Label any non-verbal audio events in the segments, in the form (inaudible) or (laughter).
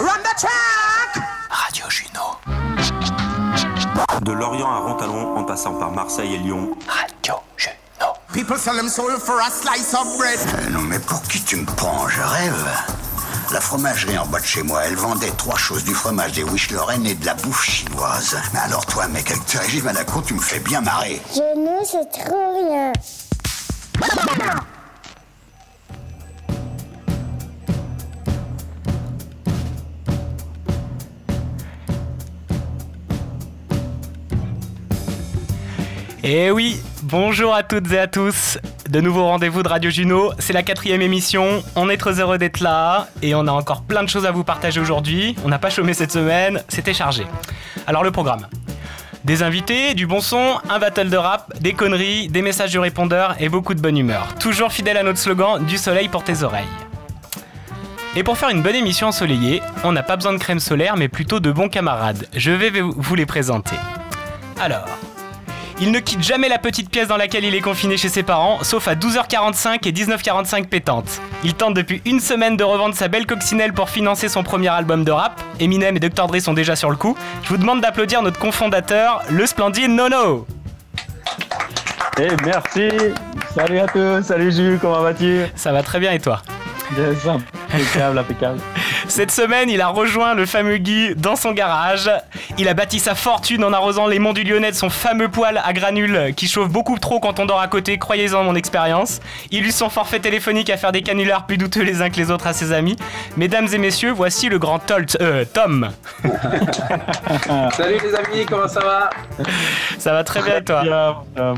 Radio Juno. De Lorient à Rontalon, en passant par Marseille et Lyon. Radio Juno. People sell them soul for a slice of bread. Euh, non mais pour qui tu me prends? Je rêve. La fromagerie en bas de chez moi, elle vendait trois choses, du fromage, des wish Lorraine et de la bouffe chinoise. Mais alors toi, mec, avec tes régimes à la con, tu me fais bien marrer. Je ne sais trop rien. Et Eh oui, bonjour à toutes et à tous. De nouveau rendez-vous de Radio Juno, c'est la quatrième émission. On est très heureux d'être là et on a encore plein de choses à vous partager aujourd'hui. On n'a pas chômé cette semaine, c'était chargé. Alors le programme. Des invités, du bon son, un battle de rap, des conneries, des messages du répondeur et beaucoup de bonne humeur. Toujours fidèle à notre slogan du soleil pour tes oreilles. Et pour faire une bonne émission ensoleillée, on n'a pas besoin de crème solaire mais plutôt de bons camarades. Je vais vous les présenter. Alors, il ne quitte jamais la petite pièce dans laquelle il est confiné chez ses parents, sauf à 12h45 et 19h45 pétantes. Il tente depuis une semaine de revendre sa belle coccinelle pour financer son premier album de rap. Eminem et Dr. Dre sont déjà sur le coup. Je vous demande d'applaudir notre cofondateur, le splendide Nono. Eh merci Salut à tous, salut Jules, comment vas-tu? Ça va très bien et toi? Yes, impeccable, impeccable. Cette semaine, il a rejoint le fameux Guy dans son garage. Il a bâti sa fortune en arrosant les monts du Lyonnais de son fameux poêle à granules qui chauffe beaucoup trop quand on dort à côté, croyez-en mon expérience. Il use son forfait téléphonique à faire des canulars plus douteux les uns que les autres à ses amis. Mesdames et messieurs, voici le grand Tolt, euh, Tom. (laughs) Salut les amis, comment ça va? Ça va très bien et toi? Bien, euh,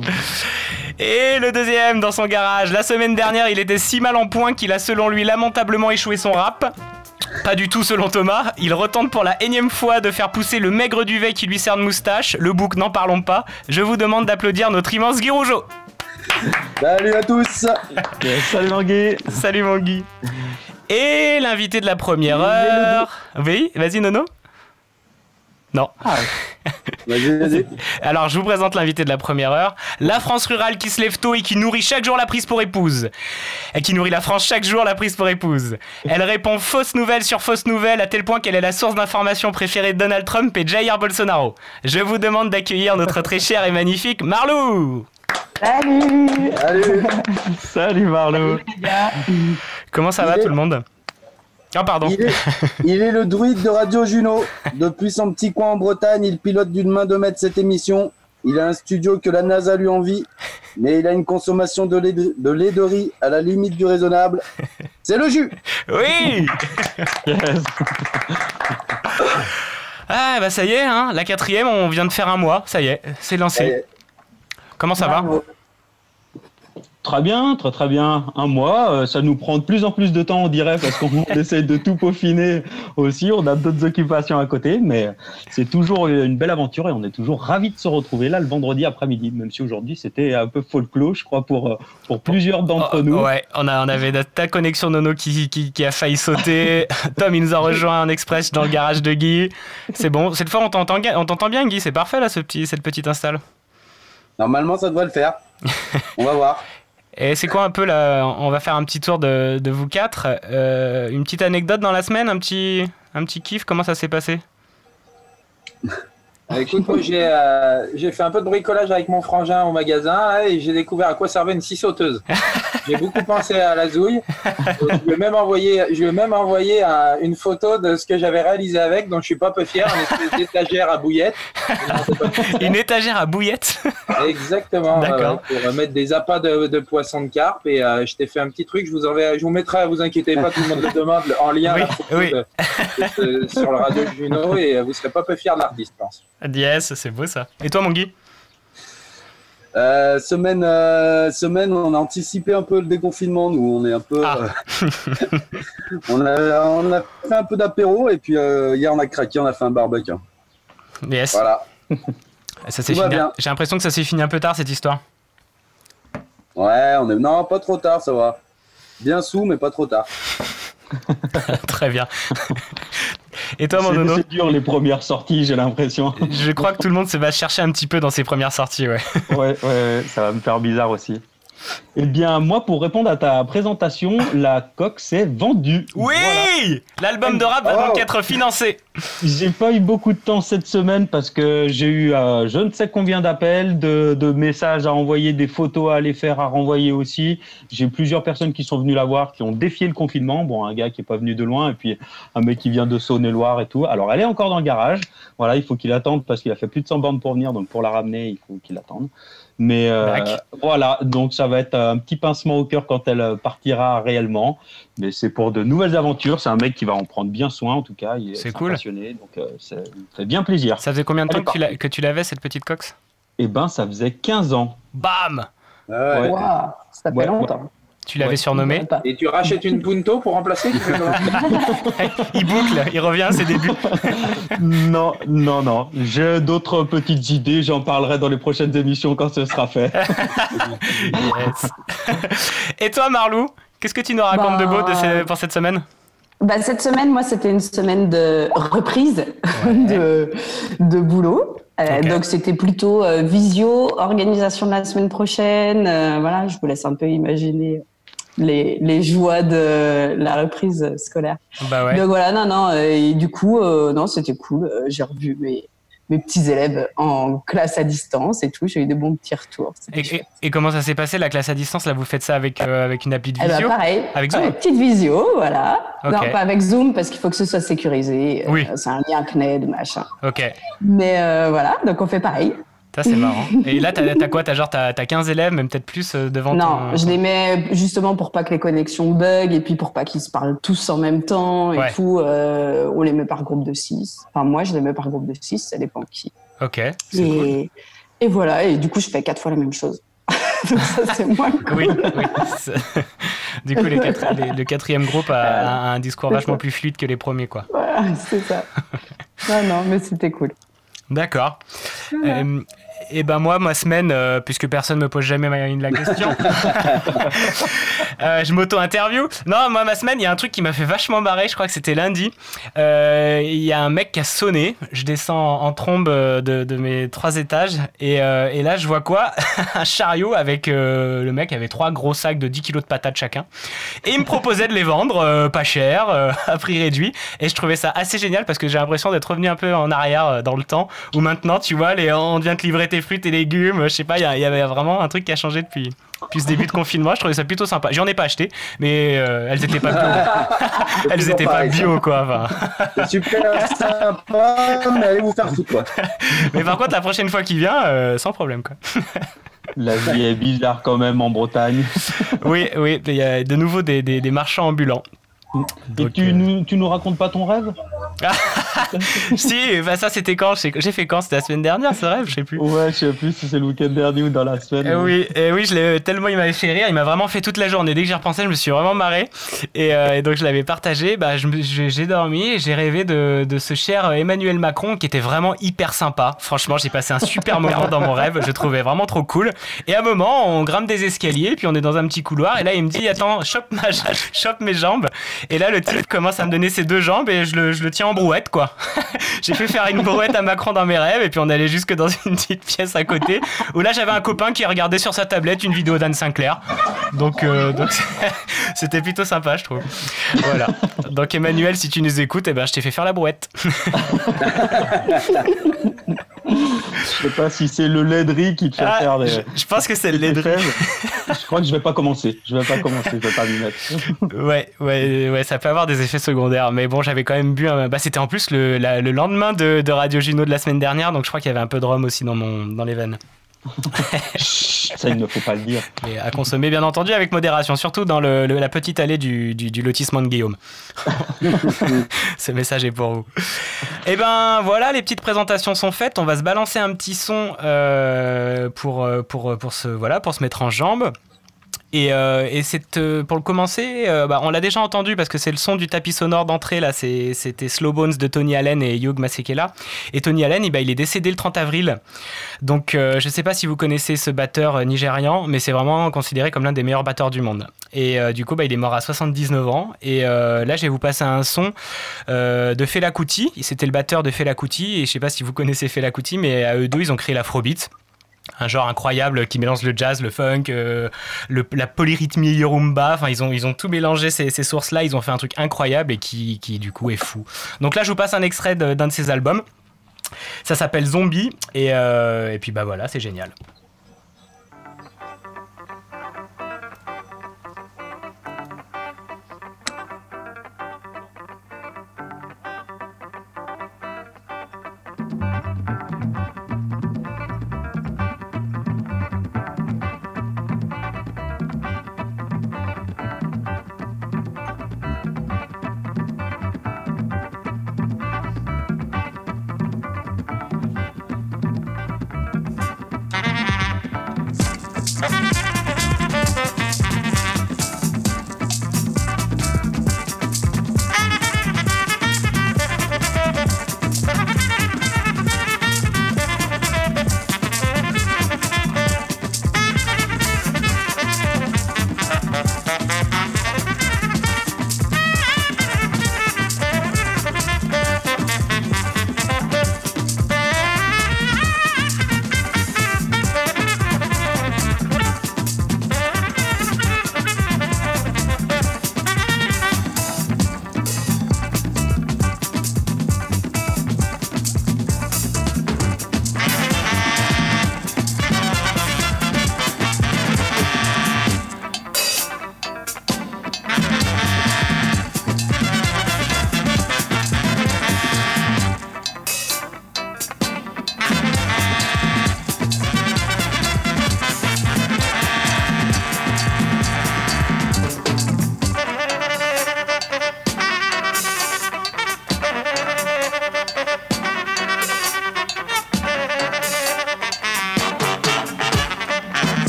Et le deuxième dans son garage. La semaine dernière, il était si mal en point qu'il a selon lui lamentablement échoué son rap. Pas du tout selon Thomas. Il retente pour la énième fois de faire pousser le maigre duvet qui lui sert de moustache. Le bouc, n'en parlons pas. Je vous demande d'applaudir notre immense Guy Rougeau. Salut à tous salut Langui Salut mon Guy. Et l'invité de la première heure. Oui, vas-y Nono. Non. Vas-y, vas-y. (laughs) Alors, je vous présente l'invité de la première heure. La France rurale qui se lève tôt et qui nourrit chaque jour la prise pour épouse. Et qui nourrit la France chaque jour la prise pour épouse. Elle répond fausses nouvelles sur fausses nouvelles à tel point qu'elle est la source d'information préférée de Donald Trump et Jair Bolsonaro. Je vous demande d'accueillir notre très cher et magnifique Marlou. Salut Salut Salut Marlou Comment ça va tout le monde? Ah pardon. il est, il est le druide de Radio Juno. Depuis son petit coin en Bretagne, il pilote d'une main de maître cette émission. Il a un studio que la NASA lui envie, mais il a une consommation de lait de, de lait de riz à la limite du raisonnable. C'est le jus Oui Yes Ah bah ça y est, hein, la quatrième, on vient de faire un mois, ça y est, c'est lancé. Comment ça va. Très bien, très très bien. Un mois, euh, ça nous prend de plus en plus de temps, on dirait, parce qu'on (laughs) essaie de tout peaufiner aussi. On a d'autres occupations à côté, mais c'est toujours une belle aventure et on est toujours ravis de se retrouver là le vendredi après-midi, même si aujourd'hui c'était un peu folklore, je crois, pour, euh, pour plusieurs d'entre Oh, nous. Ouais, on, a, on avait ta- connexion Nono qui, qui, qui a failli sauter. (laughs) Tom, il nous a rejoint en express dans le garage de Guy. C'est bon, cette fois on t'entend, on t'entend bien Guy, c'est parfait là ce petit, cette petite install. Normalement, ça devrait le faire. (laughs) On va voir. Et c'est quoi un peu là On va faire un petit tour de, de vous quatre. Euh, une petite anecdote dans la semaine, un petit, un petit kiff, comment ça s'est passé? (laughs) Écoute, moi j'ai euh, fait un peu de bricolage avec mon frangin au magasin là, et j'ai découvert à quoi servait une scie sauteuse. J'ai beaucoup pensé à la zouille. Je lui ai même envoyé, je lui ai même envoyé un- une photo de ce que j'avais réalisé avec, donc je suis pas peu fier, une espèce d'étagère à bouillettes. Une étagère à bouillettes Exactement. Euh, pour mettre des appâts de, de poissons de carpe et euh, je t'ai fait un petit truc. Je vous enverrai, je vous mettrai, vous inquiétez pas, tout le monde le demande en lien Oui, oui. de- de- de- sur le radio Juno et euh, vous serez pas peu fier de l'artiste, je pense. Yes, c'est beau ça. Et toi mon Guy Euh, semaine, euh, semaine, on a anticipé un peu le déconfinement. Nous, on est un peu, Ah. euh, (laughs) on a, on a fait un peu d'apéro et puis hier on a craqué, on a fait un barbecue. Yes. Voilà. Ça s'est. J'ai l'impression que ça s'est fini un peu tard cette histoire. Ouais, on est non pas trop tard, ça va. Bien sous, mais pas trop tard. (laughs) Très bien. Et toi, mon C'est dur les premières sorties, j'ai l'impression. Je crois que tout le monde se va chercher un petit peu dans ses premières sorties, ouais. ouais, ouais, ouais, ça va me faire bizarre aussi. Eh bien, moi, pour répondre à ta présentation, la coque s'est vendue. Oui Voilà. L'album de rap va Oh. donc être financé. J'ai pas eu beaucoup de temps cette semaine parce que j'ai eu euh, je ne sais combien d'appels, de, de messages à envoyer, des photos à aller faire, à renvoyer aussi. J'ai plusieurs personnes qui sont venues la voir, qui ont défié le confinement. Bon, un gars qui est pas venu de loin et puis un mec qui vient de Saône-et-Loire et tout. Alors, elle est encore dans le garage. Voilà, il faut qu'il attende parce qu'il a fait plus de 100 bornes pour venir. Donc, pour la ramener, il faut qu'il attende. Mais euh, voilà, donc ça va être un petit pincement au cœur quand elle euh, partira réellement. Mais c'est pour de nouvelles aventures. C'est un mec qui va en prendre bien soin, en tout cas. Il est, C'est cool. passionné, donc euh, ça me fait bien plaisir. Ça faisait combien de temps que tu, l'as- que tu l'avais, cette petite cox? Eh ben, ça faisait 15 ans. Bam Ah ouais. Waouh, ça fait Ouais, longtemps. Tu l'avais Ouais. surnommé Et tu rachètes une Punto pour remplacer (laughs) (laughs) Il boucle, il revient à ses débuts. (laughs) non, non, non. J'ai d'autres petites idées. J'en parlerai dans les prochaines émissions quand ce sera fait. Yes. Et toi, Marlou Qu'est-ce que tu nous racontes de beau de ce- pour cette semaine? Bah, cette semaine, moi, c'était une semaine de reprise de, de boulot. Euh. Donc, c'était plutôt euh, visio, organisation de la semaine prochaine. euh, voilà, je vous laisse un peu imaginer les, les joies de la reprise scolaire. Bah ouais. Donc voilà, non, non, euh, et du coup, euh, non, c'était cool. Euh, J'ai revu mes, mes petits élèves en classe à distance et tout. J'ai eu de bons petits retours. Et, chouette. et- et comment ça s'est passé la classe à distance Là, vous faites ça avec, euh, avec une appli de Eh ben, visio pareil. Avec Zoom Ouais, petite visio, voilà. Ok. Non, pas avec Zoom parce qu'il faut que ce soit sécurisé. Euh, Oui. c'est un lien CNED, machin. Ok, Mais euh, voilà, donc on fait pareil. Ça c'est marrant. Et là, t'as quoi? T'as genre t'as t'as 15 élèves, même peut-être plus euh, devant non, ton- je les mets justement pour pas que les connexions bug et puis pour pas qu'ils se parlent tous en même temps et Ouais. tout. euh, on les met par groupe de 6. Enfin, moi, je les mets par groupe de 6, ça dépend qui. Ok, cool. Et, et voilà, et du coup, je fais quatre fois la même chose. (laughs) donc ça, c'est moins (laughs) cool. Oui, oui. (laughs) Du coup, les quatre- les- le quatrième groupe a, a un discours vachement ça. plus fluide que les premiers, quoi. Voilà, c'est ça. non, non, mais c'était cool. D'accord. Euh, et ben moi, ma semaine, euh, puisque personne me pose jamais ma- la question, (laughs) (laughs) euh, je m'auto-interview. Non, moi, ma semaine, il y a un truc qui m'a fait vachement marrer, je crois que c'était lundi. Euh, Il y a un mec qui a sonné, je descends en trombe de, de mes trois étages, et, et là, je vois quoi? (laughs) Un chariot avec le mec avait trois gros sacs de 10 kilos de patates chacun. Et il me proposait de les vendre pas cher, à prix réduit. Et je trouvais ça assez génial parce que j'ai l'impression d'être revenu un peu en arrière dans le temps où maintenant, tu vois, les, on vient te livrer tes fruits, tes légumes. Je sais pas, il y, a- il y avait vraiment un truc qui a changé depuis, depuis ce début de confinement. Je trouvais ça plutôt sympa. J'en ai pas acheté, mais euh, elles étaient pas bio. (laughs) elles étaient pas bio, quoi. Enfin. Super sympa, mais allez vous faire foutre, quoi. (laughs) Mais par contre, la prochaine fois qu'il vient, euh, sans problème, quoi. (laughs) La vie est bizarre quand même en Bretagne. Oui, oui, il y a de nouveau des, des- des marchands ambulants. Et Donc, tu, euh, nous, tu nous racontes pas ton rêve (laughs) si, bah ça c'était quand J'ai fait quand? C'était la semaine dernière, ce rêve Je sais plus. Ouais, je sais plus si c'est le week-end dernier ou dans la semaine. Eh oui, eh oui, je l'ai tellement il m'avait fait rire, il m'a vraiment fait toute la journée. Dès que j'y repensais, je me suis vraiment marré. Et, euh, et donc je l'avais partagé. Bah, j'ai dormi et j'ai rêvé de, de ce cher Emmanuel Macron qui était vraiment hyper sympa. Franchement, j'ai passé un super (laughs) moment dans mon rêve. Je trouvais vraiment trop cool. Et à un moment, on grimpe des escaliers, puis on est dans un petit couloir. Et là, il me dit Attends, chope, ma, (laughs) chope mes jambes. Et là, le type commence à me donner ses deux jambes et je le, tiens en brouette, quoi. (laughs) j'ai fait faire une brouette à Macron dans mes rêves. Et puis on allait jusque dans une petite pièce à côté où là, j'avais un copain qui regardait sur sa tablette une vidéo d'Anne Sinclair. Donc, euh, donc (laughs) c'était plutôt sympa, je trouve. Voilà. Donc, Emmanuel, si tu nous écoutes, eh ben, je t'ai fait faire la brouette. (laughs) Je sais pas si c'est le laiderie qui te fait Ah, faire des. je, je pense que c'est le des laiderie. rêves. Je crois que je vais pas commencer. Je vais pas commencer. Je vais pas m'y mettre. (laughs) Ouais, ouais, ouais, ça peut avoir des effets secondaires. Mais bon, j'avais quand même bu. un- Bah, c'était en plus le, la- le lendemain de, de Radio Juno de la semaine dernière, donc je crois qu'il y avait un peu de rhum aussi dans, mon, dans les veines. (laughs) Ça, il ne faut pas le dire. Et à consommer, bien entendu, avec modération, surtout dans le, le- la petite allée du, du, du lotissement de Guillaume. (laughs) Ce message est pour vous. Et ben voilà, les petites présentations sont faites. On va se balancer un petit son euh, pour, euh, pour, pour, se, voilà, pour se mettre en jambe. Et, euh, euh, pour le commencer, euh, bah, on l'a déjà entendu parce que c'est le son du tapis sonore d'entrée là. C'était Slow Bones de Tony Allen et Hugh Masekela. Et Tony Allen, eh ben, il est décédé le 30 avril. Donc je ne sais pas si vous connaissez ce batteur nigérian, mais c'est vraiment considéré comme l'un des meilleurs batteurs du monde. Et du coup, bah, il est mort à 79 ans. Et là, je vais vous passer un son de Fela Kuti. C'était le batteur de Fela Kuti. Et je ne sais pas si vous connaissez Fela Kuti, mais à eux deux, ils ont créé l'Afrobeat. Un genre incroyable qui mélange le jazz, le funk, euh, la polyrythmie Yorumba. Enfin, ils ont, tout mélangé ces, ces sources-là. Ils ont fait un truc incroyable et qui, du coup, est fou. Donc là, je vous passe un extrait d'un de ces albums. Ça s'appelle Zombie. Et, euh, et puis, bah voilà, c'est génial.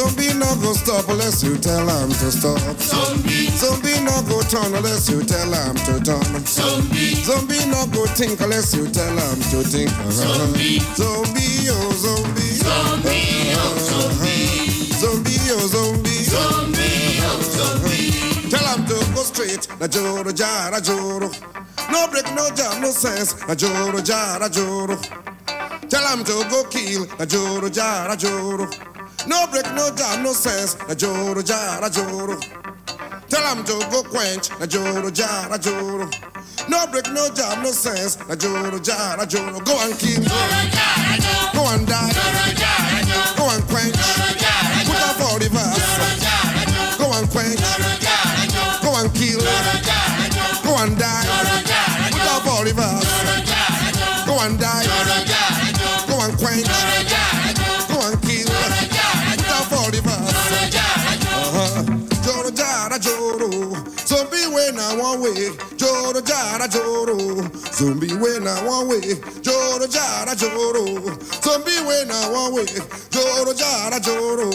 zombie not go stop unless you tell him to stop. Zombie, zombie not go turn unless you tell him to turn. Zombie, zombie not go think unless you tell him to think. Zombie, zombie, oh zombie, zombie, oh zombie, zombie, oh zombie, zombie, oh zombie. Tell him to go straight, na joro jara joro. No break, no jam, no sense, na joro jara joro. Tell him to go kill, na joro jara joro. No break, no jam, no sense, na joro jara joro. Tell him to go quench, na joro jara joro. No break, no jam, no sense, na joro jara joro. Go and kill, go and die, Joro jara joro. go and quench, put up one way. Joro jara joro, zombie when I one way. Joro jara joro, zombie when I one way. Joro jara joro.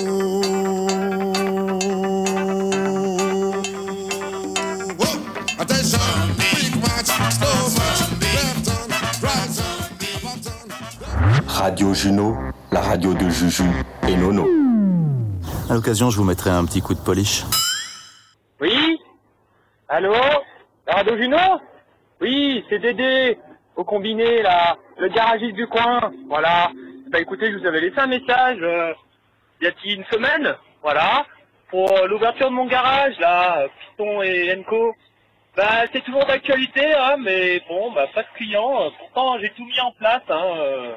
Whoa. Attention, big match, slow match, left on, right on, button. Radio Juno, la radio de Juju et Nono. À l'occasion, je vous mettrai un petit coup de polish. Oui Allô radio Juno Oui, c'est Dédé, au combiné, là, le garagiste du coin, voilà. Bah écoutez, je vous avais laissé un message, euh, y a une semaine, voilà, pour euh, l'ouverture de mon garage, là, Piston et Enco. Bah c'est toujours d'actualité, hein, mais bon, bah pas de clients, pourtant j'ai tout mis en place, hein. euh,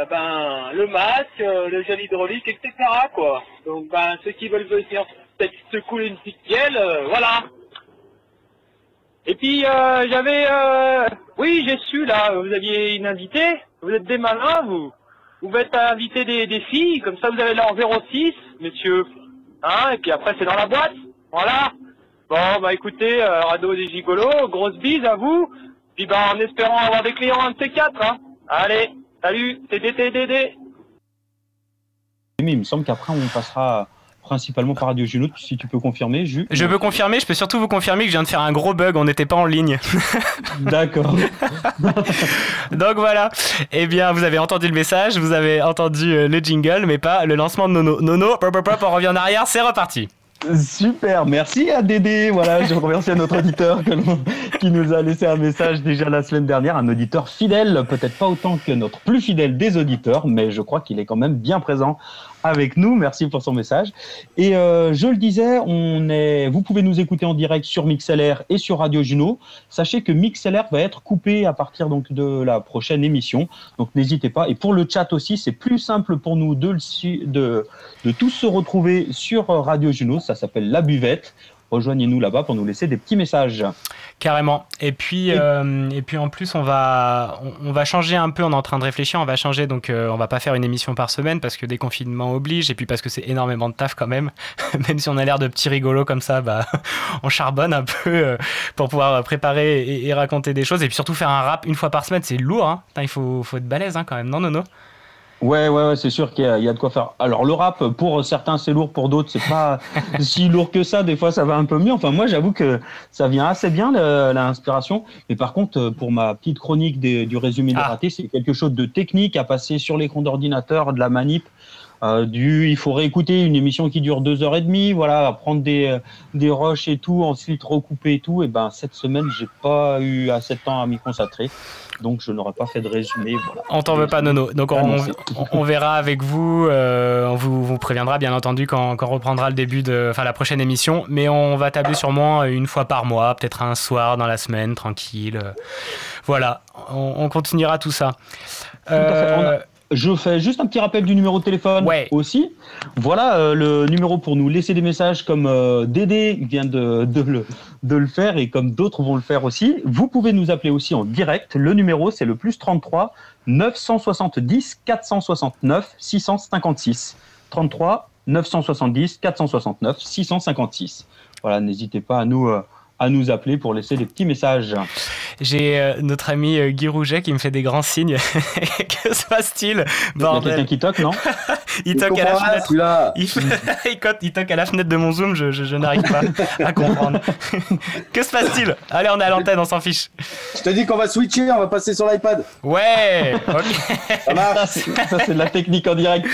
eh ben, le masque, euh, le gel hydraulique, etc. quoi. Donc ben ceux qui veulent venir peut-être se couler une petite euh, voilà. Et puis euh, j'avais, euh, oui j'ai su là, vous aviez une invitée. Vous êtes des malins vous. Vous êtes invité des, filles, comme ça vous avez leur 06, messieurs. Hein, et puis après c'est dans la boîte, voilà. Bon bah écoutez, euh, Rado des gigolos, grosse bise à vous. Puis ben en espérant avoir des clients un de ces quatre, hein. Allez, salut, TDTDD. Mais il me semble qu'après, on passera principalement par Radio Juno, si tu peux confirmer, Ju. Je peux confirmer, je peux surtout vous confirmer que je viens de faire un gros bug, on n'était pas en ligne. (laughs) (laughs) D'accord. Donc voilà. Eh bien, vous avez entendu le message, vous avez entendu euh, le jingle, mais pas le lancement de Nono. Nono, pop, pop, pop, on revient en arrière, c'est reparti. Super, merci à Dédé. Voilà, je remercie à notre auditeur que qui nous a laissé un message déjà la semaine dernière, un auditeur fidèle, peut-être pas autant que notre plus fidèle des auditeurs, mais je crois qu'il est quand même bien présent avec nous. Merci pour son message. Et euh, je le disais, on est, vous pouvez nous écouter en direct sur MixLR et sur Radio Juno. Sachez que MixLR va être coupé à partir donc de la prochaine émission, donc n'hésitez pas. Et pour le chat aussi, c'est plus simple pour nous de, de, de tous se retrouver sur Radio Juno. Ça s'appelle La Buvette. Rejoignez-nous là-bas pour nous laisser des petits messages. Carrément. Et puis, euh, et puis en plus, on va, on, on va changer un peu. On est en train de réfléchir. On va changer. Donc, euh, on va pas faire une émission par semaine parce que déconfinement oblige. Et puis parce que c'est énormément de taf quand même. (laughs) même si on a l'air de petits rigolos comme ça, bah, (laughs) on charbonne un peu euh, pour pouvoir préparer et, et raconter des choses. Et puis surtout faire un rap une fois par semaine, c'est lourd. Hein. Putain, il faut, faut être balèze hein, quand même. Non, non, non. Ouais, ouais, ouais, c'est sûr qu'il y, y a de quoi faire. Alors le rap, pour certains c'est lourd, pour d'autres c'est pas (laughs) si lourd que ça. Des fois ça va un peu mieux. Enfin moi j'avoue que ça vient assez bien l'inspiration. Mais par contre pour ma petite chronique des- du résumé des ratés, c'est quelque chose de technique à passer sur l'écran d'ordinateur, de la manip. Euh, du, il faut réécouter une émission qui dure deux heures et demie, voilà, prendre des euh, des rushs et tout, ensuite recouper et tout. Et ben cette semaine j'ai pas eu assez de temps à m'y consacrer, donc je n'aurais pas fait de résumé. Voilà. On t'en veut pas, Nono. Donc on, on verra avec vous. euh, on vous, vous préviendra bien entendu quand, quand on reprendra le début de, enfin la prochaine émission. Mais on va tabler sûrement une fois par mois, peut-être un soir dans la semaine, tranquille. Voilà, on, on continuera tout ça. Tout Euh, Je fais juste un petit rappel du numéro de téléphone aussi. Voilà euh, le numéro pour nous laisser des messages comme euh, Dédé vient de, de, le, de le faire et comme d'autres vont le faire aussi. Vous pouvez nous appeler aussi en direct. Le numéro, c'est le plus 33 970 469 656. 33 970 469 656. Voilà, n'hésitez pas à nous, euh, à nous appeler pour laisser des petits messages. J'ai euh, notre ami euh, Guy Rouget qui me fait des grands signes. (laughs) que se passe-t-il Il y a quelqu'un qui toque, non? (laughs) Il toque à la fenêtre. Il, (laughs) il, cote- il toque à la fenêtre de mon Zoom, je, je- je n'arrive pas à comprendre. que se passe-t-il? Allez, on est à l'antenne, on s'en fiche. Je te dis qu'on va switcher, on va passer sur l'iPad. Ouais, ok. Ça marche. Ça, c'est de la technique en direct.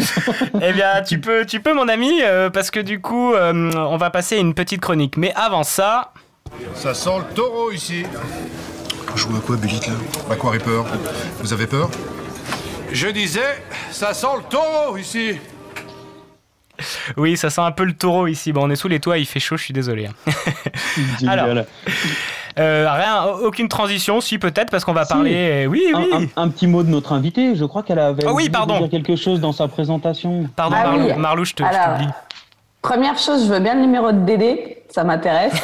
Eh bien, tu peux, tu peux, mon ami, euh, parce que du coup, euh, on va passer à une petite chronique. Mais avant ça, Ça sent le taureau ici. Joue à quoi, Bullitt, là? Macquarie peur. Vous avez peur? Je disais, ça sent le taureau ici. oui, ça sent un peu le taureau ici. Bon, on est sous les toits, il fait chaud, je suis désolé. hein. (laughs) Alors, euh, rien, aucune transition, si peut-être, parce qu'on va Si. parler. Oui, Un, oui. un- un petit mot de notre invité. Je crois qu'elle avait Ah oui, pardon. dire quelque chose dans sa présentation. Pardon, Ah Marlou, oui. Marlou, je te- je t'oublie. Première chose, je veux bien le numéro de Dédé, ça m'intéresse. (laughs)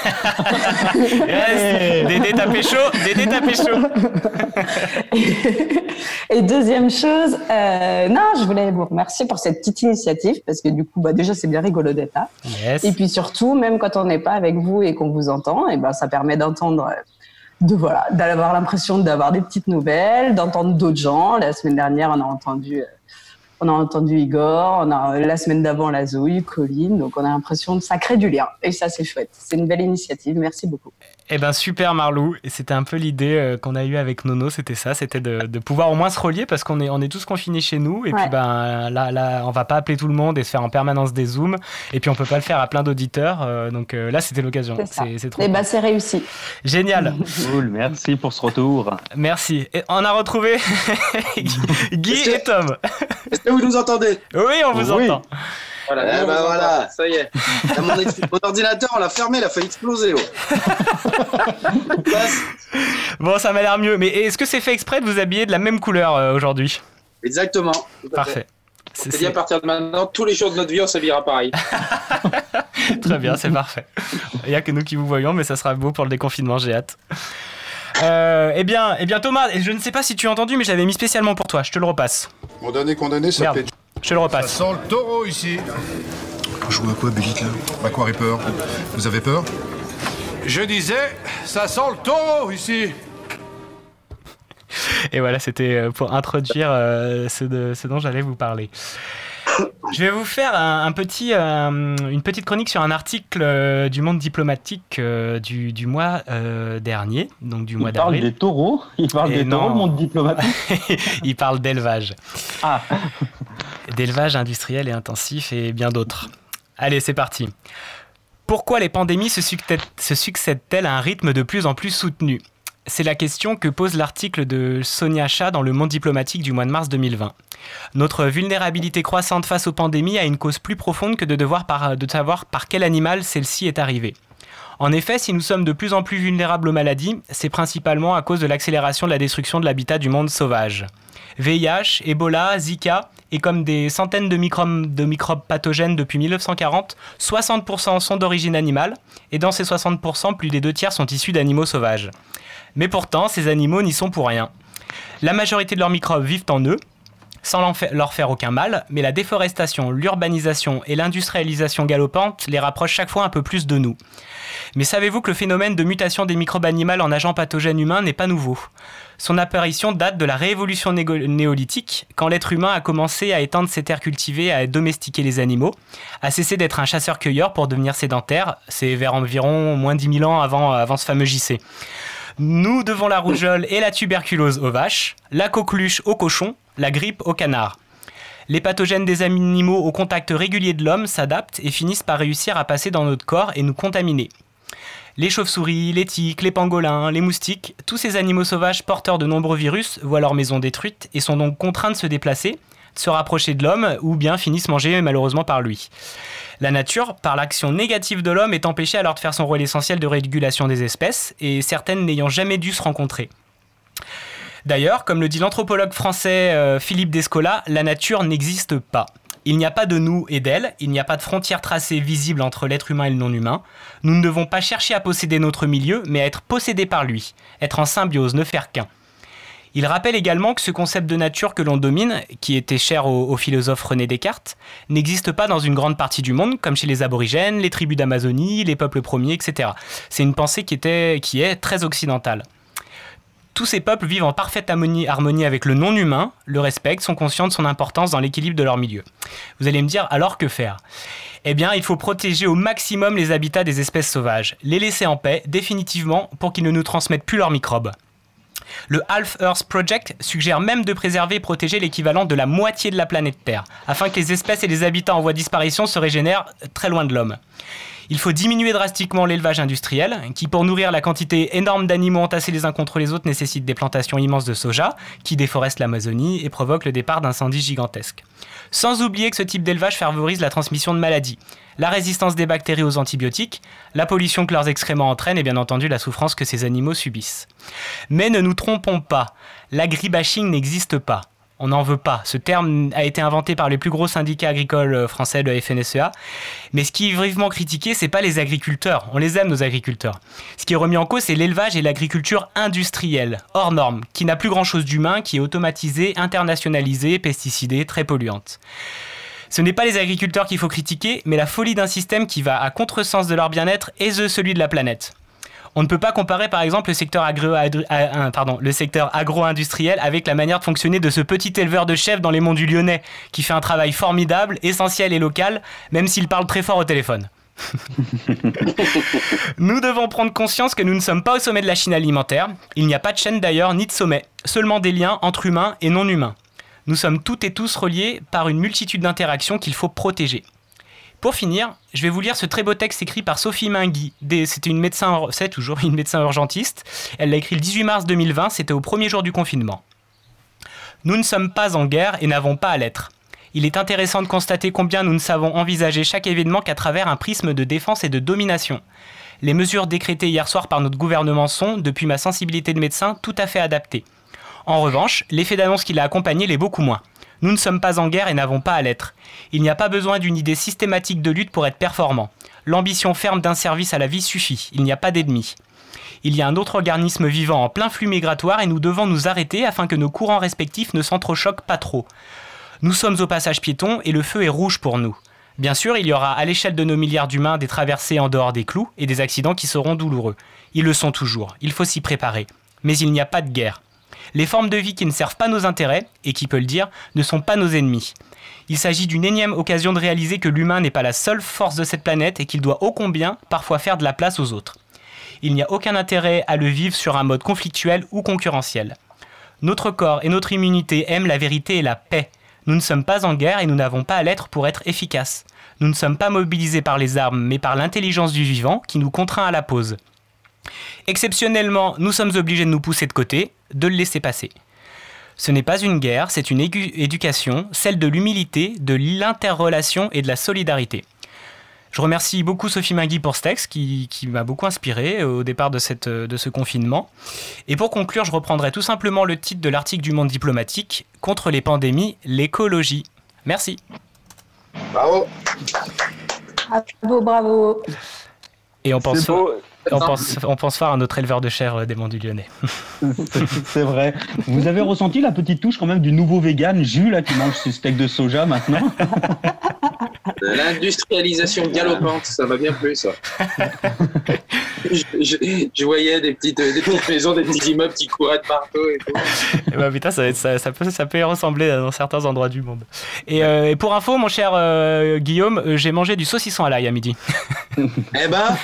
Yes, Dédé, t'as pécho Dédé, t'as pécho (laughs) Et deuxième chose, euh, non, je voulais vous remercier pour cette petite initiative parce que du coup, bah, déjà, c'est bien rigolo d'être là. Yes. Et puis surtout, même quand on n'est pas avec vous et qu'on vous entend, et ben, ça permet d'entendre, euh, de voilà, d'avoir l'impression d'avoir des petites nouvelles, d'entendre d'autres gens. La semaine dernière, on a entendu, euh, on a entendu Igor, on a la semaine d'avant la Zouille, Colline. Donc on a l'impression de ça crée du lien. Et ça, c'est chouette. C'est une belle initiative. Merci beaucoup. Eh ben super Marlou, et c'était un peu l'idée euh, qu'on a eue avec Nono, c'était ça, c'était de, de pouvoir au moins se relier parce qu'on est, on est tous confinés chez nous et puis ben là, là on va pas appeler tout le monde et se faire en permanence des zooms et puis on peut pas le faire à plein d'auditeurs euh, donc euh, là c'était l'occasion, C'est ça. c'est c'est trop Et cool. ben, c'est réussi. génial, (laughs) Cool, merci pour ce retour. merci. Et on a retrouvé (laughs) Guy et Tom. Est-ce que vous nous entendez? Oui, on vous Oui. entend. Voilà, Eh ben voilà. Ça y est. Là, (laughs) mon, ex- mon ordinateur, on l'a fermé, il a failli exploser. oh. (laughs) Bon, ça m'a l'air mieux, mais est-ce que c'est fait exprès de vous habiller de la même couleur euh, aujourd'hui? Exactement. Parfait. C'est dit à partir de maintenant, tous les jours de notre vie, on s'habillera pareil. (laughs) Très bien, c'est parfait. Il n'y a que nous qui vous voyons, mais ça sera beau pour le déconfinement, j'ai hâte. Euh, eh bien, eh bien Thomas, je ne sais pas si tu as entendu, mais je l'avais mis spécialement pour toi. Je te le repasse. Mon dernier condamné s'appelait. Je le Ça repasse. sent le taureau ici. Joue à quoi, Bullitt, là? Macquarie peur? Vous avez peur? Je disais, ça sent le taureau ici. Et voilà, c'était euh, pour introduire euh, ce, de- ce dont j'allais vous parler. Je vais vous faire un, un petit, euh, une petite chronique sur un article euh, du monde diplomatique euh, du, du mois euh, dernier, donc du mois Il parle d'avril. des taureaux? Il parle Et des taureaux, non. le monde diplomatique? (laughs) Il parle d'élevage. Ah, d'élevage industriel et intensif et bien d'autres. Allez, c'est parti. Pourquoi les pandémies se succèdent- se succèdent-elles à un rythme de plus en plus soutenu? C'est la question que pose l'article de Sonia Chat dans le Monde diplomatique du mois de mars 2020. Notre vulnérabilité croissante face aux pandémies a une cause plus profonde que de de savoir par quel animal celle-ci est arrivée. En effet, si nous sommes de plus en plus vulnérables aux maladies, c'est principalement à cause de l'accélération de la destruction de l'habitat du monde sauvage. VIH, Ebola, Zika, et comme des centaines de microbes, pathogènes depuis 1940, 60% sont d'origine animale, et dans ces 60%, plus des deux tiers sont issus d'animaux sauvages. Mais pourtant, ces animaux n'y sont pour rien. La majorité de leurs microbes vivent en eux, sans leur faire aucun mal, mais la déforestation, l'urbanisation et l'industrialisation galopante les rapprochent chaque fois un peu plus de nous. Mais savez-vous que le phénomène de mutation des microbes animaux en agents pathogènes humains n'est pas nouveau? Son apparition date de la révolution néolithique, quand l'être humain a commencé à étendre ses terres cultivées, à domestiquer les animaux, a cessé d'être un chasseur-cueilleur pour devenir sédentaire, c'est vers environ moins 10 000 ans avant, avant ce fameux JC. Nous devons la rougeole et la tuberculose aux vaches, la coqueluche aux cochons, la grippe aux canards. Les pathogènes des animaux au contact régulier de l'homme s'adaptent et finissent par réussir à passer dans notre corps et nous contaminer. Les chauves-souris, les tiques, les pangolins, les moustiques, tous ces animaux sauvages porteurs de nombreux virus voient leur maison détruite et sont donc contraints de se déplacer, de se rapprocher de l'homme ou bien finissent mangés malheureusement par lui. La nature, par l'action négative de l'homme, est empêchée alors de faire son rôle essentiel de régulation des espèces et certaines n'ayant jamais dû se rencontrer. D'ailleurs, comme le dit l'anthropologue français euh, Philippe Descola, la nature n'existe pas. Il n'y a pas de nous et d'elle, il n'y a pas de frontière tracée visible entre l'être humain et le non-humain. Nous ne devons pas chercher à posséder notre milieu, mais à être possédés par lui, être en symbiose, ne faire qu'un. Il rappelle également que ce concept de nature que l'on domine, qui était cher au, au philosophe René Descartes, n'existe pas dans une grande partie du monde, comme chez les aborigènes, les tribus d'Amazonie, les peuples premiers, etc. C'est une pensée qui, était, qui est très occidentale. Tous ces peuples vivent en parfaite harmonie, avec le non-humain, le respectent, sont conscients de son importance dans l'équilibre de leur milieu. Vous allez me dire, alors que faire? Eh bien, il faut protéger au maximum les habitats des espèces sauvages, les laisser en paix, définitivement, pour qu'ils ne nous transmettent plus leurs microbes. Le Half Earth Project suggère même de préserver et protéger l'équivalent de la moitié de la planète Terre, afin que les espèces et les habitats en voie de disparition se régénèrent très loin de l'homme. Il faut diminuer drastiquement l'élevage industriel, qui pour nourrir la quantité énorme d'animaux entassés les uns contre les autres nécessite des plantations immenses de soja, qui déforestent l'Amazonie et provoquent le départ d'incendies gigantesques. Sans oublier que ce type d'élevage favorise la transmission de maladies, la résistance des bactéries aux antibiotiques, la pollution que leurs excréments entraînent et bien entendu la souffrance que ces animaux subissent. Mais ne nous trompons pas, l'agribashing n'existe pas. On n'en veut pas. Ce terme a été inventé par les plus gros syndicats agricoles français, le FNSEA. Mais ce qui est vivement critiqué, c'est pas les agriculteurs. On les aime, nos agriculteurs. Ce qui est remis en cause, c'est l'élevage et l'agriculture industrielle, hors norme, qui n'a plus grand chose d'humain, qui est automatisée, internationalisée, pesticidée, très polluante. Ce n'est pas les agriculteurs qu'il faut critiquer, mais la folie d'un système qui va à contresens de leur bien-être et de celui de la planète. On ne peut pas comparer par exemple le secteur, agro agro-industriel avec la manière de fonctionner de ce petit éleveur de chèvres dans les monts du Lyonnais, qui fait un travail formidable, essentiel et local, même s'il parle très fort au téléphone. (laughs) nous devons prendre conscience que nous ne sommes pas au sommet de la Chine alimentaire. Il n'y a pas de chaîne d'ailleurs, ni de sommet, seulement des liens entre humains et non humains. Nous sommes toutes et tous reliés par une multitude d'interactions qu'il faut protéger. Pour finir, je vais vous lire ce très beau texte écrit par Sophie Mingui. C'était une médecin, c'est toujours une médecin urgentiste. Elle l'a écrit le 18 mars 2020, c'était au premier jour du confinement. Nous ne sommes pas en guerre et n'avons pas à l'être. Il est intéressant de constater combien nous ne savons envisager chaque événement qu'à travers un prisme de défense et de domination. Les mesures décrétées hier soir par notre gouvernement sont, depuis ma sensibilité de médecin, tout à fait adaptées. En revanche, l'effet d'annonce qui l'a accompagné l'est beaucoup moins. Nous ne sommes pas en guerre et n'avons pas à l'être. Il n'y a pas besoin d'une idée systématique de lutte pour être performant. L'ambition ferme d'un service à la vie suffit. Il n'y a pas d'ennemi. Il y a un autre organisme vivant en plein flux migratoire et nous devons nous arrêter afin que nos courants respectifs ne s'entrechoquent pas trop. Nous sommes au passage piéton et le feu est rouge pour nous. Bien sûr, il y aura à l'échelle de nos milliards d'humains des traversées en dehors des clous et des accidents qui seront douloureux. Ils le sont toujours, il faut s'y préparer. Mais il n'y a pas de guerre. Les formes de vie qui ne servent pas nos intérêts, et qui peut le dire, ne sont pas nos ennemis. Il s'agit d'une énième occasion de réaliser que l'humain n'est pas la seule force de cette planète et qu'il doit ô combien parfois faire de la place aux autres. Il n'y a aucun intérêt à le vivre sur un mode conflictuel ou concurrentiel. Notre corps et notre immunité aiment la vérité et la paix. Nous ne sommes pas en guerre et nous n'avons pas à l'être pour être efficaces. Nous ne sommes pas mobilisés par les armes, mais par l'intelligence du vivant qui nous contraint à la pause. Exceptionnellement, nous sommes obligés de nous pousser de côté, de le laisser passer. Ce n'est pas une guerre, c'est une éducation, celle de l'humilité, de l'interrelation et de la solidarité. Je remercie beaucoup Sophie Mingui pour ce texte qui, m'a beaucoup inspiré au départ de, cette, de ce confinement. Et pour conclure, je reprendrai tout simplement le titre de l'article du Monde diplomatique Contre les pandémies, l'écologie. Merci. Bravo. Bravo, bravo. Et on pense, on pense, on pense faire un autre éleveur de chair des Monts du Lyonnais. (laughs) C'est vrai. Vous avez ressenti la petite touche quand même du nouveau vegan, Jules, là, qui mange ses steaks de soja maintenant (laughs) L'industrialisation galopante, ça m'a bien plu, ça. (laughs) je, voyais des petites, des petites maisons, des petits immeubles qui couraient de partout et tout. Et bah putain, ça, ça, ça, peut, ça peut y ressembler dans certains endroits du monde. Et, euh, et pour info, mon cher euh, Guillaume, euh, j'ai mangé du saucisson à l'ail à midi. eh ben,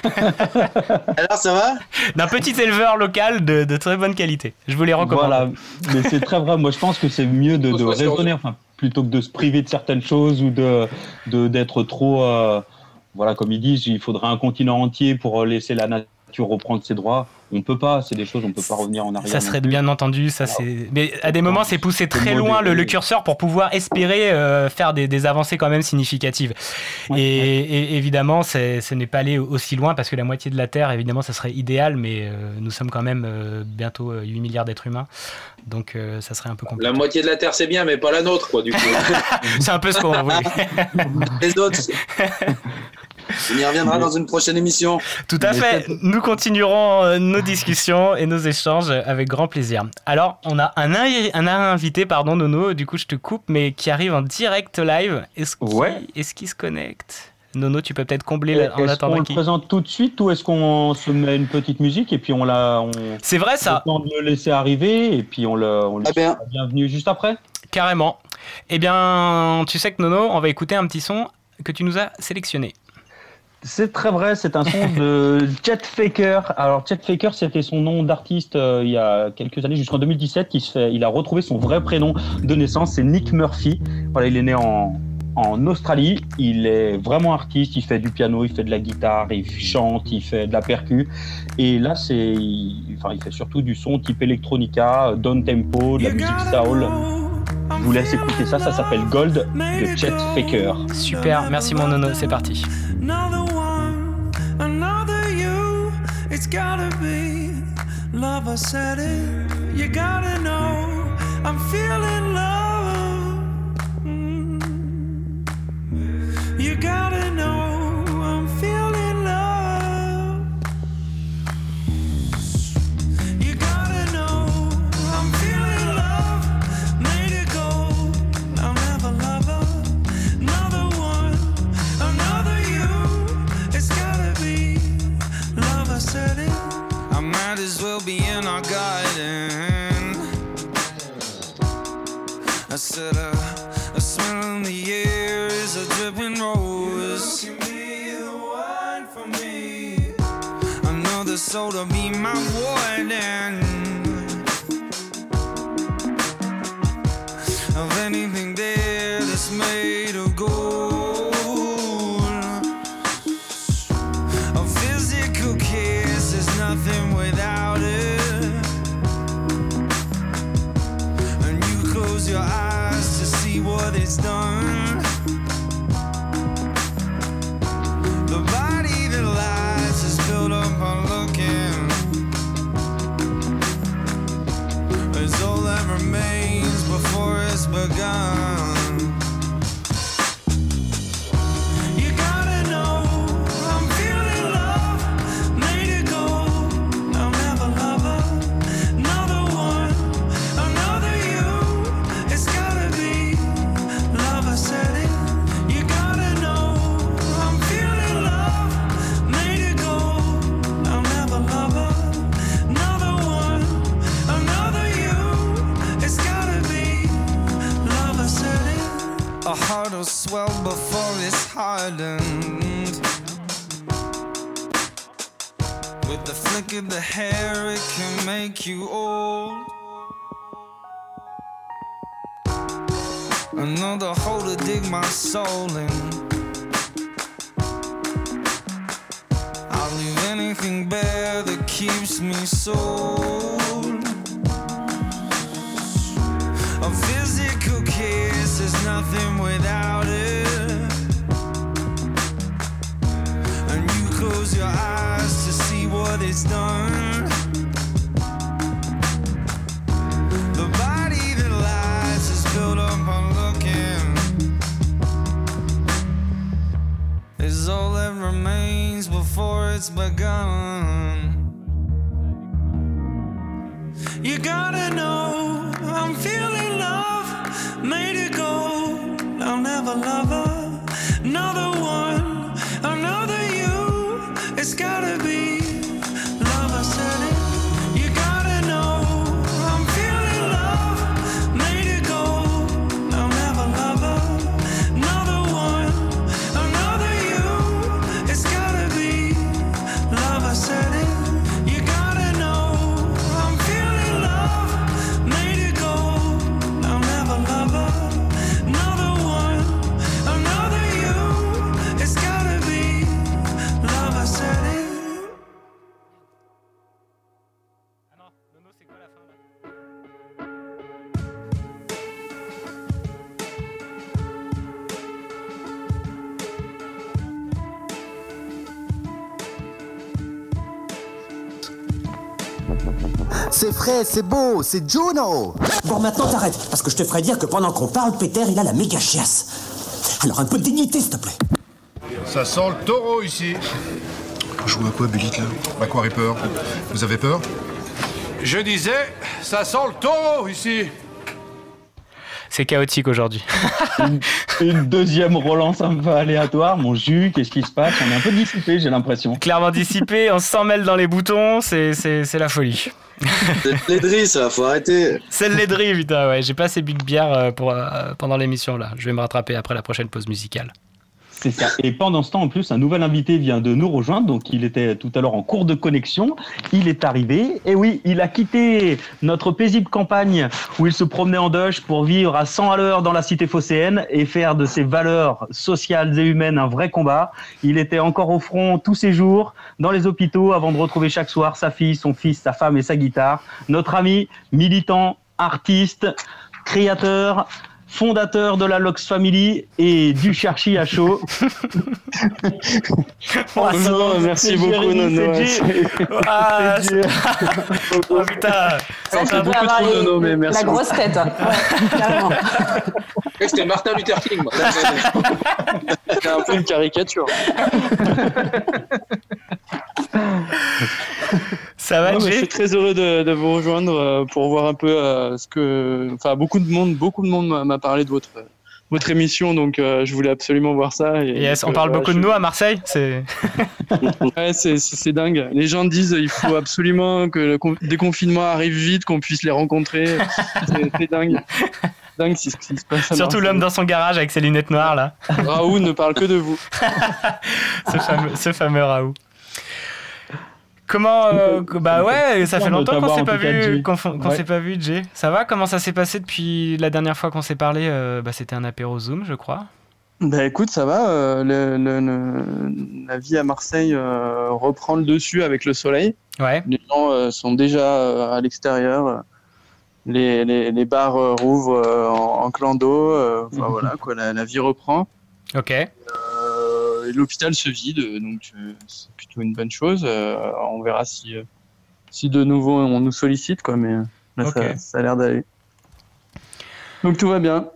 alors ça va D'un petit éleveur local de, de, très bonne qualité. Je vous les recommande. Voilà, mais c'est très vrai. Moi, je pense que c'est mieux de, de raisonner, enfin, plutôt que de se priver de certaines choses ou de d'être trop. Euh, voilà, comme ils disent, il faudrait un continent entier pour laisser la nature reprendre ses droits. On peut pas, c'est des choses, on peut pas revenir en arrière. Ça serait bien entendu, ça c'est. Mais à des moments, c'est pousser très loin le, le, curseur pour pouvoir espérer euh, faire des, des, avancées quand même significatives. et, et, évidemment, ce n'est pas aller aussi loin parce que la moitié de la Terre, évidemment, ça serait idéal, mais euh, nous sommes quand même euh, bientôt 8 milliards d'êtres humains, donc euh, ça serait un peu compliqué. La moitié de la Terre, c'est bien, mais pas la nôtre, quoi, du coup. (laughs) c'est un peu ce qu'on. Oui. (laughs) Les autres. (laughs) On y reviendra dans une prochaine émission. Tout à fait. Nous continuerons euh, nos discussions et nos échanges avec grand plaisir. Alors, on a un, un invité, pardon, Nono, du coup, je te coupe, mais qui arrive en direct live. Est-ce qu'il ouais. est qu se connecte? Nono, tu peux peut-être combler la, en attendant Est-ce qu'on le présente tout de suite ou est-ce qu'on se met une petite musique et puis on la. C'est vrai ça. On de le laisser arriver et puis on le. On le ah bien. bienvenue juste après? Carrément. Eh bien, tu sais que Nono, on va écouter un petit son que tu nous as sélectionné. C'est très vrai, c'est un son de (laughs) Chet Faker. Alors Chet Faker, c'était son nom d'artiste euh, il y a quelques années, jusqu'en 2017, il, se fait, il a retrouvé son vrai prénom de naissance, c'est Nick Murphy. Voilà, il est né en, en Australie, il est vraiment artiste, il fait du piano, il fait de la guitare, il chante, il fait de la percu. Et là, c'est, il, enfin, il fait surtout du son type electronica, down tempo, de la musique soul. Je vous laisse écouter ça, ça s'appelle Gold de Chet Faker. Super, merci mon nono, c'est parti. It's gotta be love. I said it. You gotta know I'm feeling love. Frais, c'est beau, c'est Juno Bon, maintenant t'arrêtes, parce que je te ferai dire que pendant qu'on parle, Peter, il a la méga chiasse. Alors un peu de dignité, s'il te plaît. Ça sent le taureau ici. Je joue à quoi, Bullitt, là? Bah quoi, Ripper? Vous avez peur? Je disais, ça sent le taureau ici. C'est chaotique aujourd'hui. (laughs) une, une deuxième relance un peu aléatoire. Mon jus, qu'est-ce qui se passe? On est un peu dissipé, j'ai l'impression. Clairement dissipé, on s'en mêle dans les boutons, c'est, c'est, c'est la folie. C'est de l'aidrie, ça, faut arrêter. C'est de l'aidrie, putain, ouais. J'ai pas assez de bière euh, pour, euh, pendant l'émission là. Je vais me rattraper après la prochaine pause musicale. Et pendant ce temps, en plus, un nouvel invité vient de nous rejoindre. Donc, il était tout à l'heure en cours de connexion. Il est arrivé. Et oui, il a quitté notre paisible campagne où il se promenait en Dodge pour vivre à 100 à l'heure dans la cité phocéenne et faire de ses valeurs sociales et humaines un vrai combat. Il était encore au front tous ces jours, dans les hôpitaux, avant de retrouver chaque soir sa fille, son fils, sa femme et sa guitare. Notre ami, militant, artiste, créateur, fondateur de la Lox Family et du Cherchi à chaud. Bonjour, merci C'est beaucoup, Jérémy, Nono. Ah. Oh putain Ça fait beaucoup trop Nono, mais merci. La grosse tête. hein. C'était Martin Luther King. moi. (laughs) C'est un peu une caricature. (laughs) Ça va, Non, mais je suis très heureux de, de vous rejoindre euh, pour voir un peu euh, ce que. Enfin, beaucoup de monde, beaucoup de monde m'a- parlé de votre votre émission, donc euh, je voulais absolument voir ça. Et, Yes, on parle euh, beaucoup je- de nous à Marseille. C'est (laughs) Ouais, c'est dingue. Les gens disent il faut absolument que le con- déconfinement arrive vite, qu'on puisse les rencontrer. C'est c'est dingue. Dingue c'est ce qui se passe. surtout l'homme dans son garage avec ses lunettes noires là. Raoult ne parle que de vous. (laughs) ce, fameux, ce fameux Raoult. Comment euh, Bah ouais, ça fait longtemps qu'on s'est pas tout cas, vu, Jay. qu'on qu'on Ouais. s'est pas vu, Jay. Ça va Comment ça s'est passé depuis la dernière fois qu'on s'est parlé euh, Bah c'était un apéro Zoom, je crois. Bah écoute, ça va. euh, le- le- le- la vie à Marseille reprend le dessus avec le soleil. Ouais. Les gens sont déjà à l'extérieur. Les, les, les bars rouvrent en, en clando. euh, Enfin (laughs) voilà, quoi, la, la vie reprend. Ok. Euh, l'hôpital se vide, donc euh, c'est plutôt une bonne chose. Euh, on verra si, euh, si de nouveau on nous sollicite, quoi, mais euh, là, ça, ça a l'air d'aller. Donc tout va bien.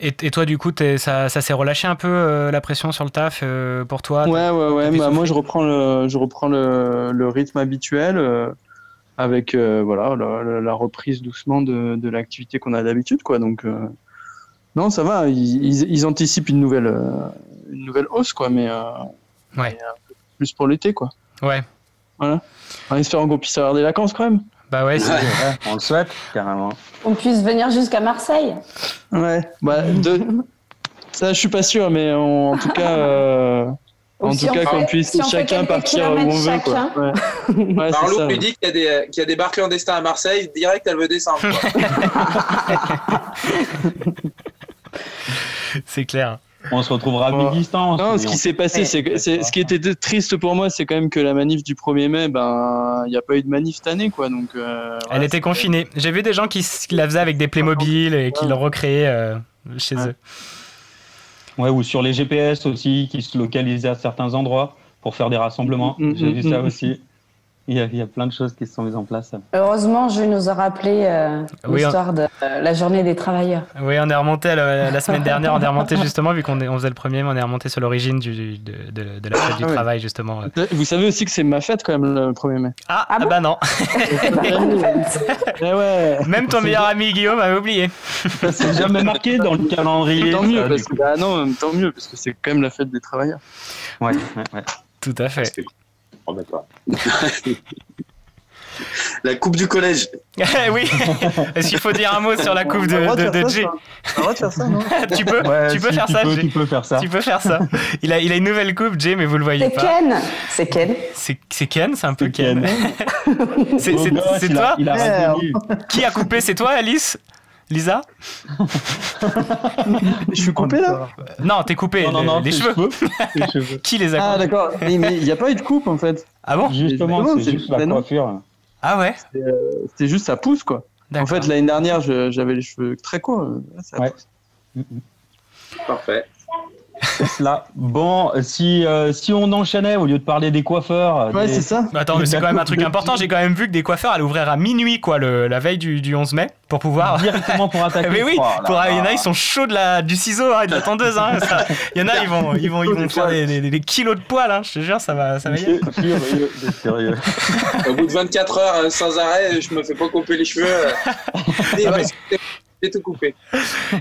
Et, et toi, du coup, ça, ça s'est relâché un peu euh, la pression sur le taf euh, pour toi? Ouais, ouais, ouais. bah, moi, je reprends le, je reprends le, le rythme habituel euh, avec euh, voilà la, reprise doucement de, de l'activité qu'on a d'habitude, quoi. Donc euh, non, ça va. Ils, ils, ils anticipent une nouvelle, euh, une nouvelle hausse, quoi, mais, euh, Ouais. mais peu plus pour l'été, quoi. Ouais. Voilà. En espérant qu'on puisse avoir des vacances, quand même. Bah ouais, c'est- Ouais, on le souhaite, carrément. On puisse venir jusqu'à Marseille. Ouais. Bah, de... ça, je suis pas sûr, mais en, en tout cas. euh, En si tout cas, qu'on puisse si chacun partir où on veut, quoi. kilomètres Ouais. Ouais, c'est Marlouk ça, lui dit qu'il y, a des- qu'il y a des bars clandestins à Marseille, direct elle veut descendre. quoi. (laughs) c'est clair. On se retrouvera à mi-distance. Non, mais ce on- qui s'est passé, c'est que c'est- ce qui était triste pour moi, c'est quand même que la manif du 1er mai, ben, il n'y a pas eu de manif cette année, quoi. Donc, euh, Elle voilà, était confinée. J'ai vu des gens qui, la faisaient avec des Playmobil et qui l'ont recréé euh, chez eux. Ouais, ou sur les GPS aussi, qui se localisaient à certains endroits pour faire des rassemblements. Mm, mm, J'ai vu mm, ça aussi. Il y, a, il y a plein de choses qui se sont mises en place. Heureusement, je nous a rappelé euh, Oui, l'histoire de euh, la journée des travailleurs. Oui, on est remonté à la, la semaine dernière, on est remonté justement, vu qu'on faisait le premier, mais on est remonté sur l'origine du- de, de- de la fête du Ah ouais. travail, justement. Vous savez aussi que c'est ma fête quand même le 1er mai. Ah, ah bah non. (laughs) Eh ouais. Même ton meilleur ami Guillaume avait oublié. Ça s'est jamais marqué dans le calendrier. Tant mieux, ça, parce du que, bah non, tant mieux, parce que c'est quand même la fête des travailleurs. Ouais, ouais, ouais. Tout à fait. Oh. (laughs) La coupe du collège. (laughs) Oui Est-ce qu'il faut dire un mot sur la coupe de, de non (laughs) tu peux, Ouais, tu peux si, faire tu ça, peux, tu peux faire ça. Tu peux faire ça. Il a, il a une nouvelle coupe, Jay, mais vous le voyez C'est pas. Ken. C'est Ken. C'est c'est Ken, c'est un peu C'est Ken. Ken. C'est c'est- c'est il a- toi il a rajeuni. Qui a coupé C'est toi, Alice? Lisa (laughs) Je suis coupé là Non, t'es coupé. Non, non, non, les (laughs) cheveux. Qui les a Ah coupés d'accord, mais il n'y a pas eu de coupe en fait. Ah bon Justement, c'est juste la coiffure. Ah ouais C'était euh, juste ça pousse quoi. En fait l'année dernière j'avais les cheveux très courts. ça Ouais. pousse. Parfait. Là, bon, si, euh, si on enchaînait au lieu de parler des coiffeurs. Ouais, des- c'est ça. Bah attends, mais c'est quand même un truc important. J'ai quand même vu que des coiffeurs allaient ouvrir à minuit, quoi, le, la veille du, du 11 mai, pour pouvoir. (laughs) Directement pour attaquer. mais oui, Oh là pour- il y en a, ils sont chauds de la, du ciseau hein, et de la tondeuse. Hein, ça. il y en a, ils vont, ils vont, ils vont faire des, des- des kilos de poils. Hein, je te jure, ça va, ça va y aller. Sérieux. Au bout de 24 heures euh, sans arrêt, je me fais pas couper les cheveux. euh. Ah, mais- J'ai tout coupé.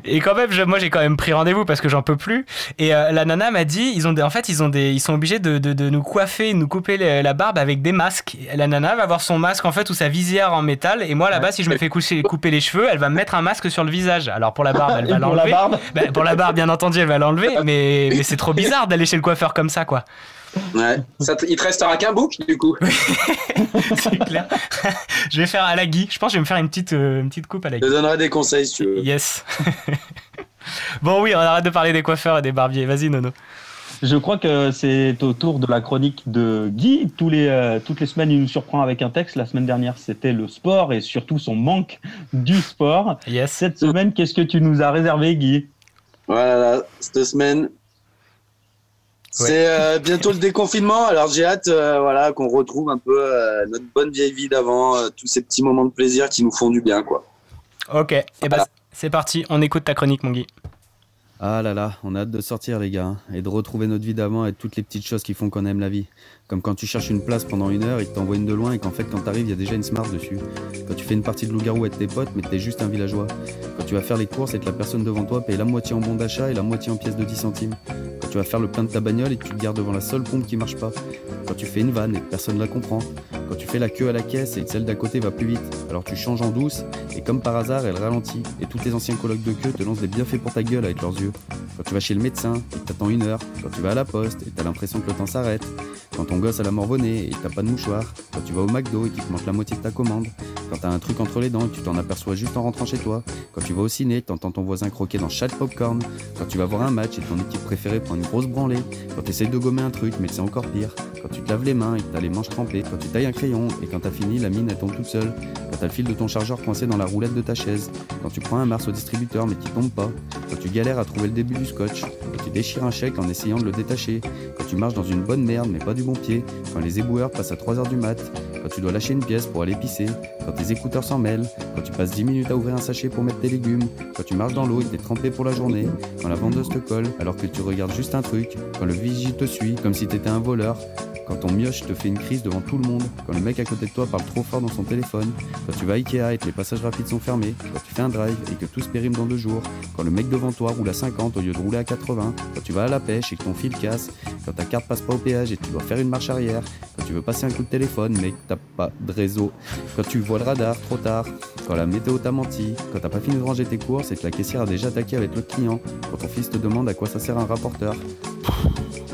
Et quand même, je- moi j'ai quand même pris rendez-vous parce que j'en peux plus. Et euh, la nana m'a dit, ils ont des, en fait, ils ont des, ils sont obligés de, de, de nous coiffer, de nous couper les- la barbe avec des masques. Et La nana va avoir son masque en fait ou sa visière en métal. Et moi là-bas, si je me fais coucher, couper les cheveux, elle va me mettre un masque sur le visage. Alors pour la barbe, elle va pour la l'enlever. barbe Ben, pour la barbe, bien entendu, elle va l'enlever. (laughs) Mais, mais c'est trop bizarre d'aller chez le coiffeur comme ça, quoi. Ouais. Ça te- il te restera qu'un bouc, du coup. (laughs) C'est clair. je vais faire à la Guy. Je pense que je vais me faire une petite, euh, une petite coupe à la Je te Guy. donnerai des conseils si tu veux. Yes. (laughs) bon oui, on arrête de parler des coiffeurs et des barbiers. Vas-y, Nono. Je crois que c'est au tour de la chronique de Guy. Tous les, euh, toutes les semaines, il nous surprend avec un texte. La semaine dernière, c'était le sport et surtout son manque du sport. Yes. Cette semaine, qu'est-ce que tu nous as réservé, Guy? Voilà, cette semaine. C'est euh, bientôt le déconfinement, alors j'ai hâte euh, voilà, qu'on retrouve un peu euh, notre bonne vieille vie d'avant, euh, tous ces petits moments de plaisir qui nous font du bien. quoi. Ok, et ben c'est parti. On écoute ta chronique, mon Guy. Ah là là, on a hâte de sortir les gars, hein, et de retrouver notre vie d'avant et toutes les petites choses qui font qu'on aime la vie. Comme quand tu cherches une place pendant une heure, ils t'envoient une de loin et qu'en fait quand t'arrives, il y a déjà une smart dessus. Quand tu fais une partie de loup-garou avec tes potes, mais t'es juste un villageois. Quand tu vas faire les courses et que la personne devant toi paye la moitié en bon d'achat et la moitié en pièces de 10 centimes. Quand tu vas faire le plein de ta bagnole et que tu te gardes devant la seule pompe qui marche pas. Quand tu fais une vanne et que personne la comprend. Quand tu fais la queue à la caisse et que celle d'à côté va plus vite. Alors tu changes en douce et comme par hasard, elle ralentit. Et tous tes anciens colocs de queue te lancent des bienfaits pour ta gueule avec leurs yeux. Quand tu vas chez le médecin et que t'attends une heure. Quand tu vas à la poste et t'as l'impression que le temps s'arrête. Quand ton gosse a la morvonnée et t'as pas de mouchoir. Quand tu vas au McDo et qu'il te manque la moitié de ta commande. Quand t'as un truc entre les dents et tu t'en aperçois juste en rentrant chez toi. Quand tu vas au ciné, t'entends ton voisin croquer dans chaque popcorn. Quand tu vas voir un match et ton équipe préférée prend une grosse branlée. Quand t'essayes de gommer un truc mais c'est encore pire. Quand tu te laves les mains et que t'as les manches trempées. Quand tu tailles un crayon et quand t'as fini, la mine elle tombe toute seule. Quand t'as le fil de ton chargeur coincé dans la roulette de ta chaise. Quand tu prends un Mars au distributeur mais qui tombe pas. Quand tu galères à trouver le début du scotch. Quand tu déchires un chèque en essayant de le détacher. Quand tu marches dans une bonne merde mais pas du bon pied. Quand les éboueurs passent à 3h du mat. Quand tu dois lâcher une pièce pour aller pisser. Quand tes écouteurs s'en mêlent. Quand tu passes 10 minutes à ouvrir un sachet pour mettre tes légumes. Quand tu marches dans l'eau et t'es trempé pour la journée. Quand la vendeuse te colle alors que tu regardes juste un truc. Quand le vigile te suit comme si t'étais un voleur. Quand ton mioche te fait une crise devant tout le monde, quand le mec à côté de toi parle trop fort dans son téléphone, quand tu vas à Ikea et que les passages rapides sont fermés, quand tu fais un drive et que tout se périme dans deux jours, quand le mec devant toi roule à 50 au lieu de rouler à 80, quand tu vas à la pêche et que ton fil casse, quand ta carte passe pas au péage et que tu dois faire une marche arrière, quand tu veux passer un coup de téléphone mais que t'as pas de réseau, quand tu vois le radar trop tard, quand la météo t'a menti, quand t'as pas fini de ranger tes courses et que la caissière a déjà attaqué avec le client, quand ton fils te demande à quoi ça sert un rapporteur.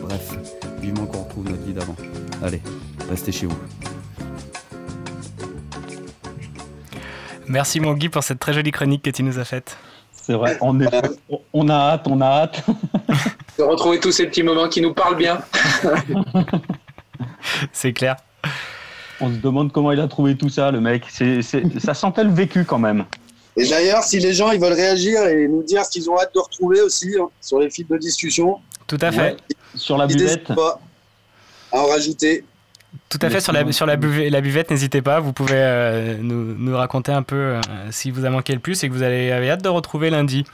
Bref, vivement qu'on retrouve notre d'avant. Allez, restez chez vous. Merci, mon Guy, pour cette très jolie chronique que tu nous as faite. C'est vrai, on, est, (laughs) on a hâte, on a hâte. De retrouver tous ces petits moments qui nous parlent bien. (laughs) C'est clair. On se demande comment il a trouvé tout ça, le mec. C'est, c'est- ça sentait le vécu quand même. Et d'ailleurs, si les gens ils veulent réagir et nous dire ce qu'ils ont hâte de retrouver aussi hein, sur les fils de discussion, Tout à fait. Ouais. Sur la buvette. pas à en rajouter. Tout à fait, sur la, sur la, buve- la buvette, n'hésitez pas, vous pouvez euh, nous, nous raconter un peu euh, si vous a manqué le plus et que vous avez, avez hâte de retrouver lundi.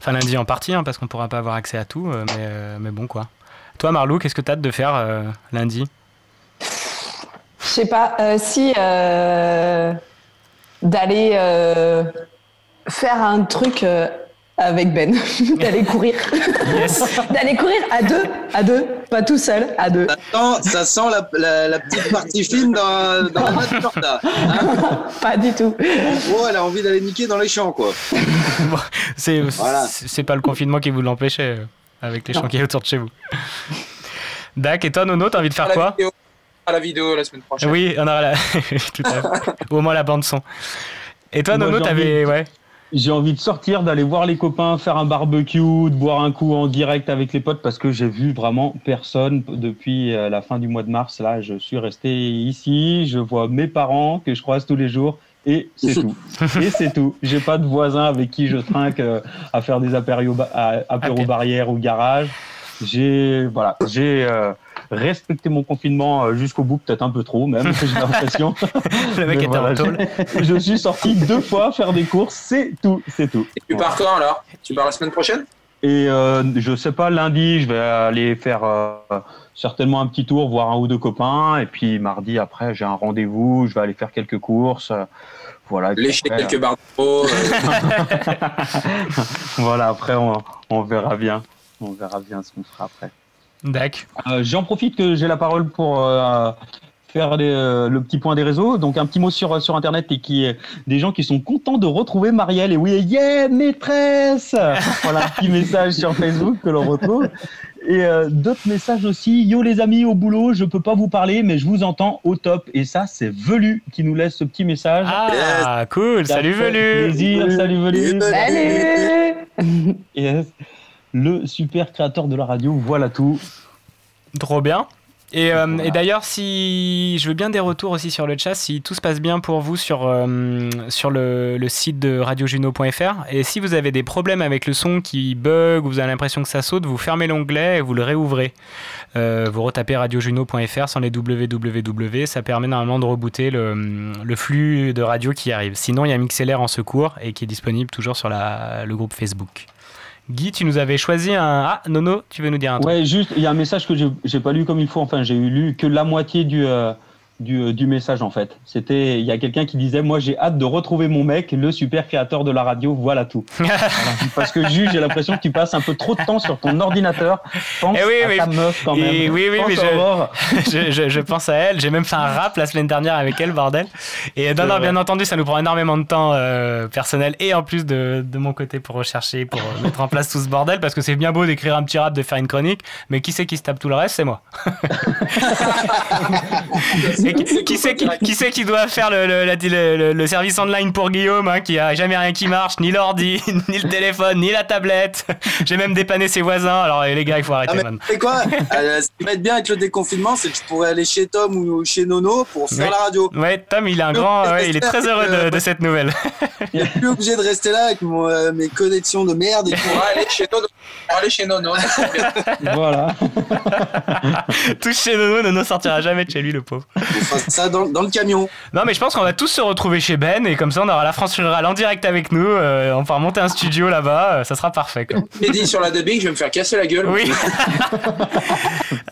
Enfin, lundi en partie, hein, parce qu'on pourra pas avoir accès à tout, euh, mais, euh, mais bon, quoi. Toi, Marlou, qu'est-ce que tu as hâte de faire euh, lundi? Je sais pas, euh, si euh, d'aller euh, faire un truc euh, avec Ben, (laughs) d'aller courir. (laughs) d'aller courir à deux, à deux, pas tout seul, à deux. Ça sent, ça sent la, la- la petite partie fine dans, dans la Porta, hein (laughs) Pas du tout. Gros, elle a envie d'aller niquer dans les champs, quoi. C'est Voilà. c'est c'est pas le confinement qui vous l'empêchait euh, avec les Non. chantiers autour de chez vous. Dac, et toi, Nono, t'as envie de faire À quoi vidéo- à la vidéo la semaine prochaine. Oui, on aura la... Tout à fait. Ou au moins la bande-son. Et toi, Moi, Nono, t'avais. Ouais. J'ai envie de sortir, d'aller voir les copains, faire un barbecue, de boire un coup en direct avec les potes parce que j'ai vu vraiment personne depuis euh, la fin du mois de mars. Là, je suis resté ici, je vois mes parents que je croise tous les jours et c'est tout. Et c'est tout. J'ai pas de voisins avec qui je trinque euh, à faire des apéros, apéros barrières au garage. j'ai voilà, j'ai euh, respecté mon confinement euh, jusqu'au bout, peut-être un peu trop même, (laughs) j'ai l'impression. (laughs) Le mec était voilà, en tôle. Je suis sorti deux fois faire des courses, c'est tout, c'est tout. Tu pars quand alors? Tu pars la semaine prochaine? Et euh, je sais pas, lundi, je vais aller faire euh, certainement un petit tour, voir un ou deux copains. Et puis mardi, après, j'ai un rendez-vous, je vais aller faire quelques courses. euh, Voilà. Lécher après, quelques barres de peau. euh, (laughs) voilà, après, on, on verra bien. On verra bien ce qu'on fera après. Dac. Euh, J'en profite que j'ai la parole pour euh, faire les, euh, le petit point des réseaux. Donc, un petit mot sur, sur Internet et qui est des gens qui sont contents de retrouver Marielle. Et oui, yeah, maîtresse (laughs) Voilà, un petit message sur Facebook que l'on retrouve. Et euh, d'autres messages aussi. Yo les amis au boulot, je peux pas vous parler, mais je vous entends au top. Et ça, c'est Velu qui nous laisse ce petit message. Ah, cool. Salut, Velu. Plaisir, salut Velu. Salut Yes. Le super créateur de la radio, voilà tout. Trop bien. Et, euh, et d'ailleurs, si je veux bien des retours aussi sur le chat, si tout se passe bien pour vous sur, euh, sur le, le site de radiojuno.fr, et si vous avez des problèmes avec le son qui bug ou vous avez l'impression que ça saute, vous fermez l'onglet et vous le réouvrez. Euh, vous retapez radiojuno.fr sans les www, ça permet normalement de rebooter le, le flux de radio qui arrive. Sinon, il y a MixLR en secours et qui est disponible toujours sur la, le groupe Facebook. Guy, tu nous avais choisi un... Ah, Nono, tu veux nous dire un truc? Ouais, juste, il y a un message que j'ai- pas lu comme il faut. Enfin, j'ai lu que la moitié du, euh, du, du message, en fait. C'était, il y a quelqu'un qui disait, moi, j'ai hâte de retrouver mon mec, le super créateur de la radio, voilà tout. (laughs) Voilà. Parce que juste, j'ai l'impression que tu passes un peu trop de temps sur ton ordinateur. Pense Eh oui, à oui. ta meuf, quand même. Et oui, oui, Pense mais à Aurore. je, (laughs) je, je- je pense à elle. J'ai même fait un rap la semaine dernière avec elle, bordel. Et non, bien entendu, ça nous prend énormément de temps euh, personnel et en plus de, de mon côté pour rechercher, pour euh, mettre en place tout ce bordel parce que c'est bien beau d'écrire un petit rap, de faire une chronique, mais qui c'est qui se tape tout le reste? C'est moi. (laughs) Et qui, qui c'est qui, qui c'est qui doit faire le, le, la- le- le- le service online pour Guillaume, hein, qui a jamais rien qui marche, ni l'ordi, (laughs) ni le téléphone, ni la tablette. (laughs) J'ai même dépanné ses voisins. Alors les gars, il faut arrêter Ah, mais maintenant. tu sais quoi? (laughs) Euh, Ce qui m'aide bien avec le déconfinement, c'est que je pourrais aller chez Tom ou chez Nono pour faire Ouais. la radio. Ouais, Tom, il est un grand, ouais, il est très heureux de, de cette nouvelle. Il n'est plus obligé de rester là avec mon, euh, mes connexions de merde et pour tout. aller chez Nono. Aller chez Nono. Voilà. Tous chez Nono, Nono sortira jamais de chez lui, le pauvre. Ça dans, dans le camion. Non, mais je pense qu'on va tous se retrouver chez Ben et comme ça, on aura la France rurale en direct avec nous. euh, on pourra monter un studio là-bas, euh, ça sera parfait. J'ai dit sur la dubbing, je vais me faire casser la gueule. Oui. (laughs)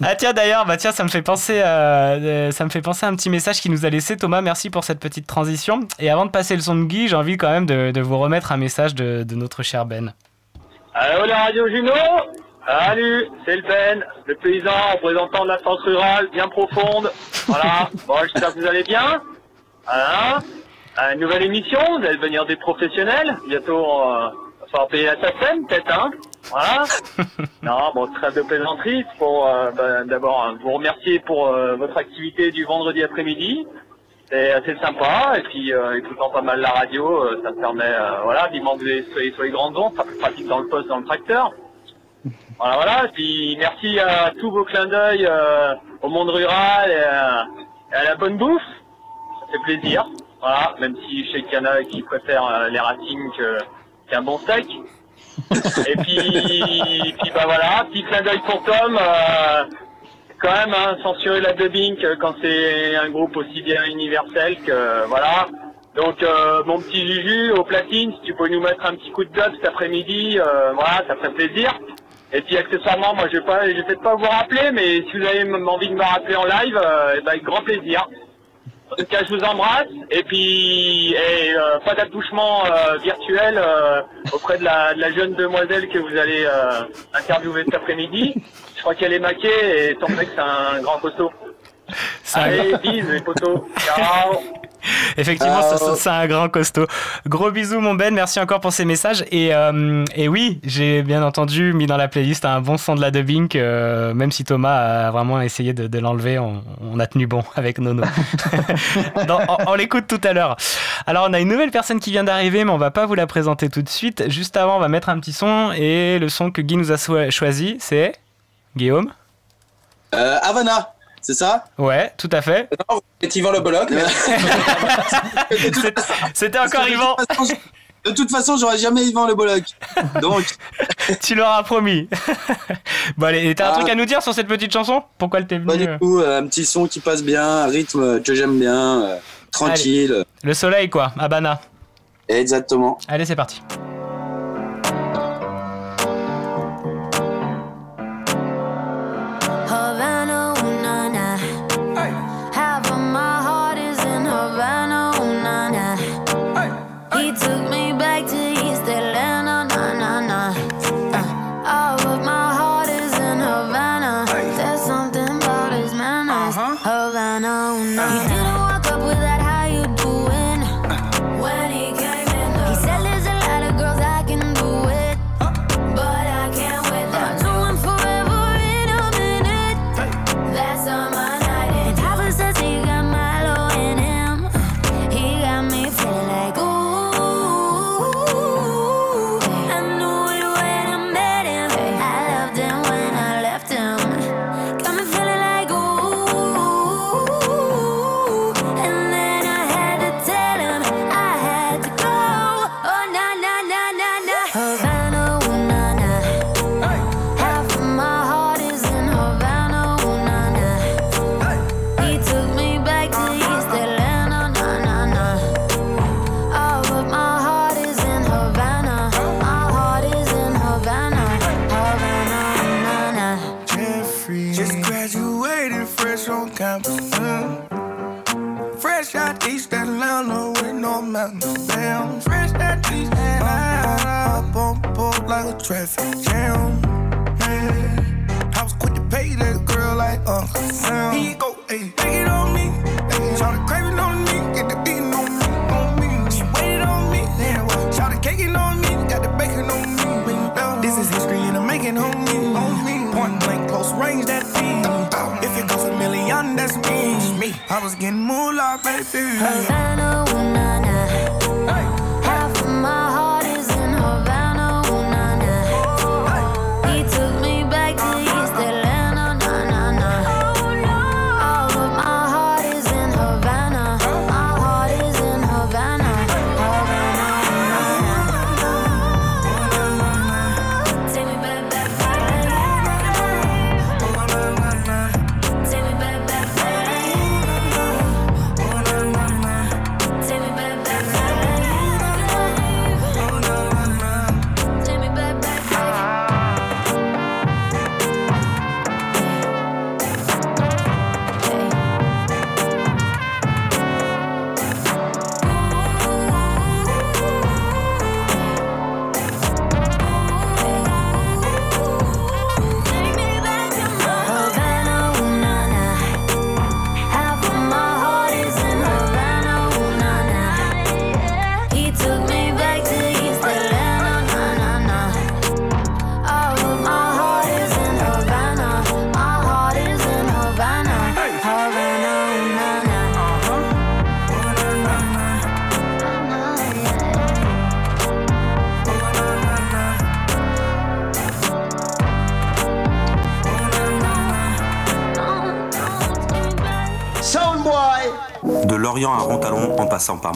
Ah tiens d'ailleurs, bah tiens, ça me fait penser, à, euh, ça me fait penser à un petit message qu'il nous a laissé Thomas. Merci pour cette petite transition. Et avant de passer le son de Guy, j'ai envie quand même de, de vous remettre un message de, de notre cher Ben. Allô la radio Juno? Salut, c'est le Ben, le paysan représentant de la France rurale bien profonde. Voilà, bon j'espère que vous allez bien. Voilà, Euh, une nouvelle émission, vous allez devenir des professionnels. Bientôt, euh, va falloir payer la SACEM peut-être, hein Voilà. (laughs) Non, bon, trêve de plaisanterie. Pour euh, bah, d'abord euh, vous remercier pour euh, votre activité du vendredi après-midi. C'est assez sympa. Et puis, euh, écoutant pas mal la radio, euh, ça me permet, euh, voilà, que vous soyez sur les grandes ondes, ça plus pratique dans le poste, dans le tracteur. Voilà, voilà. Puis, merci à tous vos clins d'œil euh, au monde rural et, à la bonne bouffe. Ça fait plaisir. Voilà, même si je sais qu'il y en a qui préfèrent euh, les ratings qu'un bon steak. Et puis, bah voilà, petit clin d'œil pour Tom. euh, quand même, hein, censurer la dubbing quand c'est un groupe aussi bien universel que voilà. Donc mon petit Juju au platine, si tu peux nous mettre un petit coup de dub cet après-midi, voilà, ça ferait plaisir. Et puis accessoirement, moi je vais pas, je vais peut-être pas vous rappeler, mais si vous avez envie de me rappeler en live, euh, eh ben, avec grand plaisir. En tout cas, je vous embrasse. Et puis, et, euh, pas d'attouchement euh, virtuel euh, auprès de la, de la jeune demoiselle que vous allez euh, interviewer cet après-midi. Je crois qu'elle est maquée et ton mec c'est un grand costaud. C'est un Allez, bisous les potos. Ciao. (laughs) Effectivement, c'est un grand costaud. Gros bisous, mon Ben. Merci encore pour ces messages. Et, euh, et oui, j'ai bien entendu mis dans la playlist un bon son de la dubbing. euh, même si Thomas a vraiment essayé de, de l'enlever, on, on a tenu bon avec Nono. (laughs) Dans- on on l'écoute tout à l'heure. Alors, on a une nouvelle personne qui vient d'arriver, mais on va pas vous la présenter tout de suite. Juste avant, on va mettre un petit son. Et le son que Guy nous a choisi, c'est Guillaume. Euh, Havana, c'est ça Ouais, tout à fait. C'est Yvan Le Bolloc. (laughs) C'était encore Yvan. De toute façon, j'aurais jamais Yvan Le Bolloc. Donc, (laughs) tu l'auras promis. (laughs) bon, allez, t'as un Ah. truc à nous dire sur cette petite chanson? Pourquoi elle t'est venue du euh tout. euh, Un petit son qui passe bien, un rythme que j'aime bien, euh, tranquille. Le soleil, quoi, Habana. Exactement. Allez, c'est parti. Damn, fresh out East Atlanta. Up on board like a traffic jam. Man, I was quick to pay that girl like Uncle Sam. He go, hey, take it on me. The craving on me, get the beating on me, on me. She waited on me, what? Shout the caking on me, got the bacon on me. This is history and I'm making me, on me. Point blank, close range, that feed. If it goes a million, that's me. me. I was getting moolah, baby. Havana, ooh na na. Half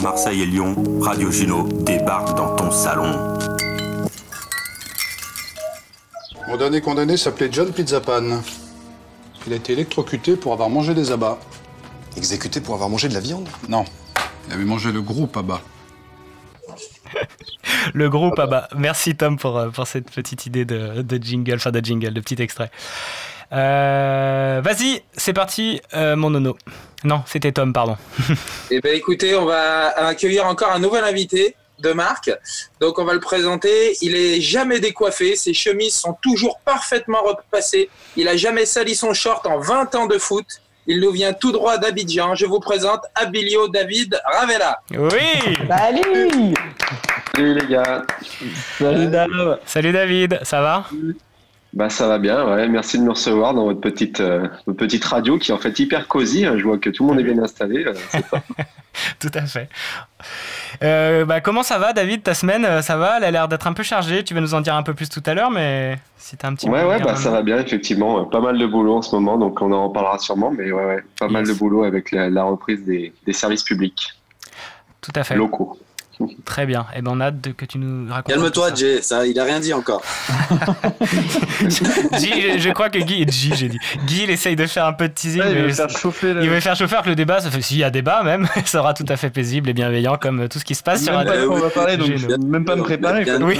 Marseille et Lyon, Radio Juno débarque dans ton salon. Mon dernier condamné s'appelait John Pizzapan. Il a été électrocuté pour avoir mangé des abats. Exécuté pour avoir mangé de la viande? Non. Il avait mangé le groupe abat. (laughs) Le groupe, ah bah, merci Tom pour, euh, pour cette petite idée de, de jingle, enfin de jingle, de petit extrait. Euh, Vas-y, c'est parti, euh, mon nono. Non, c'était Tom, pardon. (laughs) Eh ben écoutez, on va accueillir encore un nouvel invité de marque. Donc on va le présenter. Il est jamais décoiffé, ses chemises sont toujours parfaitement repassées. Il a jamais sali son short en 20 ans de foot. Il nous vient tout droit d'Abidjan. Je vous présente Abilio David Ravella. Oui Salut Salut les gars. Salut David. Salut David, ça va? Bah ça va bien, ouais. Merci de me recevoir dans votre petite, euh, votre petite radio qui est en fait hyper cosy. hein. Je vois que tout le monde est bien installé. (laughs) Tout à fait. Euh, bah, comment ça va, David Ta semaine, euh, ça va? Elle a l'air d'être un peu chargée. Tu vas nous en dire un peu plus tout à l'heure, mais si t'as un petit Ouais, ouais, bah ça maintenant. va bien, effectivement. Pas mal de boulot en ce moment, donc on en reparlera sûrement. Mais ouais, ouais, pas mal de boulot avec la, la reprise des, des services publics Tout à fait. locaux. (laughs) Très bien. Et ben on a hâte de, que tu nous racontes. Calme-toi, Jay, ça, il a rien dit encore. (laughs) Guy, je, je crois que Guy, Guy, j'ai dit. Guy, il essaye de faire un peu de teasing. Ouais, il veut faire chauffer le- Il veut faire chauffer alors que le débat, ça fait, s'il y a débat même, (laughs) ça sera tout à fait paisible et bienveillant comme tout ce qui se passe sur Même pas de quoi on va parler, donc je vais même pas me préparer. Oui.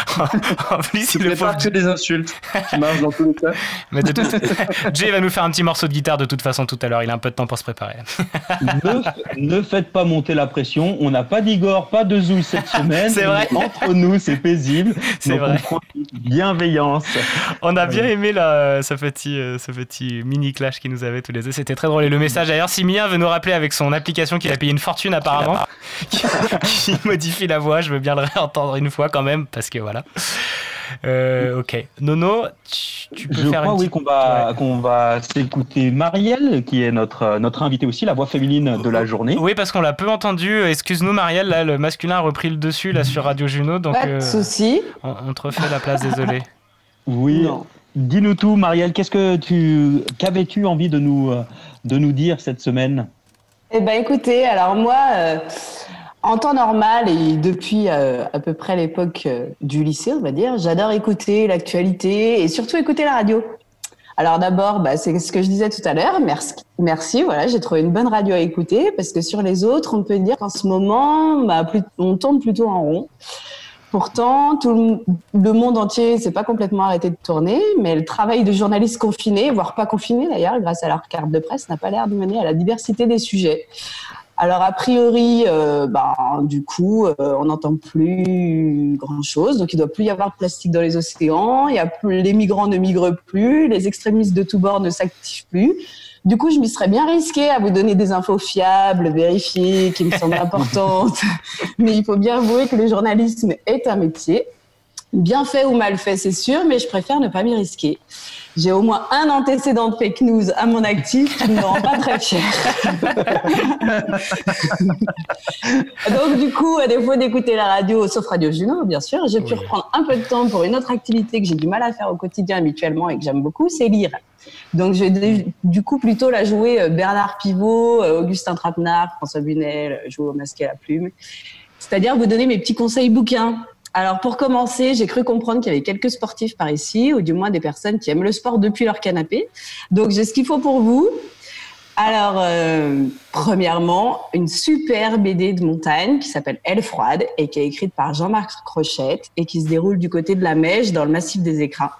(laughs) en plus, il le prépare que des insultes qui marchent dans tous les cas. (laughs) Mais de toute... (laughs) Jay va nous faire un petit morceau de guitare de toute façon tout à l'heure. Il a un peu de temps pour se préparer. ne, ne faites pas monter la pression. On n'a pas d'Igor, pas de Zouille cette semaine. C'est vrai. Entre nous, c'est paisible. C'est vrai. on bienveillance. On a bien aimé là, ce petit, euh, ce petit mini clash qui nous avait tous les deux. C'était très drôle. Et le message d'ailleurs, si Mia veut nous rappeler avec son application qu'il a payé une fortune apparemment, qui, qui modifie la voix, je veux bien le réentendre une fois quand même parce que voilà. Euh, ok. Nono, tu, tu peux Je faire crois une oui qu'on va qu'on va s'écouter Marielle qui est notre notre invitée aussi, la voix féminine de la journée. Oui, parce qu'on l'a peu entendu. Excuse-nous, Marielle, là, le masculin a repris le dessus là sur Radio Juno, donc Pas de euh, souci. on, on te refait la place. Désolé. (laughs) Oui. Dis-nous tout, Marielle. Qu'est-ce que tu qu'avais-tu envie de nous euh, de nous dire cette semaine? Eh ben écoutez, alors moi, euh, en temps normal et depuis euh, à peu près l'époque euh, du lycée, on va dire, j'adore écouter l'actualité et surtout écouter la radio. Alors d'abord, bah, c'est ce que je disais tout à l'heure. Merci. Voilà, j'ai trouvé une bonne radio à écouter parce que sur les autres, on peut dire qu'en ce moment, bah, on tourne plutôt en rond. Pourtant, tout le- le monde entier s'est pas complètement arrêté de tourner, mais le travail de journalistes confinés, voire pas confinés d'ailleurs, grâce à leur carte de presse, n'a pas l'air de mener à la diversité des sujets. Alors a priori, euh, ben, du coup, euh, on n'entend plus grand-chose, donc il doit plus y avoir de plastique dans les océans, il y a plus, les migrants ne migrent plus, les extrémistes de tous bords ne s'activent plus. Du coup, je m'y serais bien risquée à vous donner des infos fiables, vérifiées, qui me semblent (laughs) importantes. Mais il faut bien avouer que le journalisme est un métier. Bien fait ou mal fait, c'est sûr, mais je préfère ne pas m'y risquer. J'ai au moins un antécédent de fake news à mon actif qui ne me rend pas très fier. (laughs) Donc, du coup, à défaut d'écouter la radio, sauf Radio Juno, bien sûr, j'ai pu reprendre un peu de temps pour une autre activité que j'ai du mal à faire au quotidien habituellement et que j'aime beaucoup, c'est lire. Donc, je vais du coup plutôt la jouer euh, Bernard Pivot, euh, Augustin Trapenard, François Bunel, euh, jouer au masque et à la plume. C'est-à-dire vous donner mes petits conseils bouquins. Alors, pour commencer, j'ai cru comprendre qu'il y avait quelques sportifs par ici, ou du moins des personnes qui aiment le sport depuis leur canapé. Donc, j'ai ce qu'il faut pour vous. Alors, euh, premièrement, une super BD de montagne qui s'appelle Elle froide et qui est écrite par Jean-Marc Crochette et qui se déroule du côté de la Mèche dans le massif des écrins.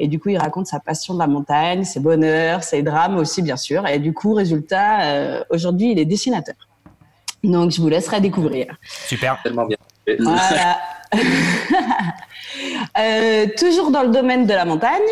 Et du coup, il raconte sa passion de la montagne, ses bonheurs, ses drames aussi, bien sûr. Et du coup, résultat, euh, aujourd'hui, il est dessinateur. Donc, je vous laisserai découvrir. Super. Tellement bien. Voilà. (laughs) Euh, toujours dans le domaine de la montagne,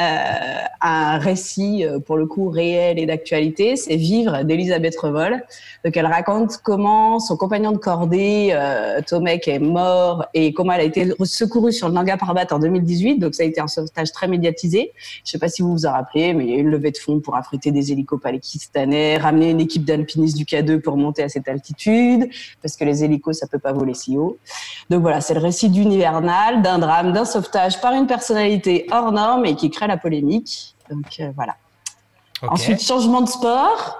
euh, un récit euh, pour le coup réel et d'actualité, c'est Vivre d'Elisabeth Revol. Donc elle raconte comment son compagnon de cordée, euh, Tomek, est mort et comment elle a été secourue sur le Nanga Parbat en 2018. Donc ça a été un sauvetage très médiatisé. Je sais pas si vous vous en rappelez, mais il y a eu une levée de fonds pour affréter des hélicos pakistanais, ramener une équipe d'alpinistes du K2 pour monter à cette altitude, parce que les hélicos ça peut pas voler si haut. Donc voilà, c'est le récit d'une hivernale, d'un drame, d'un sauvetage par une personnalité hors norme et qui crée la polémique. Donc euh, voilà. Ensuite, changement de sport.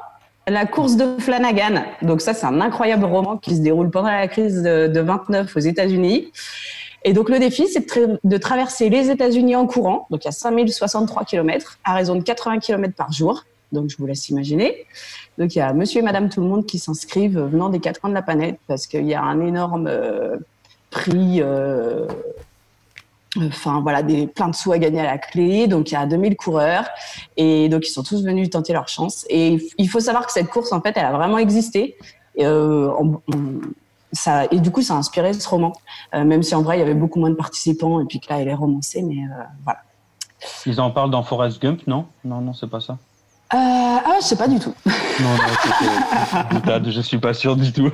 La course de Flanagan. Donc ça, c'est un incroyable roman qui se déroule pendant la crise de, de 29 aux États-Unis. Et donc le défi, c'est de, tra- de traverser les États-Unis en courant. Donc il y a 5063 km à raison de 80 km par jour. Donc je vous laisse imaginer. Donc il y a Monsieur et Madame tout le monde qui s'inscrivent venant des quatre coins de la planète parce qu'il y a un énorme euh, prix. euh, Enfin voilà, des, plein de sous à gagner à la clé. Donc il y a 2000 coureurs et donc ils sont tous venus tenter leur chance. Et il faut savoir que cette course en fait, elle a vraiment existé. Et, euh, on- on- ça, et du coup, ça a inspiré ce roman, Euh, même si en vrai il y avait beaucoup moins de participants et puis que là, elle est romancée. Mais euh, voilà. Ils en parlent dans Forrest Gump, non Non, non, c'est pas ça. Euh, ah, je sais pas du tout. Non, non, je suis pas sûr du tout.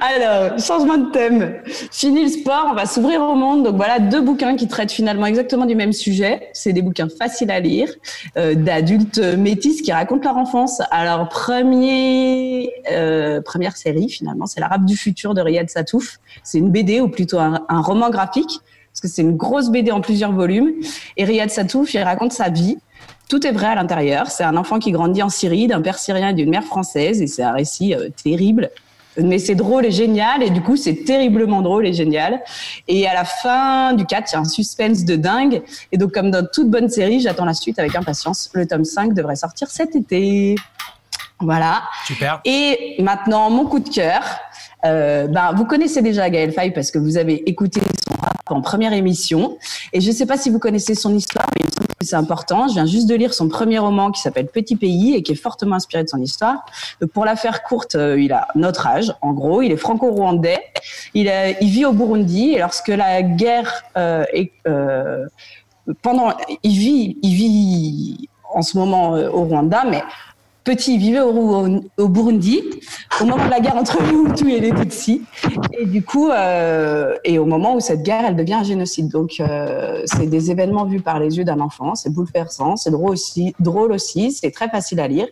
Alors, changement de thème. Fini le sport, on va s'ouvrir au monde. Donc voilà, deux bouquins qui traitent finalement exactement du même sujet. C'est des bouquins faciles à lire, euh, d'adultes métis qui racontent leur enfance. Alors, premier, euh, première série finalement, c'est L'Arabe du futur de Riyad Satouf. C'est une BD ou plutôt un, roman graphique parce que c'est une grosse BD en plusieurs volumes. Et Riyad Satouf, il raconte sa vie. Tout est vrai à l'intérieur. C'est un enfant qui grandit en Syrie, d'un père syrien et d'une mère française, et c'est un récit euh, terrible. Mais c'est drôle et génial, et du coup, c'est terriblement drôle et génial. Et à la fin du 4, il y a un suspense de dingue. Et donc, comme dans toute bonne série, j'attends la suite avec impatience. Le tome 5 devrait sortir cet été. Voilà. Super. Et maintenant, mon coup de cœur. Euh, ben, vous connaissez déjà Gaël Faye parce que vous avez écouté son rap en première émission. Et je ne sais pas si vous connaissez son histoire, mais il me semble que c'est important. Je viens juste de lire son premier roman qui s'appelle Petit Pays et qui est fortement inspiré de son histoire. Pour la faire courte, euh, il a notre âge, en gros. Il est franco-rwandais. Il, il vit au Burundi et lorsque la guerre euh, est, euh, pendant, il vit, il vit en ce moment euh, au Rwanda, mais petit, il vivait au, Burundi au moment de la guerre entre (laughs) les Hutus et les Tutsis. Et du coup, euh, et au moment où cette guerre, elle devient un génocide. Donc, euh, c'est des événements vus par les yeux d'un enfant. C'est bouleversant, c'est drôle aussi, drôle aussi. C'est très facile à lire.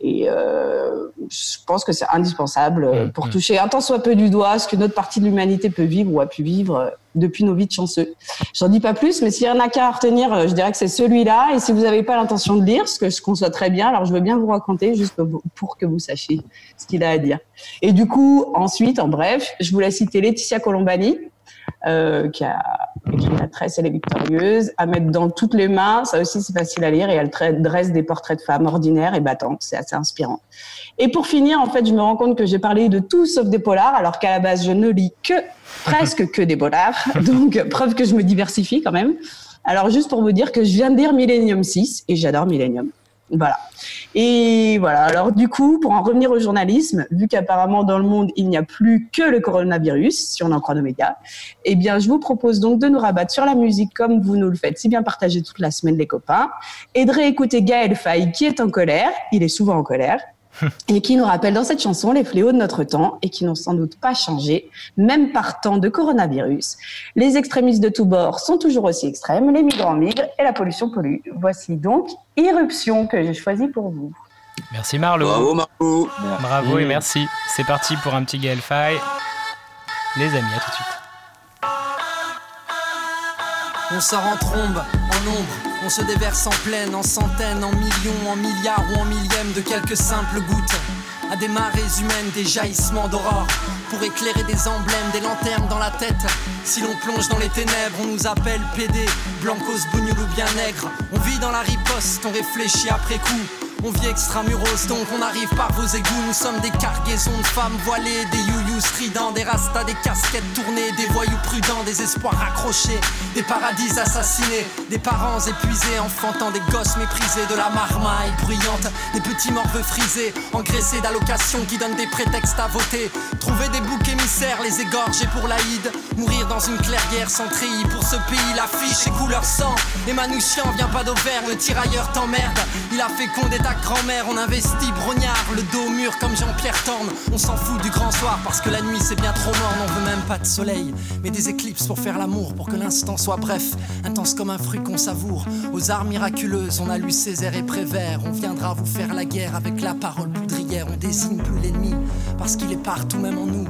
Et euh, je pense que c'est indispensable pour toucher un tant soit peu du doigt ce qu'une autre partie de l'humanité peut vivre ou a pu vivre depuis nos vies de chanceux. J'en dis pas plus, mais s'il y en a qu'à retenir, je dirais que c'est celui-là. Et si vous n'avez pas l'intention de lire, ce que je conçois très bien, alors je veux bien vous raconter juste pour, que vous sachiez ce qu'il a à dire. Et du coup, ensuite, en bref, je voulais citer Laetitia Colombani, euh, qui a écrit La tresse et les victorieuses, à mettre dans toutes les mains. Ça aussi, c'est facile à lire et elle dresse des portraits de femmes ordinaires et battantes. C'est assez inspirant. Et pour finir, en fait, je me rends compte que j'ai parlé de tout sauf des polars, alors qu'à la base, je ne lis que, presque que des polars. (laughs) Donc, preuve que je me diversifie quand même. Alors, juste pour vous dire que je viens de lire Millennium 6 et j'adore Millennium. Voilà. Et voilà. Alors, du coup, pour en revenir au journalisme, vu qu'apparemment dans le monde, il n'y a plus que le coronavirus, si on en croit nos médias, eh bien, je vous propose donc de nous rabattre sur la musique comme vous nous le faites si bien partager toute la semaine, les copains, et de réécouter Gaël Faye qui est en colère. Il est souvent en colère. (laughs) Et qui nous rappelle dans cette chanson les fléaux de notre temps et qui n'ont sans doute pas changé, même par temps de coronavirus. Les extrémistes de tous bords sont toujours aussi extrêmes, les migrants migrent et la pollution pollue. Voici donc Irruption que j'ai choisi pour vous. Merci Marlo. Bravo Marco. Bravo et merci. C'est parti pour un petit Gaël Faye. Les amis, à tout de suite. On sort en trombe, en ombre, on se déverse en pleine, en centaines, en millions, en milliards ou en millièmes de quelques simples gouttes. À des marées humaines, des jaillissements d'aurore, pour éclairer des emblèmes, des lanternes dans la tête. Si l'on plonge dans les ténèbres, on nous appelle PD, blancos, bougnoul ou bien nègre. On vit dans la riposte, on réfléchit après coup. On vit extramuros, donc on arrive par vos égouts. Nous sommes des cargaisons de femmes voilées, des youyous stridents, des rastas, des casquettes tournées, des voyous prudents, des espoirs accrochés, des paradis assassinés, des parents épuisés, enfantant des gosses méprisés, de la marmaille bruyante, des petits morveux frisés, engraissés d'allocations qui donnent des prétextes à voter. Trouver des boucs émissaires, les égorger pour l'Aïd, mourir dans une clairière sans treillis pour ce pays, l'affiche et couleur sang. Manouchian vient pas d'Auvergne, le tirailleur t'emmerde. Il a fécondé ta grand-mère, on investit brognard, le dos mur comme Jean-Pierre Torne. On s'en fout du grand soir parce que la nuit c'est bien trop morne, on veut même pas de soleil, mais des éclipses pour faire l'amour, pour que l'instant soit bref, intense comme un fruit qu'on savoure. Aux arts miraculeuses, on a lu Césaire et Prévert, on viendra vous faire la guerre avec la parole poudrière, on désigne plus l'ennemi parce qu'il est partout même en nous.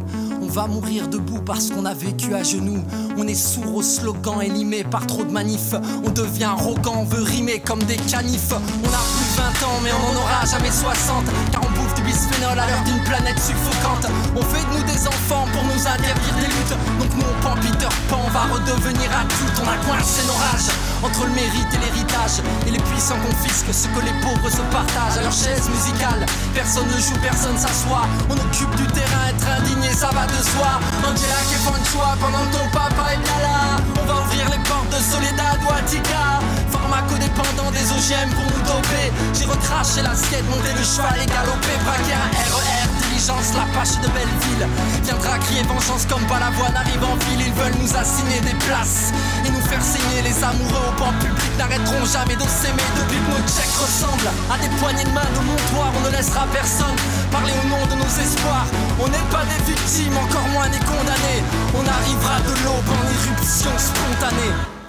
On va mourir debout parce qu'on a vécu à genoux. On est sourd aux slogans élimés par trop de manifs. On devient arrogant, on veut rimer comme des canifs. On a plus de 20 ans, mais on n'en aura jamais 60. Car bouffe du bisphénol à l'heure d'une planète suffocante. On fait de nous des enfants pour nous interdire des luttes. Donc nous on prend Peter Pan, on va redevenir adulte. On a coincé nos rages entre le mérite et l'héritage. Et les puissants confisquent ce que les pauvres se partagent à leur chaise musicale. Personne ne joue, personne s'assoit. On occupe du terrain, être indigné, ça va de soi. Angela qui est de choix pendant que ton papa est bien là. On va ouvrir les portes de Soledad ou Attica. Pharmacodépendant des OGM pour nous doper. J'ai recraché l'assiette, monté le cheval et galopé. RER, diligence, la pâche de Belleville. Viendra crier vengeance comme Balavoine arrive en ville. Ils veulent nous assigner des places et nous faire saigner. Les amoureux au banc public n'arrêteront jamais de s'aimer depuis que nos checks ressemblent à des poignées de main de montoir. On ne laissera personne parler au nom de nos espoirs. On n'est pas des victimes, encore moins des condamnés. On arrivera de l'aube en éruption spontanée.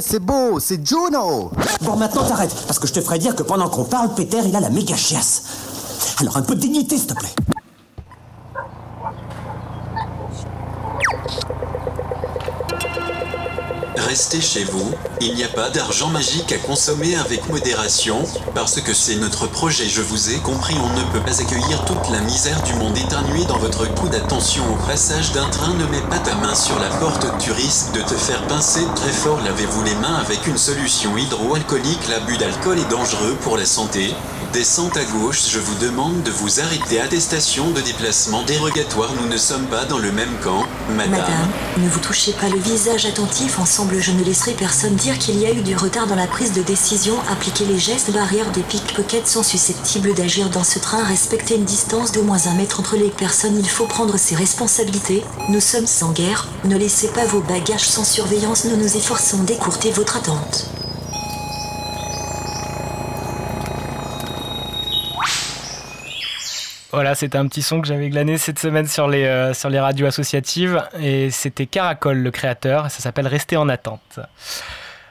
C'est beau, c'est Juno Bon, maintenant t'arrêtes, parce que je te ferai dire que pendant qu'on parle, Peter, il a la méga chiasse. Alors un peu de dignité, s'il te plaît. Chez vous, il n'y a pas d'argent magique à consommer avec modération, parce que c'est notre projet, je vous ai compris, on ne peut pas accueillir toute la misère du monde éternué dans votre coude. Attention au passage d'un train, ne mets pas ta main sur la porte, tu risques de te faire pincer très fort. Lavez-vous les mains avec une solution hydroalcoolique, l'abus d'alcool est dangereux pour la santé. Descente à gauche, je vous demande de vous arrêter. Attestation de déplacement dérogatoire, nous ne sommes pas dans le même camp, madame. Madame, ne vous touchez pas le visage attentif. Ensemble, je ne laisserai personne dire qu'il y a eu du retard dans la prise de décision. Appliquez les gestes barrières des pickpockets sont susceptibles d'agir dans ce train. Respectez une distance d'au moins un mètre entre les personnes. Il faut prendre ses responsabilités. Nous sommes sans guerre. Ne laissez pas vos bagages sans surveillance. Nous nous efforçons d'écourter votre attente. Voilà, c'était un petit son que j'avais glané cette semaine sur les, euh, radios associatives. Et c'était Caracol, le créateur. Ça s'appelle Rester en attente.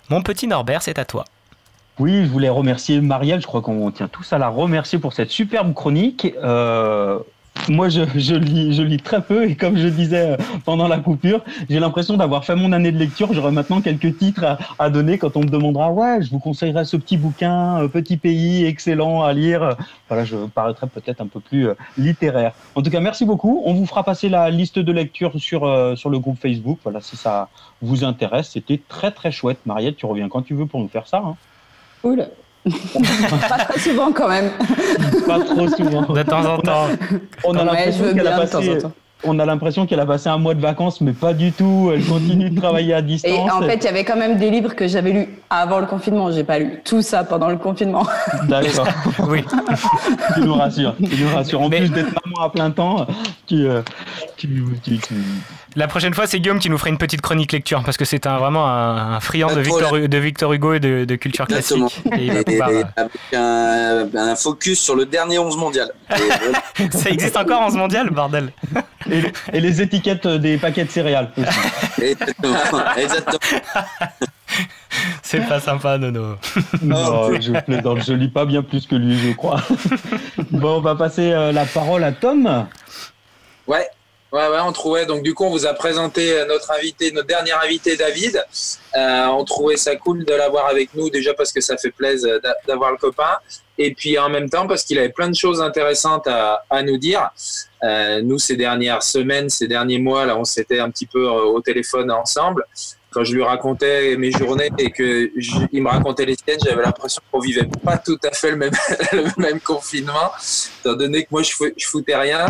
Mon petit Norbert, c'est à toi. Oui, je voulais remercier Marielle. Je crois qu'on tient tous à la remercier pour cette superbe chronique. Euh, moi, je, je lis, je lis très peu et comme je disais euh, pendant la coupure, j'ai l'impression d'avoir fait mon année de lecture. J'aurai maintenant quelques titres à, à donner quand on me demandera ouais, je vous conseillerais ce petit bouquin, euh, Petit pays, excellent à lire. Voilà, je paraîtrai peut-être un peu plus euh, littéraire. En tout cas, merci beaucoup. On vous fera passer la liste de lecture sur sur le groupe Facebook. Voilà, si ça vous intéresse, c'était très très chouette. Mariette, tu reviens quand tu veux pour nous faire ça. Hein. Cool. Pas très souvent quand même. Pas trop souvent. De temps en temps. On a l'impression qu'elle a bien de temps passé. en temps. On a l'impression qu'elle a passé un mois de vacances, mais pas du tout. Elle continue de travailler à distance. Et en fait, il y avait quand même des livres que j'avais lus avant le confinement. J'ai pas lu tout ça pendant le confinement. D'accord. (laughs) oui. tu nous rassures. Tu nous rassures. En plus d'être maman à plein temps, tu, euh, tu, tu- tu- La prochaine fois, c'est Guillaume qui nous fera une petite chronique lecture parce que c'est un, vraiment un, un friand de Victor, problème. de Victor Hugo et de, de culture Exactement. classique. Et il va pouvoir, et avec un, un focus sur le dernier 11 mondial. Et (laughs) euh, Ça existe encore en ce mondial, bordel. Et, les- et les étiquettes des paquets de céréales. Exactement. (laughs) C'est pas sympa, Nono. Non, je plaisante. Je lis pas bien plus que lui, je crois. (laughs) Bon, on va passer euh, la parole à Tom. Ouais, ouais, ouais, on trouvait. Donc, du coup, on vous a présenté euh, notre invité, notre dernier invité, David. Euh, on trouvait ça cool de l'avoir avec nous, déjà parce que ça fait plaisir d'a- d'avoir le copain. Et puis, en même temps, parce qu'il avait plein de choses intéressantes à, nous dire. Euh, nous, ces dernières semaines, ces derniers mois, là, on s'était un petit peu au téléphone ensemble. Quand je lui racontais mes journées et que je- il me racontait les siennes, j'avais l'impression qu'on vivait pas tout à fait le même, (laughs) confinement, étant donné que moi je, je foutais rien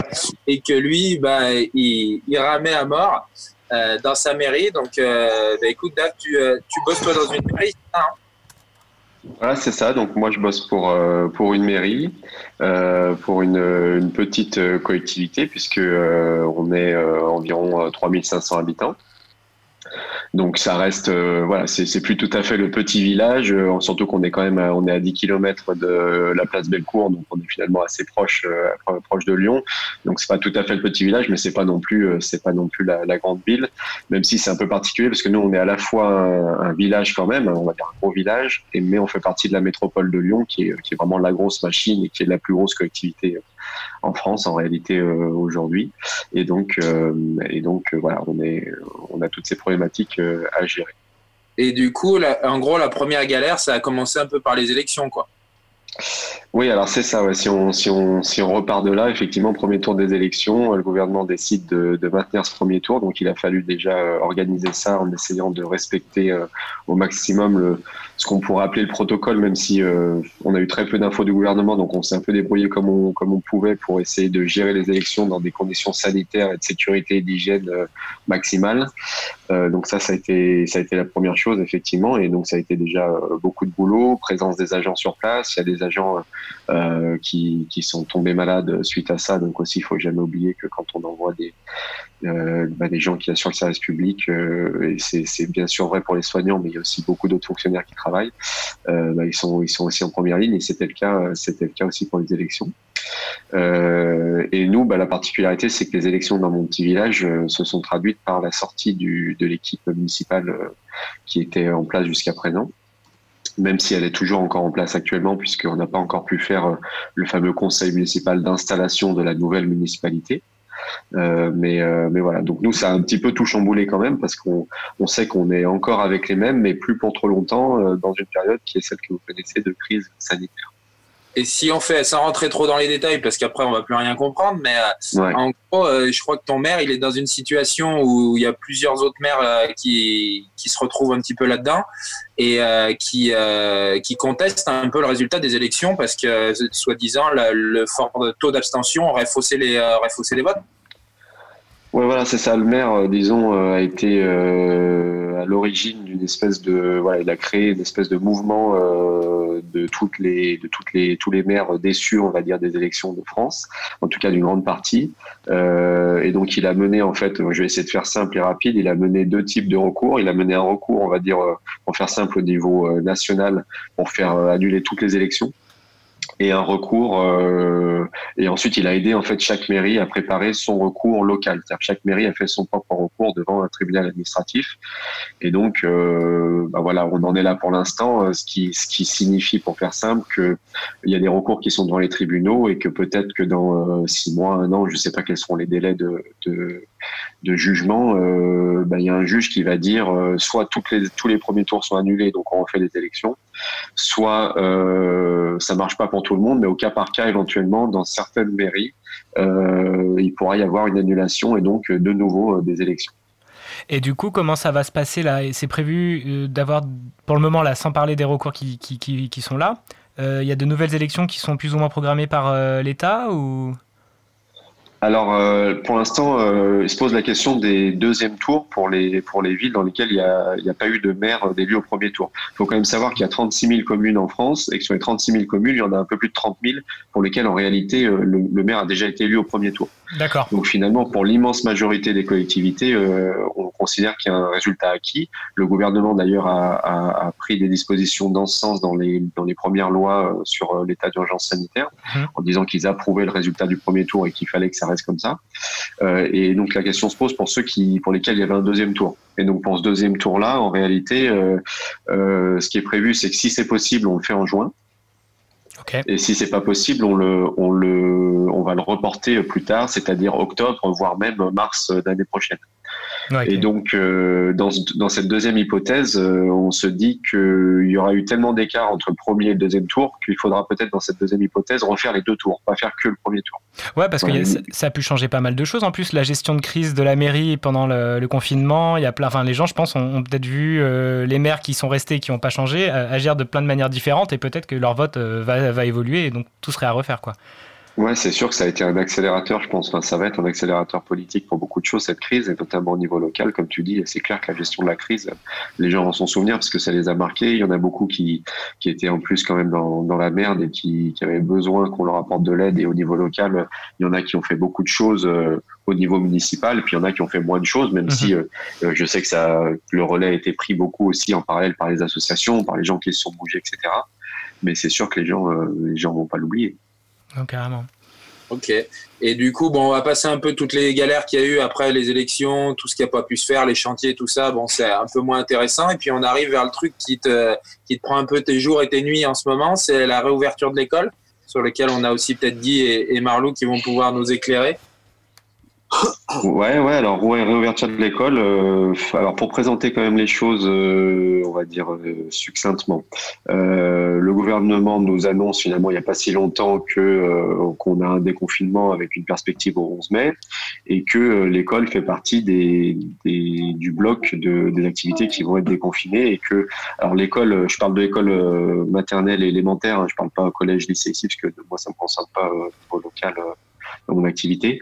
et que lui, bah, il, il ramait à mort euh, dans sa mairie. Donc, euh, bah, écoute, Dave, tu, euh, tu bosses toi dans une mairie, hein? Voilà, c'est ça. Donc moi, je bosse pour pour une mairie, pour une, petite collectivité, puisque euh, on est environ euh, 3500 habitants. Donc ça reste, euh, voilà, c'est plus tout à fait le petit village, euh, surtout qu'on est quand même, à, on est à 10 km de la place Bellecour, donc on est finalement assez proche, euh, proche de Lyon. Donc c'est pas tout à fait le petit village, mais c'est pas non plus, euh, c'est pas non plus la, grande ville, même si c'est un peu particulier parce que nous on est à la fois un, un village quand même, on va dire un gros village, et mais on fait partie de la métropole de Lyon qui est, qui est vraiment la grosse machine et qui est la plus grosse collectivité en France en réalité euh, aujourd'hui. Et donc, euh, et donc euh, voilà, on est, on a toutes ces problématiques à gérer. Et du coup, la- en gros, la première galère, ça a commencé un peu par les élections, quoi. Oui, alors c'est ça. ouais. Si on si on si on repart de là, effectivement, premier tour des élections, le gouvernement décide de, de maintenir ce premier tour. Donc, il a fallu déjà organiser ça en essayant de respecter au maximum le ce qu'on pourrait appeler le protocole, même si euh, on a eu très peu d'infos du gouvernement. Donc, on s'est un peu débrouillé comme on comme on pouvait pour essayer de gérer les élections dans des conditions sanitaires et de sécurité et d'hygiène euh, maximales. Euh, donc ça, ça a été ça a été la première chose effectivement. Et donc ça a été déjà euh, beaucoup de boulot, présence des agents sur place. Il y a des agents euh, qui, qui sont tombés malades suite à ça. Donc aussi, il faut jamais oublier que quand on envoie des, euh, bah, des gens qui assurent le service public, euh, et c'est bien sûr vrai pour les soignants, mais il y a aussi beaucoup d'autres fonctionnaires qui travaillent, euh, bah, ils, sont, ils sont aussi en première ligne et c'était le cas, le cas aussi pour les élections. Et nous, bah, la particularité, c'est que les élections dans mon petit village se sont traduites par la sortie de l'équipe municipale qui était en place jusqu'à présent même si elle est toujours encore en place actuellement, puisqu'on n'a pas encore pu faire le fameux conseil municipal d'installation de la nouvelle municipalité. Euh, mais, euh, mais voilà, donc nous, ça a un petit peu tout chamboulé quand même, parce qu'on on sait qu'on est encore avec les mêmes, mais plus pour trop longtemps, euh, dans une période qui est celle que vous connaissez de crise sanitaire. Et si on fait, sans rentrer trop dans les détails, parce qu'après on va plus rien comprendre, mais euh, en gros, euh, je crois que ton maire, il est dans une situation où il y a plusieurs autres maires euh, qui, qui se retrouvent un petit peu là-dedans et qui, qui contestent un peu le résultat des élections parce que, soi-disant, le, le fort taux d'abstention aurait faussé les, aurait faussé les votes. Ouais, voilà, c'est ça. Le maire, euh, disons, euh, a été euh, à l'origine d'une espèce de, voilà, il a créé une espèce de mouvement de toutes les, de toutes les, tous les maires déçus, on va dire, des élections de France, en tout cas d'une grande partie. Et donc, il a mené, en fait, je vais essayer de faire simple et rapide. Il a mené deux types de recours. Il a mené un recours, on va dire, pour faire simple au niveau national, pour faire annuler toutes les élections et un recours euh, et ensuite il a aidé en fait chaque mairie à préparer son recours local. C'est-à-dire que chaque mairie a fait son propre recours devant un tribunal administratif et donc euh, bah voilà on en est là pour l'instant, euh, ce qui ce qui signifie pour faire simple que il y a des recours qui sont devant les tribunaux et que peut-être que dans euh, six mois, un an, je sais pas quels seront les délais de de, de jugement, euh, bah, il y a un juge qui va dire soit toutes les tous les premiers tours sont annulés donc on refait les élections, soit euh, ça marche pas pour tout le monde, mais au cas par cas, éventuellement, dans certaines mairies, euh, il pourra y avoir une annulation et donc euh, de nouveau euh, des élections. Et du coup, comment ça va se passer là? C'est prévu d'avoir, pour le moment, là, sans parler des recours qui, qui, sont là, il y a de nouvelles élections qui sont plus ou moins programmées par l'État ou... Alors, euh, pour l'instant, euh, il se pose la question des deuxièmes tours pour les, pour les villes dans lesquelles il n'y a, a pas eu de maire d'élu au premier tour. Il faut quand même savoir qu'il y a 36 000 communes en France et que sur les 36 000 communes, il y en a un peu plus de 30 000 pour lesquelles, en réalité, euh, le, le maire a déjà été élu au premier tour. D'accord. Donc finalement, pour l'immense majorité des collectivités, euh, on considère qu'il y a un résultat acquis. Le gouvernement d'ailleurs a, a, a pris des dispositions dans ce sens dans les, dans les premières lois euh, sur euh, l'état d'urgence sanitaire, Mhm. en disant qu'ils approuvaient le résultat du premier tour et qu'il fallait que ça reste comme ça. Euh, et donc la question se pose pour ceux qui, pour lesquels il y avait un deuxième tour. Et donc pour ce deuxième tour-là, en réalité, euh, euh, ce qui est prévu, c'est que si c'est possible, on le fait en juin. Et si c'est pas possible, on le, on le, on va le reporter plus tard, c'est-à-dire octobre, voire même mars d'année prochaine. Et donc, euh, dans, ce- dans cette deuxième hypothèse, euh, on se dit qu'il y aura eu tellement d'écart entre le premier et le deuxième tour qu'il faudra peut-être dans cette deuxième hypothèse refaire les deux tours, pas faire que le premier tour. Ouais, parce que Voilà. a- ça, a pu changer pas mal de choses. En plus, la gestion de crise de la mairie pendant le, le confinement, il y a plein, enfin, les gens, je pense, ont, ont peut-être vu euh, les maires qui sont restés, qui n'ont pas changé, euh, agir de plein de manières différentes et peut-être que leur vote euh, va, va évoluer et donc tout serait à refaire, quoi. Ouais, c'est sûr que ça a été un accélérateur, je pense. Enfin, ça va être un accélérateur politique pour beaucoup de choses, cette crise, et notamment au niveau local, comme tu dis. C'est clair que la gestion de la crise, les gens vont s'en souvenir parce que ça les a marqués. Il y en a beaucoup qui, qui étaient en plus quand même dans, dans la merde et qui, qui avaient besoin qu'on leur apporte de l'aide. Et au niveau local, il y en a qui ont fait beaucoup de choses euh, au niveau municipal, puis il y en a qui ont fait moins de choses, même si euh, euh, je sais que ça, le relais a été pris beaucoup aussi en parallèle par les associations, par les gens qui se sont bougés, etc. Mais c'est sûr que les gens, euh, les gens vont pas l'oublier. Donc, carrément. Ok. Et du coup, bon, on va passer un peu toutes les galères qu'il y a eu après les élections, tout ce qui n'a pas pu se faire, les chantiers, tout ça. Bon, c'est un peu moins intéressant. Et puis, on arrive vers le truc qui te, qui te prend un peu tes jours et tes nuits en ce moment. C'est la réouverture de l'école, sur lequel on a aussi peut-être Guy et, et Marlou qui vont pouvoir nous éclairer. Ouais, ouais. Alors, réouverture de l'école. euh, alors, pour présenter quand même les choses, euh, on va dire euh, succinctement, euh, le gouvernement nous annonce finalement il n'y a pas si longtemps que euh, qu'on a un déconfinement avec une perspective au 11 mai et que euh, l'école fait partie des, des du bloc de, des activités qui vont être déconfinées et que alors l'école, je parle de l'école maternelle et élémentaire, hein, je parle pas collège, lycée ici parce que moi ça me concerne pas au local dans mon activité.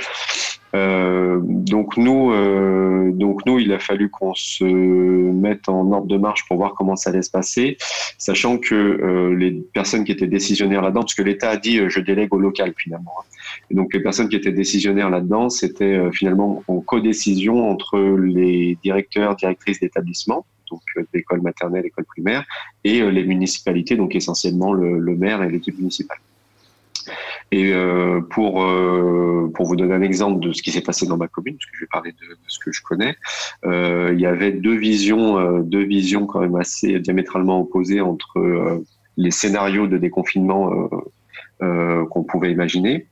Euh, donc nous, euh, donc nous, il a fallu qu'on se mette en ordre de marche pour voir comment ça allait se passer, sachant que euh, les personnes qui étaient décisionnaires là-dedans, parce que l'État a dit euh, je délègue au local finalement. hein. Et donc les personnes qui étaient décisionnaires là-dedans, c'était euh, finalement en codécision entre les directeurs, directrices d'établissements, donc d'école maternelle, école primaire, et les municipalités, donc essentiellement le, le maire et l'équipe municipale. Et euh, pour euh, pour vous donner un exemple de ce qui s'est passé dans ma commune, parce que je vais parler de, ce que je connais, euh, il y avait deux visions, deux visions quand même assez diamétralement opposées entre les scénarios de déconfinement qu'on pouvait imaginer.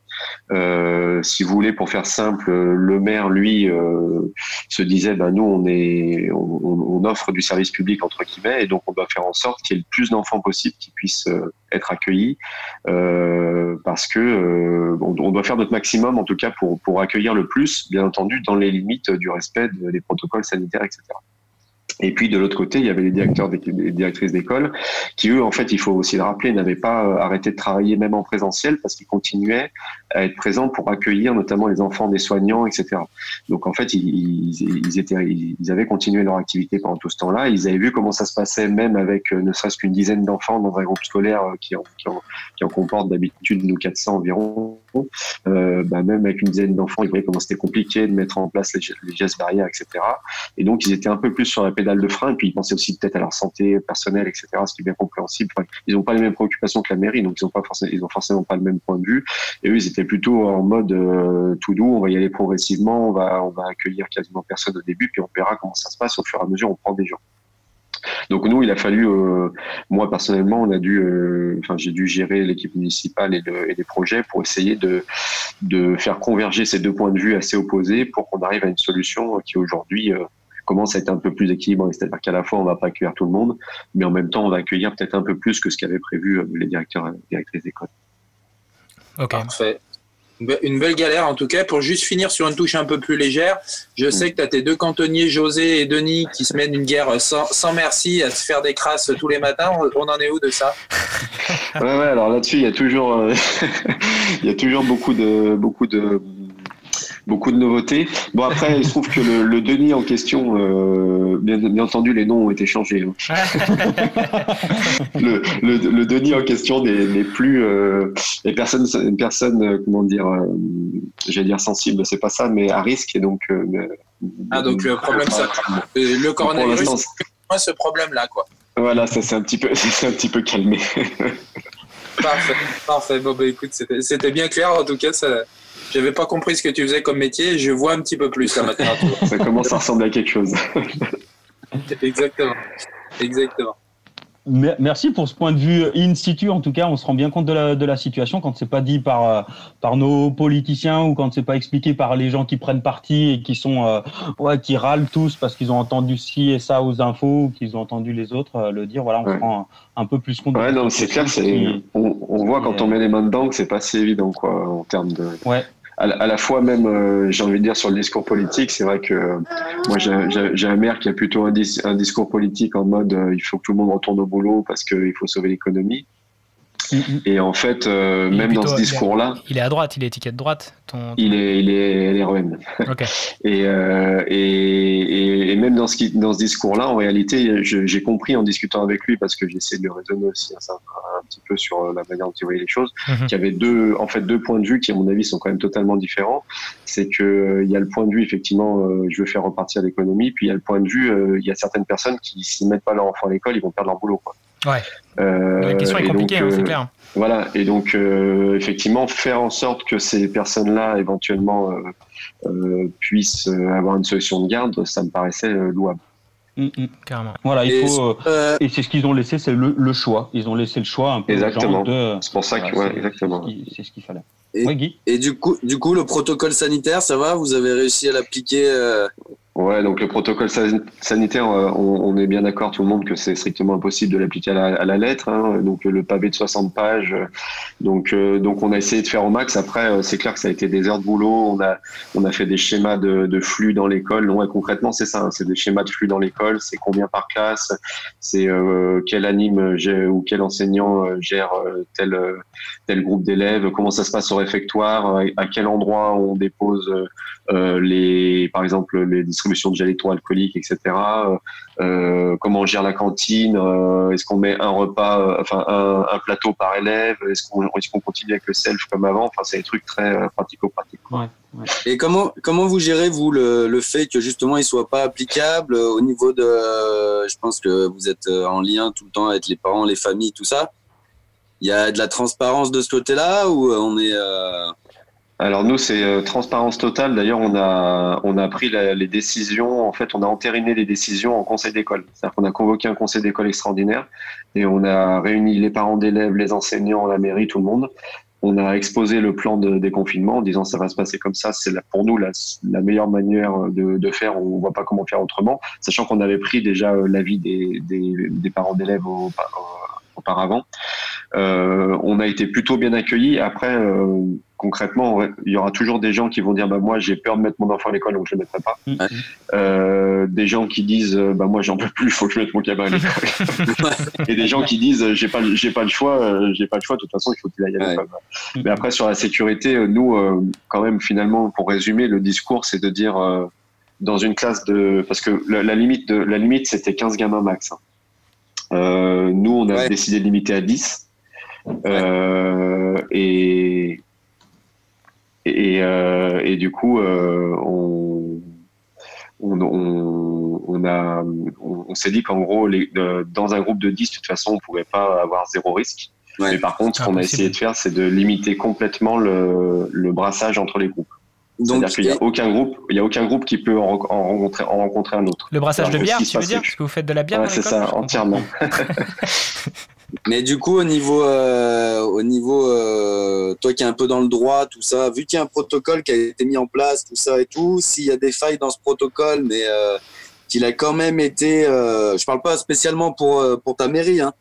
Euh, si vous voulez, pour faire simple, le maire, lui, euh, se disait, ben, nous, on, offre du service public, entre guillemets, et donc on doit faire en sorte qu'il y ait le plus d'enfants possible qui puissent euh, être accueillis, parce que on, doit faire notre maximum, en tout cas, pour, pour accueillir le plus, bien entendu, dans les limites du respect de- des protocoles sanitaires, etc. Et puis de l'autre côté, il y avait les directeurs, les directrices d'école, qui eux, en fait, il faut aussi le rappeler, n'avaient pas arrêté de travailler même en présentiel parce qu'ils continuaient à être présents pour accueillir notamment les enfants des soignants, etc. Donc en fait, ils, étaient, ils avaient continué leur activité pendant tout ce temps-là. Ils avaient vu comment ça se passait, même avec euh, ne serait-ce qu'une dizaine d'enfants dans un groupe scolaire euh, qui en, comporte d'habitude nous 400 environ. Euh, bah, même avec une dizaine d'enfants, ils voyaient comment c'était compliqué de mettre en place les, les gestes barrières, etc. Et donc, ils étaient un peu plus sur la pédale de frein, et puis ils pensaient aussi peut-être à leur santé personnelle, etc., ce qui est bien compréhensible. Ils n'ont pas les mêmes préoccupations que la mairie, donc ils n'ont forcément, ils ont forcément pas le même point de vue. Et eux, ils étaient plutôt en mode euh, tout doux, on va y aller progressivement, on va, on va accueillir quasiment personne au début, puis on verra comment ça se passe. Au fur et à mesure, on prend des gens. Donc nous, il a fallu, euh, moi personnellement, on a dû, euh, enfin j'ai dû gérer l'équipe municipale et, le- et les projets pour essayer de, de faire converger ces deux points de vue assez opposés pour qu'on arrive à une solution qui aujourd'hui euh, commence à être un peu plus équilibrée. C'est-à-dire qu'à la fois on va pas accueillir tout le monde, mais en même temps on va accueillir peut-être un peu plus que ce qu'avaient prévu les directeurs et directrices d'école. Parfait. Une be- Une belle galère en tout cas. Pour juste finir sur une touche un peu plus légère, je sais que tu as tes deux cantonniers, José et Denis, qui se mènent une guerre sans, sans merci à se faire des crasses tous les matins. On, on en est où de ça? Ouais, ouais, alors là-dessus, il y a toujours, euh, (laughs) il y a toujours beaucoup de, beaucoup de, beaucoup de nouveautés. Bon, après, il se trouve que le, le Denis en question, euh, bien, bien entendu, les noms ont été changés. hein. (laughs) le, le, le Denis en question n'est plus, euh, les personnes, une personne, euh, comment dire, euh, j'allais dire sensible, c'est pas ça, mais à risque, et donc. euh, Ah, donc le problème, ça, le coronavirus, c'est moins ce problème-là, quoi. Voilà, ça s'est un petit peu, (laughs) ça un petit peu calmé. Parfait, parfait. Bon, bah écoute, c'était c'était bien clair en tout cas. Ça... J'avais pas compris ce que tu faisais comme métier. Je vois un petit peu plus là maintenant. (laughs) ça commence à ressembler à quelque chose. (laughs) Exactement. Exactement. Mer- Merci pour ce point de vue in situ. En tout cas, on se rend bien compte de la, de la situation quand c'est pas dit par, euh, par nos politiciens ou quand c'est pas expliqué par les gens qui prennent parti et qui sont euh, ouais, qui râlent tous parce qu'ils ont entendu ci et ça aux infos ou qu'ils ont entendu les autres euh, le dire. Voilà, on se rend un, un peu plus compte. Ouais, non, c'est clair, c'est, qui- on, on voit quand on met les mains dedans que c'est pas si évident, quoi, en termes de. Ouais. À, la- fois même, euh, j'ai envie de dire sur le discours politique, c'est vrai que euh, moi j'ai, un maire qui a plutôt un, un discours politique en mode euh, il faut que tout le monde retourne au boulot parce qu'il faut sauver l'économie. Et en fait, euh, même dans ce discours-là, Il est à droite, il est étiquette droite. Ton... il est, il est LREM. Ok. (laughs) Et, euh, et, et, et même dans ce, qui, dans ce discours-là, en réalité, j'ai compris en discutant avec lui, parce que j'ai essayé de le raisonner aussi un, un petit peu sur euh, la manière dont il voyait les choses, Mhm. qu'il y avait deux, en fait, deux points de vue qui, à mon avis, sont quand même totalement différents. C'est euh, il y a le point de vue, effectivement, euh, je veux faire repartir l'économie, puis il y a le point de vue, il y a certaines personnes qui, s'ils mettent pas leur enfant à l'école, ils vont perdre leur boulot. Quoi. Ouais. Euh, La question est compliquée, hein, c'est euh, clair. Voilà, et donc euh, effectivement, faire en sorte que ces personnes-là éventuellement euh, euh, puissent avoir une solution de garde, ça me paraissait louable. Mm, mm. Carrément. Voilà, il Et faut. euh, et c'est ce qu'ils ont laissé, c'est le, le choix. Ils ont laissé le choix un peu. Exactement. de- C'est pour ça que, Voilà, ouais, c'est- exactement. c'est ce qui- C'est ce qu'il fallait. Et, Ouais, Guy? et du coup, du coup, le protocole sanitaire, ça va? Vous avez réussi à l'appliquer euh, Ouais, donc le protocole san- sanitaire, euh, on, est bien d'accord tout le monde que c'est strictement impossible de l'appliquer à la, lettre. hein. donc le pavé de 60 pages, euh, donc euh, donc on a essayé de faire au max. Après, euh, c'est clair que ça a été des heures de boulot. On a on a fait des schémas de, de flux dans l'école. Et concrètement, c'est ça. hein, c'est des schémas de flux dans l'école. C'est combien par classe? C'est euh, quel anime ou quel enseignant euh, gère euh, tel euh, tel groupe d'élèves. Comment ça se passe au réfectoire. euh, À quel endroit on dépose euh, euh, les, par exemple, les distributions de gel électroalcoolique, etc. Euh, comment on gère la cantine euh, Est-ce qu'on met un repas, euh, enfin un, un plateau par élève Est-ce qu'on est continue avec le self comme avant Enfin, c'est des trucs très euh, pratico-pratiques. Et comment comment vous gérez vous le, le fait que justement il soit pas applicable au niveau de euh, je pense que vous êtes en lien tout le temps avec les parents, les familles, tout ça. Il y a de la transparence de ce côté-là ou on est. euh, Alors nous, c'est euh, transparence totale. D'ailleurs, on a, on a pris les décisions, en fait, on a entériné les décisions en conseil d'école. C'est-à-dire qu'on a convoqué un conseil d'école extraordinaire et on a réuni les parents d'élèves, les enseignants, la mairie, tout le monde. On a exposé le plan de déconfinement en disant ça va se passer comme ça. C'est pour nous la, meilleure manière de, faire. On voit pas comment faire autrement, sachant qu'on avait pris déjà euh, l'avis des, des, parents d'élèves au- auparavant. Euh, on a été plutôt bien accueillis. Après, euh, concrètement, il y aura toujours des gens qui vont dire bah moi j'ai peur de mettre mon enfant à l'école donc je le mettrai pas. Euh, des gens qui disent bah moi j'en peux plus, il faut que je mette mon gamin à l'école. (laughs) Et des gens qui disent j'ai pas j'ai pas le choix, j'ai pas le choix. De toute façon il faut qu'il aille à l'école. Mais après sur la sécurité, nous euh, quand même finalement pour résumer le discours c'est de dire euh, dans une classe de parce que la, la limite de la limite c'était 15 gamins max. hein. Euh, nous on a décidé de limiter à 10. Euh, et et, euh, et du coup, euh, on, on, on, on a, on, on s'est dit qu'en gros, les, dans un groupe de 10, de toute façon, on pouvait pas avoir zéro risque. Mais par contre, ce qu'on a essayé de faire, c'est de limiter complètement le, le brassage entre les groupes. Donc, C'est-à-dire qu'il n'y a aucun groupe, il y a aucun groupe qui peut en, re- en rencontrer, en rencontrer un autre. Le brassage de bière, se tu veux dire? Parce que vous faites de la bière Ouais, c'est ça, entièrement. (laughs) Mais du coup, au niveau, euh, au niveau, euh, toi qui es un peu dans le droit, tout ça, vu qu'il y a un protocole qui a été mis en place, tout ça et tout, s'il y a des failles dans ce protocole, mais euh, qu'il a quand même été, euh, je parle pas spécialement pour pour ta mairie, hein,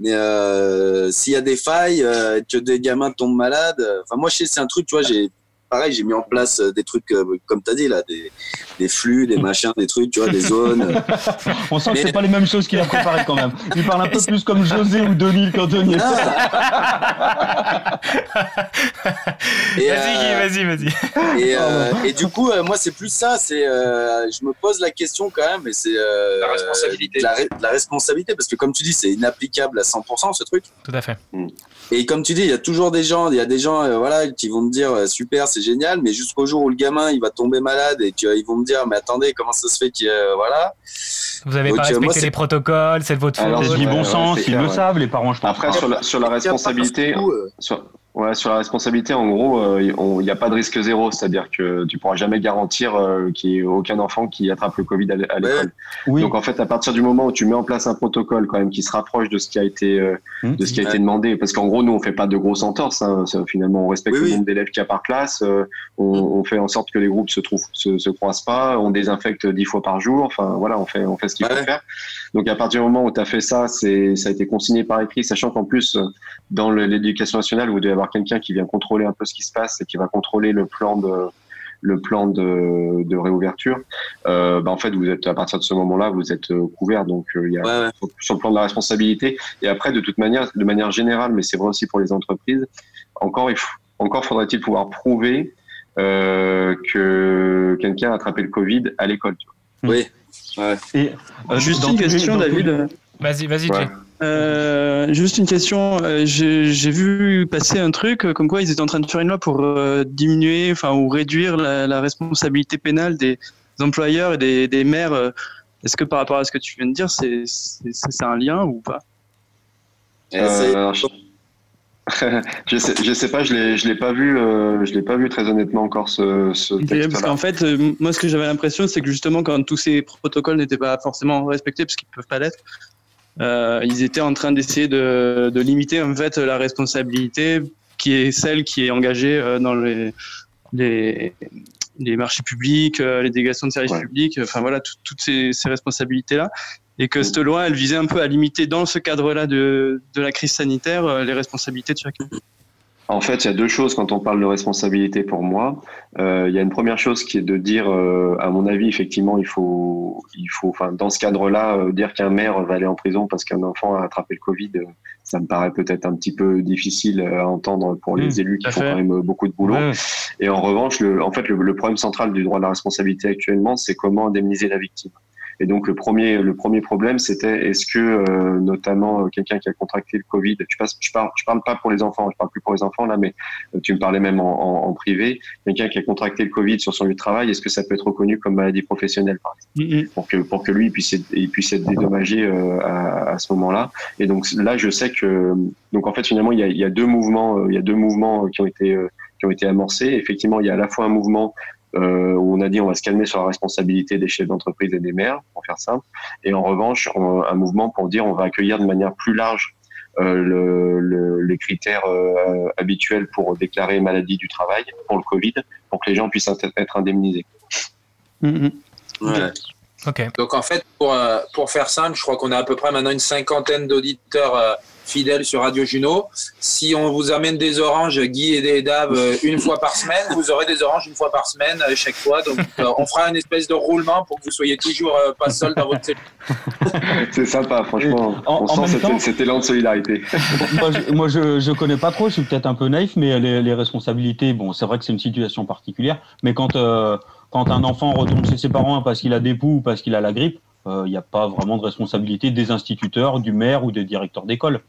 mais euh, s'il y a des failles, euh, que des gamins tombent malades, euh, enfin moi je sais c'est un truc, tu vois, j'ai pareil, j'ai mis en place euh, des trucs euh, comme tu as dit là, des, des flux, des machins, des trucs, tu vois, des zones. euh, (laughs) On sent que Mais- c'est pas les mêmes choses qu'il a préparées quand même. Il parle un peu plus comme José ou Denis quand Denis. (laughs) Et, Vas-y, Guy, vas-y, vas-y. Et, euh, et du coup, euh, moi, c'est plus ça. C'est, euh, je me pose la question quand même, et c'est euh, la responsabilité. La, re- la responsabilité, parce que comme tu dis, c'est inapplicable à 100% ce truc. Tout à fait. Et comme tu dis, il y a toujours des gens, il y a des gens, euh, voilà, qui vont me dire euh, super, c'est génial, mais jusqu'au jour où le gamin il va tomber malade et qu'ils vont me dire, mais attendez, comment ça se fait que euh, voilà. Vous avez Donc, pas respecté moi, les protocoles, c'est de votre faute. Alors, C'est du bon ouais, sens, ils clair, le ouais. savent, les parents, je pense. Après, sur la, sur la responsabilité, sur, ouais, sur la responsabilité, en gros, euh, il n'y a pas de risque zéro, c'est-à-dire que tu pourras jamais garantir euh, qu'il n'y ait aucun enfant qui attrape le Covid à l'é- à l'école. Donc, en fait, à partir du moment où tu mets en place un protocole quand même qui se rapproche de ce qui a été, euh, de ce qui a été demandé, parce qu'en gros, nous, on fait pas de grosses entorses. Hein, finalement, on respecte le nombre d'élèves qu'il y a par classe. euh, on, on fait en sorte que les groupes se trouvent, se, se croisent pas. On désinfecte dix fois par jour. Enfin, voilà, on fait, on fait ce qu'il faut faire. Donc, à partir du moment où tu as fait ça, c'est, ça a été consigné par écrit, sachant qu'en plus, euh, dans l'éducation nationale, vous devez avoir quelqu'un qui vient contrôler un peu ce qui se passe et qui va contrôler le plan de, le plan de, de réouverture. Euh, bah, en fait, vous êtes à partir de ce moment-là, vous êtes euh, couvert. Donc, euh, il y a sur, sur le plan de la responsabilité. Et après, de toute manière, de manière générale, mais c'est vrai aussi pour les entreprises. Encore, il faut- encore faudrait-il pouvoir prouver euh, que quelqu'un a attrapé le Covid à l'école. tu vois. Oui. Et, Euh, juste une question, David. Vas-y, vas-y, Ouais. Euh, juste une question. euh, J'ai vu passer un truc euh, comme quoi ils étaient en train de faire une loi pour euh, diminuer, enfin ou réduire la, la responsabilité pénale des employeurs et des, des maires. Est-ce que par rapport à ce que tu viens de dire, c'est un lien ou pas? Euh, (laughs) je... sais, je sais pas, je l'ai, je l'ai pas vu, euh, je l'ai pas vu très honnêtement encore ce, ce texte-là. Parce qu'en fait, euh, moi, ce que j'avais l'impression, c'est que justement, quand tous ces protocoles n'étaient pas forcément respectés, parce qu'ils peuvent pas l'être, euh, ils étaient en train d'essayer de, de limiter en fait la responsabilité qui est celle qui est engagée euh, dans les, les, les marchés publics, euh, les délégations de services publics, enfin voilà, tout- toutes ces, ces responsabilités-là. Et que cette loi, elle visait un peu à limiter dans ce cadre-là de, de la crise sanitaire les responsabilités de chacun. En fait, il y a deux choses quand on parle de responsabilité pour moi. Euh, il y a une première chose qui est de dire, euh, à mon avis, effectivement, il faut, il faut, enfin, dans ce cadre-là, euh, dire qu'un maire va aller en prison parce qu'un enfant a attrapé le Covid, ça me paraît peut-être un petit peu difficile à entendre pour les Mmh, élus qui font fait. quand même beaucoup de boulot. Ouais. Et en revanche, le, en fait, le, le problème central du droit de la responsabilité actuellement, c'est comment indemniser la victime. Et donc le premier, le premier problème, c'était est-ce que euh, notamment euh, quelqu'un qui a contracté le Covid, je parle, je parle pas pour les enfants, je parle plus pour les enfants là, mais euh, tu me parlais même en, en, en privé, quelqu'un qui a contracté le Covid sur son lieu de travail, est-ce que ça peut être reconnu comme maladie professionnelle par exemple, pour que pour que lui puisse être, il puisse être dédommagé à, à ce moment-là. Et donc là, je sais que donc en fait finalement il y a, il y a deux mouvements, il y a deux mouvements qui ont été qui ont été amorcés. Effectivement, il y a à la fois un mouvement euh, où on a dit on va se calmer sur la responsabilité des chefs d'entreprise et des maires, pour faire simple, et en revanche on- un mouvement pour dire on va accueillir de manière plus large euh, le, le- les critères euh, habituels pour déclarer maladie du travail pour le Covid, pour que les gens puissent être indemnisés. Donc en fait, pour, euh, pour faire simple, je crois qu'on a à peu près maintenant une cinquantaine d'auditeurs euh, fidèles sur Radio Juno. Si on vous amène des oranges, Guy et des Dave, euh, une fois par semaine, vous aurez des oranges une fois par semaine euh, chaque fois. Donc euh, on fera une espèce de roulement pour que vous soyez toujours euh, pas seul dans votre cellule. (laughs) C'est sympa, franchement. En- on en sent cet, élan de solidarité. (laughs) moi, je, moi, je, je connais pas trop, je suis peut-être un peu naïf, mais les, les responsabilités, bon, c'est vrai que c'est une situation particulière, mais quand, euh, quand un enfant retourne chez ses parents parce qu'il a des poux ou parce qu'il a la grippe, il n'y a pas vraiment de responsabilité des instituteurs, du maire ou des directeurs d'école.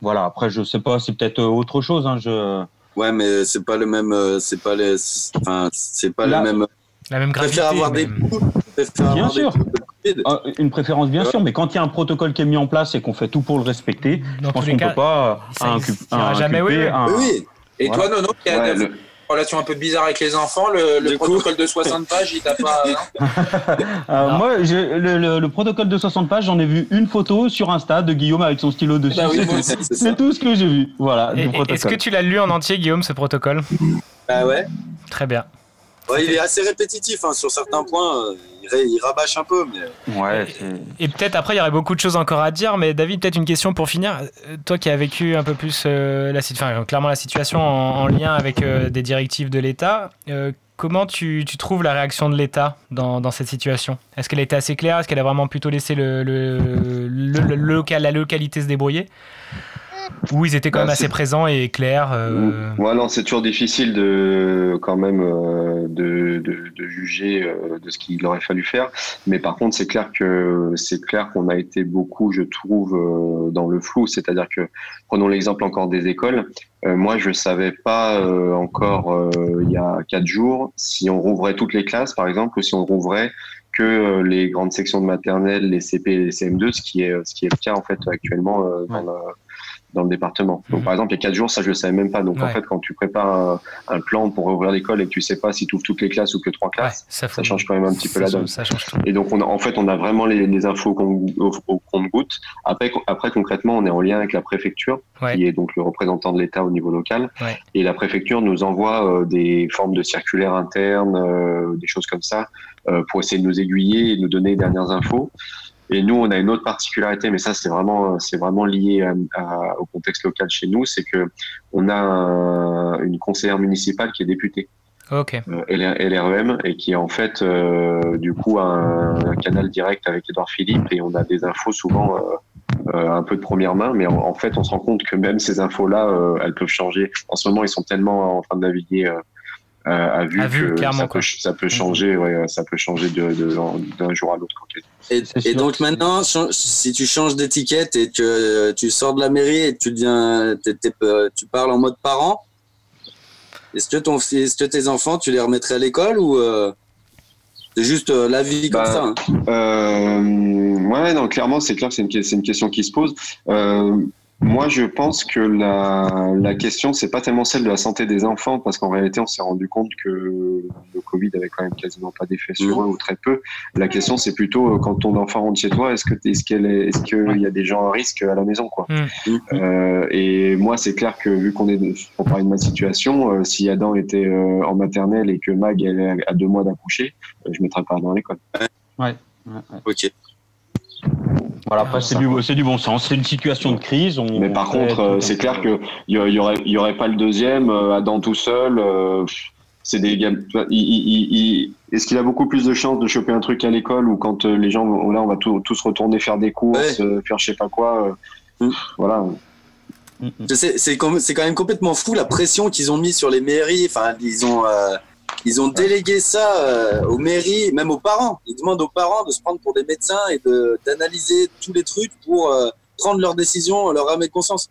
Voilà, après, je sais pas, c'est peut-être euh, autre chose. Hein, je... Ouais, mais c'est pas le même. euh, C'est pas les. Enfin, c'est pas Là- le même. La même Je préfère gravité, avoir des même. préfère Bien avoir des sûr. Euh, Une préférence, bien sûr, mais quand il y a un protocole qui est mis en place et qu'on fait tout pour le respecter, je pense qu'on cas, peut pas euh, inculper oui, oui. un- Oui, oui. Et Voilà. toi, a Ouais, des le- relations un peu bizarres avec les enfants, le, le protocole de 60 pages, il t'a pas. hein (laughs) Euh, moi, le, le- le protocole de 60 pages, j'en ai vu une photo sur Insta de Guillaume avec son stylo dessus. Bah oui, C'est tout. ce que j'ai vu. Voilà. Est-ce que tu l'as lu en entier, Guillaume, ce protocole? Bah ouais. Très bien. Ouais, il est assez répétitif hein, sur certains points. euh, Il, rabâche un peu, mais. Ouais, Et peut-être après, il y aurait beaucoup de choses encore à dire, mais David, peut-être une question pour finir. Euh, Toi qui as vécu un peu plus euh, la, enfin, clairement la situation en, en lien avec euh, des directives de l'État, euh, comment tu, tu trouves la réaction de l'État dans, dans cette situation? Est-ce qu'elle a été assez claire? Est-ce qu'elle a vraiment plutôt laissé le, le- le- le local, la localité se débrouiller? Ou ils étaient quand Bah, même assez c'est- présents et clairs euh, Ouais, non, c'est toujours difficile de quand même euh, de, de, de juger euh, de ce qu'il aurait fallu faire. Mais par contre, c'est clair que c'est clair qu'on a été beaucoup, je trouve, euh, dans le flou. C'est-à-dire que prenons l'exemple encore des écoles. Euh, moi, je savais pas euh, encore il y a quatre jours si on rouvrait toutes les classes, par exemple, ou si on rouvrait que les grandes sections de maternelle, les CP et les CM2, ce qui est ce qui est le cas en fait actuellement euh, dans le dans le département. Donc, par exemple, il y a quatre jours, ça, je le savais même pas. Donc, en fait, quand tu prépares un, un plan pour ouvrir l'école et que tu sais pas si tu ouvres toutes les classes ou que trois classes, ça, ça change quand même un petit peu la donne. ça change tout. Et donc, on a, en fait, on a vraiment les, les infos qu'on- au, au compte-goutte. Après, après, concrètement, on est en lien avec la préfecture, Ouais. qui est donc le représentant de l'État au niveau local. Et la préfecture nous envoie euh, des formes de circulaires internes, euh, des choses comme ça, euh, pour essayer de nous aiguiller et de nous donner les dernières infos. Et nous, on a une autre particularité, mais ça, c'est vraiment, c'est vraiment lié à- à- au contexte local chez nous, c'est que on a un- une conseillère municipale qui est députée. Ok. euh, LR- LREM et qui est en fait euh, du coup un, un canal direct avec Edouard Philippe et on a des infos souvent euh, euh, un peu de première main mais en, en fait on se rend compte que même ces infos là elles peuvent changer en ce moment ils sont tellement en train de naviguer euh, euh, À vue, que ça peut, ça peut changer ouais, ça peut changer de- de- d'un jour à l'autre. Et, et donc maintenant, si tu changes d'étiquette et que euh, tu sors de la mairie et que tu deviens, euh, tu parles en mode parent, est-ce que, ton, est-ce que tes enfants, tu les remettrais à l'école ou euh, c'est juste euh, la vie comme Bah, ça hein? Euh, ouais, non, clairement, c'est clair c'est une, que- c'est une question qui se pose. Moi, je pense que la, la question, c'est pas tellement celle de la santé des enfants, parce qu'en réalité, on s'est rendu compte que le Covid avait quand même quasiment pas d'effet sur eux ou très peu. La question, c'est plutôt euh, quand ton enfant rentre chez toi, est-ce que est-ce est, qu'il y a des gens à risque à la maison, quoi. Euh, et moi, c'est clair que vu qu'on est, pour parler de ma situation, euh, si Adam était euh, en maternelle et que Mag elle est à deux mois d'accoucher, euh, je mettrais pas dans l'école. Ouais. Ok. Voilà, après, c'est du, c'est du bon sens. C'est une situation de crise. On, Mais par contre, euh, c'est clair que il y, a- il y aurait, il y aurait pas le deuxième, euh, Adam tout seul. euh, c'est des Est-ce qu'il a beaucoup plus de chances de choper un truc à l'école ou quand les gens, vont- là, on va tout- tous retourner faire des courses, euh, faire je sais pas quoi. euh, Voilà. Sais, c'est quand, même- c'est quand même complètement fou la pression qu'ils ont mis sur les mairies. Enfin, ils ont. euh, Ils ont délégué ça euh, aux mairies, même aux parents. Ils demandent aux parents de se prendre pour des médecins et de d'analyser tous les trucs pour euh, prendre leurs décisions, leur âme et conscience.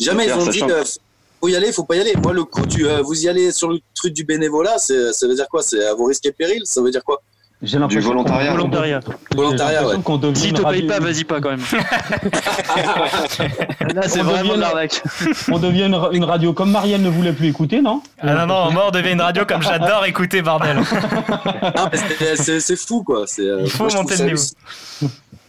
Jamais ils ont dit euh, faut y aller, faut pas y aller. Moi, le coup du euh, vous y allez sur le truc du bénévolat, c'est- ça veut dire quoi? C'est à vos risques et périls Ça veut dire quoi? J'ai l'impression qu'on- volontariat. Volontariat. Volontariat, ouais. qu'on devient une te radio- pas, vas-y pas quand même. (laughs) Là, c'est On vraiment devient- de l'arnaque. (laughs) On devient une, une radio comme Marielle ne voulait plus écouter, non? Ah non, non, moi on devient une radio comme j'adore écouter, bordel. Ah, mais c'est- c'est c'est fou, quoi. C'est, euh, Il faut moi, monter le niveau.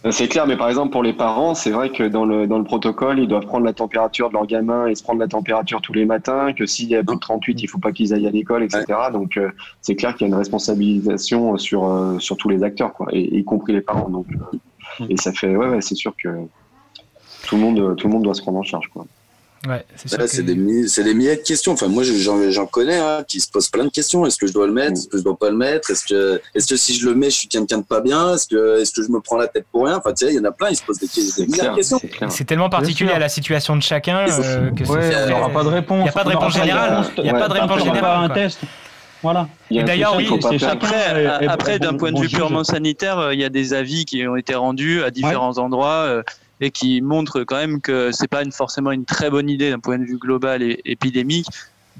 Euh, C'est clair, mais par exemple pour les parents, c'est vrai que dans le, dans le protocole, ils doivent prendre la température de leur gamin et se prendre la température tous les matins, que s'il y a plus de 38, il faut pas qu'ils aillent à l'école, etc. Donc euh, c'est clair qu'il y a une responsabilisation sur, euh, sur tous les acteurs, quoi, et, y compris les parents. Donc, euh, et ça fait, ouais, ouais c'est sûr que tout le monde, tout le monde doit se prendre en charge, quoi. Ouais, c'est Là, c'est des, des milliers de questions. Enfin, moi, j'en, j'en connais hein, qui se posent plein de questions. Est-ce que je dois le mettre? Est-ce que je dois pas le mettre? Est-ce que, est-ce que si je le mets, je suis quelqu'un de pas bien? Est-ce que, est-ce que je me prends la tête pour rien? Enfin, tu sais, il y en a plein. Ils se posent des, des milliards de questions. C'est tellement particulier à la situation de chacun euh, que Ouais, c'est- il n'y aura pas de réponse. Il n'y a pas de réponse générale. de Il n'y a pas de réponse générale. un test. Voilà. Et d'ailleurs, oui, c'est chacun. Après, après est d'un point de vue purement sanitaire, euh, il y a des avis qui ont été rendus à différents endroits euh, et qui montrent quand même que c'est pas une, forcément une très bonne idée d'un point de vue global et épidémique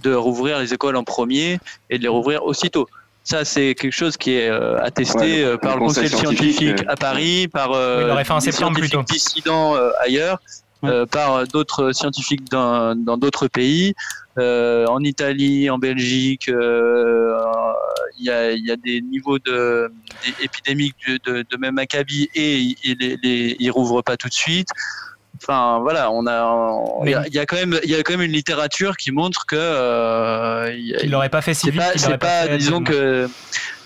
de rouvrir les écoles en premier et de les rouvrir aussitôt. Ça, c'est quelque chose qui est euh, attesté Ouais, le- euh, par le le conseil conseil scientifique, scientifique, euh, à Paris, par euh, Oui, des scientifiques plutôt. dissidents euh, ailleurs, euh, par euh, d'autres scientifiques dans d'autres pays, euh, en Italie, en Belgique. Il y, a, il y a des niveaux de, des épidémiques de, de, de même acabit et, ils- et les, les, ils rouvrent pas tout de suite. Enfin voilà, on a, il y a, il y a quand même, il y a quand même une littérature qui montre que euh, il l'aurait pas fait si vite, pas, c'est Mm. disons que,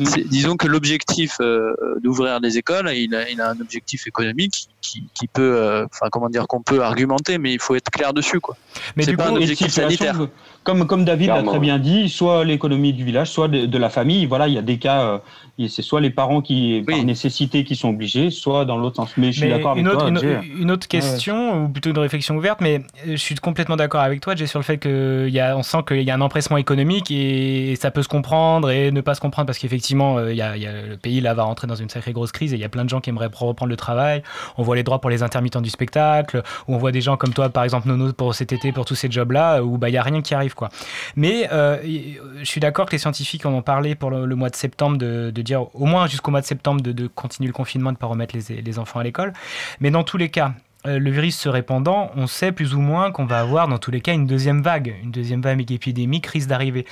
c'est- disons que l'objectif euh, d'ouvrir des écoles, il a, il a un objectif économique qui, qui peut, euh, enfin comment dire, qu'on peut argumenter, mais il faut être clair dessus quoi. Mais c'est pas coup, un objectif sanitaire. Comme, comme David l'a très bien dit, soit l'économie du village, soit de, de la famille. Voilà, il y a des cas, euh, c'est soit les parents qui, par nécessité, qui sont obligés, soit dans l'autre sens. Mais je suis d'accord avec une autre, toi. une, autre ouais. question, ou plutôt une réflexion ouverte, mais euh, je suis complètement d'accord avec toi, Jay, sur le fait qu'on sent qu'il y a un empressement économique et ça peut se comprendre et ne pas se comprendre parce qu'effectivement, euh, il y a, il y a- le pays là va rentrer dans une sacrée grosse crise et il y a plein de gens qui aimeraient reprendre le travail. On voit les droits pour les intermittents du spectacle, ou on voit des gens comme toi, par exemple, Nono, pour cet été, pour tous ces jobs-là, où bah, il n'y a rien qui arrive. Mais euh, je suis d'accord que les scientifiques en ont parlé pour le, mois de septembre, de, dire au moins jusqu'au mois de septembre de, continuer le confinement, de ne pas remettre les, enfants à l'école. Mais dans tous les cas, euh, le virus se répandant, on sait plus ou moins qu'on va avoir dans tous les cas une deuxième vague, une deuxième vague épidémique risque d'arriver.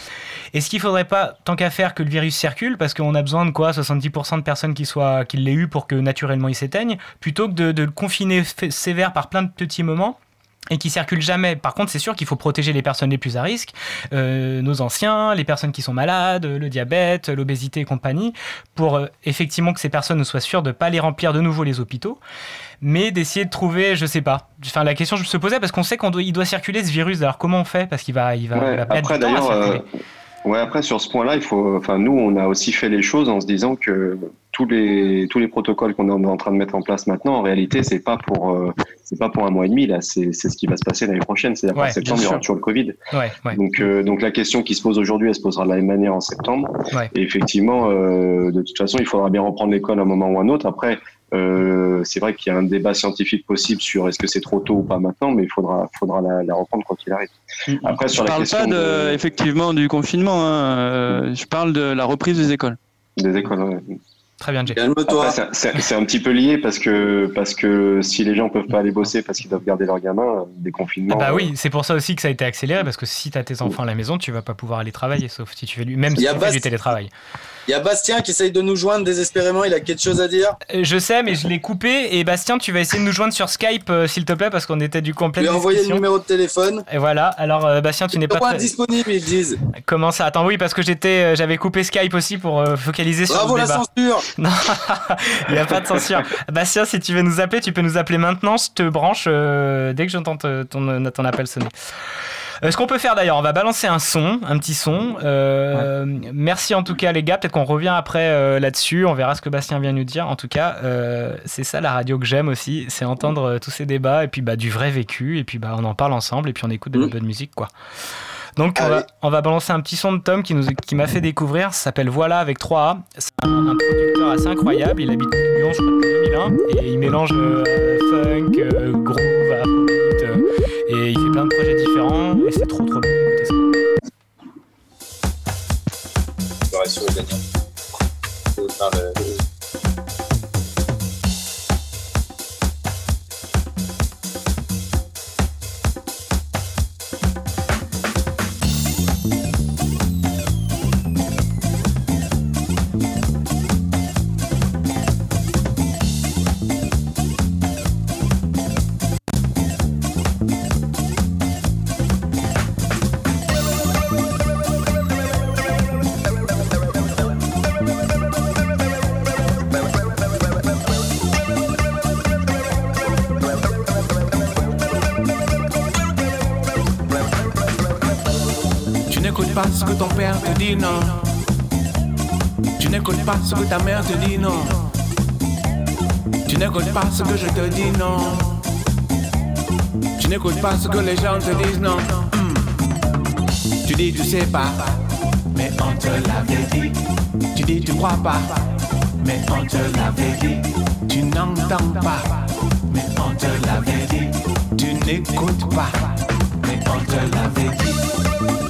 Est-ce qu'il faudrait pas, tant qu'à faire, que le virus circule, parce qu'on a besoin de quoi? 70% de personnes qui, soient, qui l'aient eu pour que naturellement il s'éteigne, plutôt que de, de le confiner sévère par plein de petits moments? Et qui circulent jamais. Par contre, c'est sûr qu'il faut protéger les personnes les plus à risque, euh, nos anciens, les personnes qui sont malades, le diabète, l'obésité et compagnie, pour euh, effectivement que ces personnes soient sûres de ne pas les remplir de nouveau les hôpitaux, mais d'essayer de trouver, je sais pas. Enfin, la question je me se posais parce qu'on sait qu'il doit, doit circuler ce virus. Alors comment on fait? Parce qu'il va, il va, Ouais, il va pas après d'ailleurs, ouais, après sur ce point-là, il faut, enfin nous, on a aussi fait les choses en se disant que tous les tous les protocoles qu'on est en train de mettre en place maintenant, en réalité, c'est pas pour euh, c'est pas pour un mois et demi là, c'est c'est ce qui va se passer l'année prochaine. C'est-à-dire qu'en Ouais, septembre, il y aura toujours le Covid. Ouais, ouais. Donc euh, donc la question qui se pose aujourd'hui, elle se posera de la même manière en septembre. Ouais. Et effectivement, euh, de toute façon, il faudra bien reprendre l'école à un moment ou à un autre. Après. Euh, c'est vrai qu'il y a un débat scientifique possible sur est-ce que c'est trop tôt ou pas maintenant, mais il faudra, faudra la, la reprendre quoi qu'il arrive. Après, sur Je la parle question pas de, de- effectivement du confinement. hein, euh, je parle de la reprise des écoles. Des écoles, ouais. Très bien, Jay. Après, c'est- un petit peu lié parce que, parce que si les gens peuvent pas aller bosser parce qu'ils doivent garder leurs gamins, des confinements. Ah bah euh, oui, c'est pour ça aussi que ça a été accéléré, parce que si tu as tes enfants à la maison, tu vas pas pouvoir aller travailler, sauf si tu fais du, même Il si tu fais du télétravail. Il y a Bastien qui essaye de nous joindre désespérément. Il a quelque chose à dire. Euh, Je sais, mais je l'ai coupé. Et Bastien, tu vas essayer de nous joindre sur Skype, euh, s'il te plaît, parce qu'on était du complet. Lui a envoyé le numéro de téléphone. Et voilà. Alors, euh, Bastien, tu n'es pas très... disponible, ils disent. Comment ça? Attends, oui, parce que j'étais, j'avais coupé Skype aussi pour euh, focaliser sur Bravo le la censure. (laughs) Non, il n'y a pas de censure. Bastien, si tu veux nous appeler, tu peux nous appeler maintenant. Je te branche dès que j'entends te- ton, ton appel sonner. Euh, ce qu'on peut faire d'ailleurs, on va balancer un son, un petit son. Euh, Merci en tout cas les gars, peut-être qu'on revient après euh, là-dessus, on verra ce que Bastien vient nous dire. En tout cas, c'est ça la radio que j'aime aussi, c'est entendre tous ces débats et puis bah, du vrai vécu et puis bah, on en parle ensemble et puis on écoute de la bonne musique quoi. Donc on va, on va balancer un petit son de Tom qui nous qui m'a fait découvrir. Ça s'appelle Voilà avec 3A. C'est un, un producteur assez incroyable. Il habite Lyon, je crois, depuis 2001 et il mélange funk, groove, et il fait plein de projets différents et c'est trop trop bien te non. Tu n'écoutes pas ce que ta mère te dit, non. Tu n'écoutes pas ce que je te dis, non. Tu n'écoutes pas ce que les gens te disent, non. Hmm. Tu dis tu sais pas, mais on te l'avait dit. Tu dis tu crois pas, mais on te l'avait dit. Tu n'entends pas, mais on te l'avait dit. Tu n'écoutes pas, mais on te l'avait dit.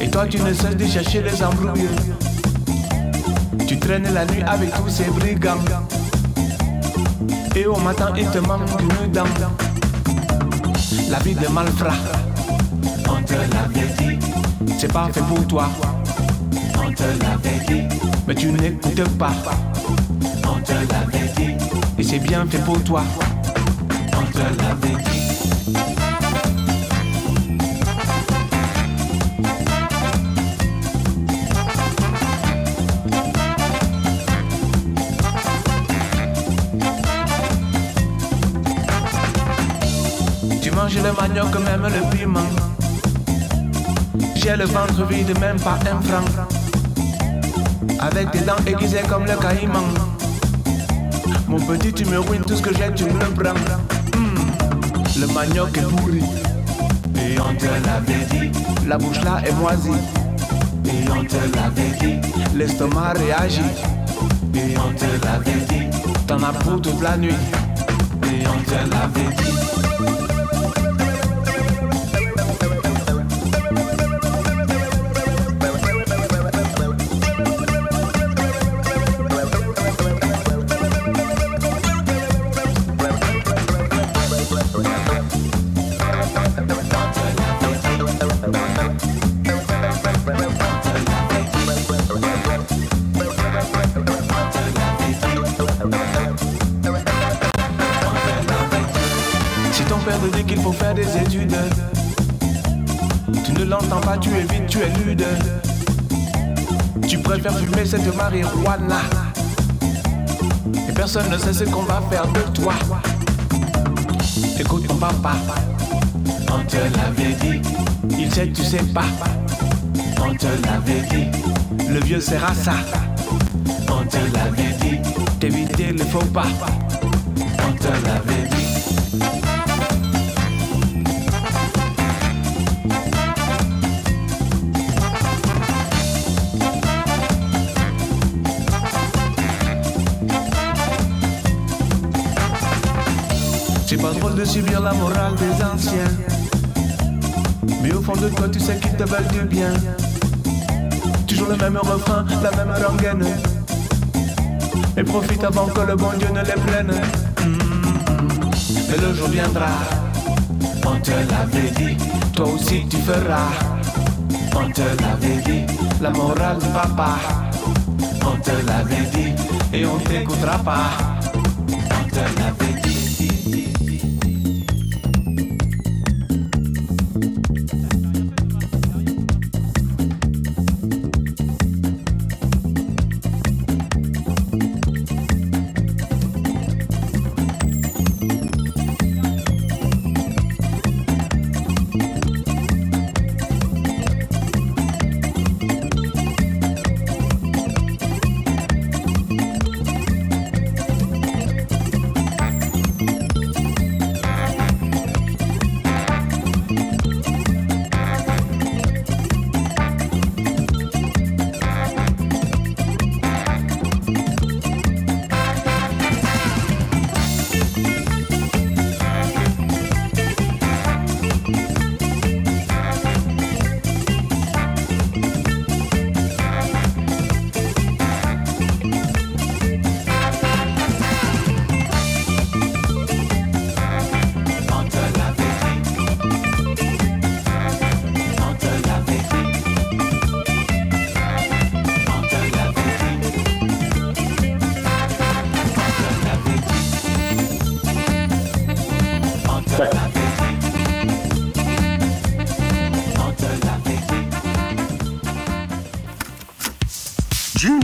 Et toi tu ne cesses de chercher les embrouilles. Tu traînes la nuit avec tous ces brigands. Et au matin il te manque une dent. La vie de malfrat On te l'avait dit C'est pas fait pour toi. On te l'avait dit Mais tu n'écoutes pas. On te l'avait dit Et c'est bien fait pour toi. On te l'avait dit manioc, même le piment. J'ai le ventre vide, même pas un franc. Avec des dents aiguisées comme le caïman. Mon petit, tu me ruines tout ce que j'ai, tu me le. Hmm, Le manioc est pourri. Et on te l'avait dit. La bouche là est moisie. Et on te l'avait dit. L'estomac réagit. Et on te l'avait dit. T'en as pour toute la nuit. Et on te l'avait dit. Et personne ne sait ce qu'on va faire de toi. Écoute ton papa, on te l'avait dit. Il sait, tu sais pas. On te l'avait dit. Le vieux sera ça. On te l'avait dit. T'éviter le faux pas. On te l'avait de subir la morale des anciens. Mais au fond de toi, tu sais qu'ils te veulent du bien. Toujours le même refrain, la même rengaine. Et profite avant que le bon Dieu ne les prenne. Mm. Mais le jour viendra, on te l'avait dit. Toi aussi tu feras. On te l'avait dit, la morale du papa. On te l'avait dit, et on t'écoutera pas. On te l'avait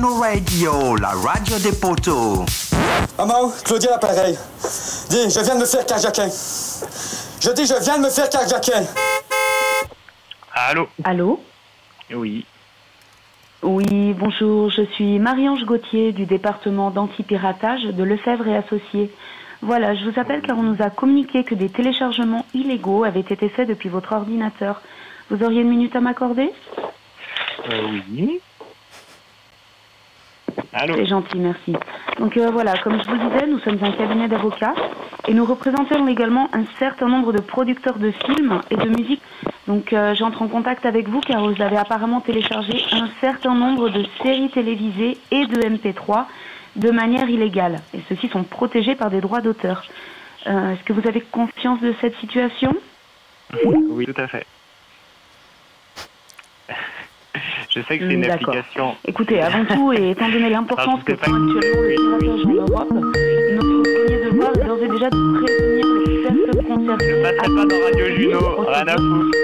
Radio, la radio des poteaux. Maman, Claudia l'appareil. Dis, je viens de me faire carjacker. Je dis, je viens de me faire carjacker. Allô Allô Oui. Oui, bonjour, je suis Marie-Ange Gauthier du département d'antipiratage de Lefebvre et Associés. Voilà, je vous appelle car on nous a communiqué que des téléchargements illégaux avaient été faits depuis votre ordinateur. Vous auriez une minute à m'accorder? Euh, oui. Allô C'est gentil, merci. Donc euh, voilà, comme je vous disais, nous sommes un cabinet d'avocats et nous représentons également un certain nombre de producteurs de films et de musique. Donc euh, j'entre en contact avec vous car vous avez apparemment téléchargé un certain nombre de séries télévisées et de MP3 de manière illégale. Et ceux-ci sont protégés par des droits d'auteur. Euh, Est-ce que vous avez conscience de cette situation? Oui, tout à fait. Je sais que c'est une D'accord. application. Écoutez, avant tout, et étant donné l'importance que prend actuellement le piratage en Europe, notre premier devoir est d'ores et déjà de prévenir les personnes concernées. Je passerai pas dans Radio Juno, rien à foutre.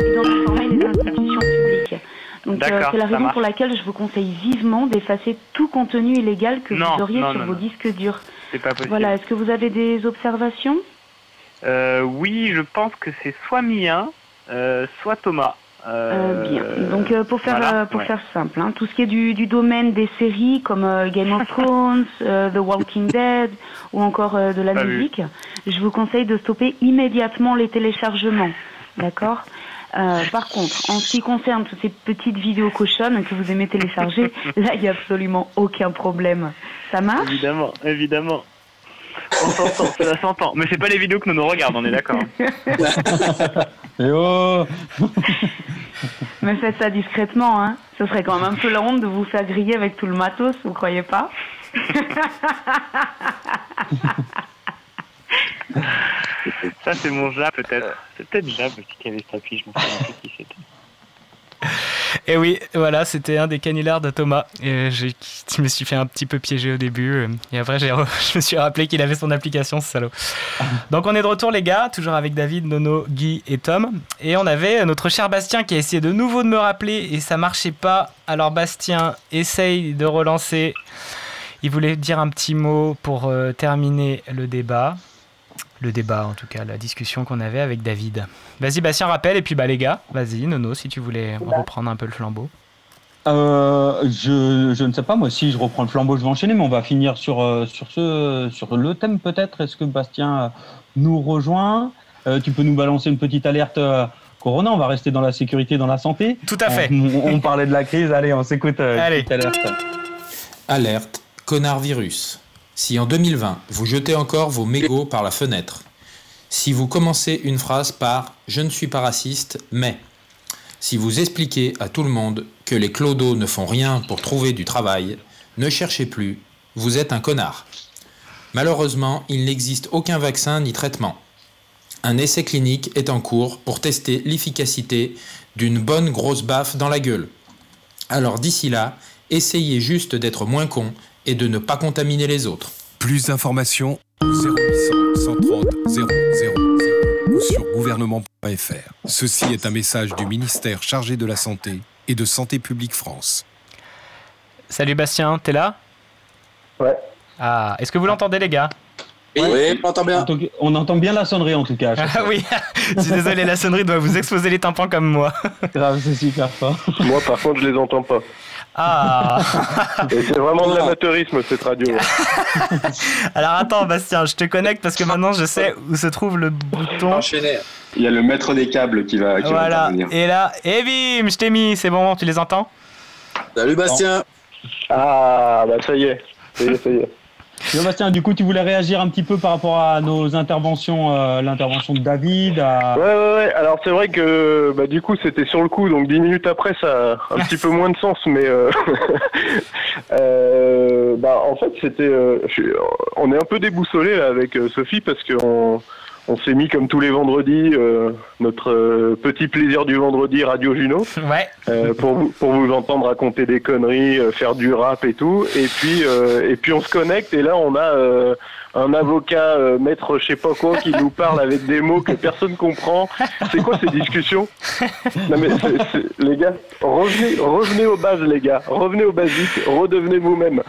Et les institutions publiques. Donc euh, c'est la raison marche. pour laquelle je vous conseille vivement d'effacer tout contenu illégal que Non, vous auriez non, sur non, vos disques durs. C'est pas possible. Voilà, est-ce que vous avez des observations? Euh, oui, je pense que c'est soit Mien, euh, soit Thomas. Euh, bien. Donc euh, pour faire voilà, euh, pour ouais. faire simple, hein, tout ce qui est du, du domaine des séries comme euh, Game of (laughs) Thrones, euh, The Walking (laughs) Dead ou encore euh, de la Pas vu. musique, je vous conseille de stopper immédiatement les téléchargements. D'accord? Euh, Par contre, en ce qui concerne toutes ces petites vidéos cochonnes que vous aimez télécharger, (laughs) là il n'y a absolument aucun problème. Ça marche? Évidemment, évidemment. On s'entend, ça s'entend. Mais c'est pas les vidéos que nous nous regardons, on est d'accord. Et oh (laughs) Mais faites ça discrètement, hein. Ce serait quand même un peu la honte de vous faire griller avec tout le matos, vous croyez pas (laughs) Ça, c'est mon Jab, peut-être. C'est peut-être Jab qui avait cette affiche, je me souviens plus qui c'était. Et oui, voilà, c'était un des canulars de Thomas. Et je me suis fait un petit peu piéger au début. Et après, (laughs) je me suis rappelé qu'il avait son application, ce salaud. Donc, on est de retour, les gars, toujours avec David, Nono, Guy et Tom. Et on avait notre cher Bastien qui a essayé de nouveau de me rappeler et ça marchait pas. Alors, Bastien, essaye de relancer. Il voulait dire un petit mot pour euh, terminer le débat. Le débat, en tout cas, la discussion qu'on avait avec David. Vas-y, Bastien, rappelle. Et puis, bah, les gars, vas-y, Nono, si tu voulais reprendre un peu le flambeau. Euh, je, je ne sais pas, moi, si je reprends le flambeau, je vais enchaîner, mais on va finir sur, euh, sur, ce, sur le thème peut-être. Est-ce que Bastien euh, nous rejoint? Euh, Tu peux nous balancer une petite alerte euh, Corona, on va rester dans la sécurité, dans la santé. Tout à fait. On, (laughs) on parlait de la crise, allez, on s'écoute. euh, Allez. alerte. Alerte, connard virus. Si en 2020, vous jetez encore vos mégots par la fenêtre, si vous commencez une phrase par Je ne suis pas raciste, mais, si vous expliquez à tout le monde que les clodos ne font rien pour trouver du travail, ne cherchez plus, vous êtes un connard. Malheureusement, il n'existe aucun vaccin ni traitement. Un essai clinique est en cours pour tester l'efficacité d'une bonne grosse baffe dans la gueule. Alors d'ici là, essayez juste d'être moins con et de ne pas contaminer les autres. Plus d'informations au 0800 130 000 ou sur gouvernement.fr. Ceci est un message du ministère chargé de la Santé et de Santé publique France. Salut Bastien, t'es là? Ouais. Ah, est-ce que vous l'entendez les gars? Oui, on entend bien. On entend bien la sonnerie en tout cas. (laughs) Ah oui, je suis désolé, la sonnerie doit vous exploser les tympans comme moi. Grave, c'est super fort. Moi, par contre, je les entends pas. Ah Et c'est vraiment de l'amateurisme, cette radio. (laughs) Alors attends Bastien, je te connecte parce que maintenant je sais où se trouve le bouton. Il y a le maître des câbles qui va, qui va Voilà, intervenir. et là, et bim, je t'ai mis, c'est bon, tu les entends? Salut Bastien. Ah, bah ça y est. Ça y est, ça y est. Sébastien, du coup, tu voulais réagir un petit peu par rapport à nos interventions, euh, l'intervention de David. à- Ouais, ouais, ouais. Alors, c'est vrai que bah, du coup, c'était sur le coup, donc 10 minutes après, ça a un petit peu moins de sens, mais euh, (laughs) euh, bah, en fait, c'était. euh, on est un peu déboussolé avec euh, Sophie parce qu'on on s'est mis comme tous les vendredis euh, notre euh, petit plaisir du vendredi Radio Juno. (laughs) Ouais. Euh, pour vous pour vous entendre raconter des conneries, euh, faire du rap et tout. Et puis euh, et puis on se connecte et là on a euh, un avocat euh, maître je sais pas quoi qui nous parle avec des mots que personne comprend. C'est quoi ces discussions? Non mais les gars, revenez revenez aux bases les gars, revenez aux basiques, redevenez vous-même.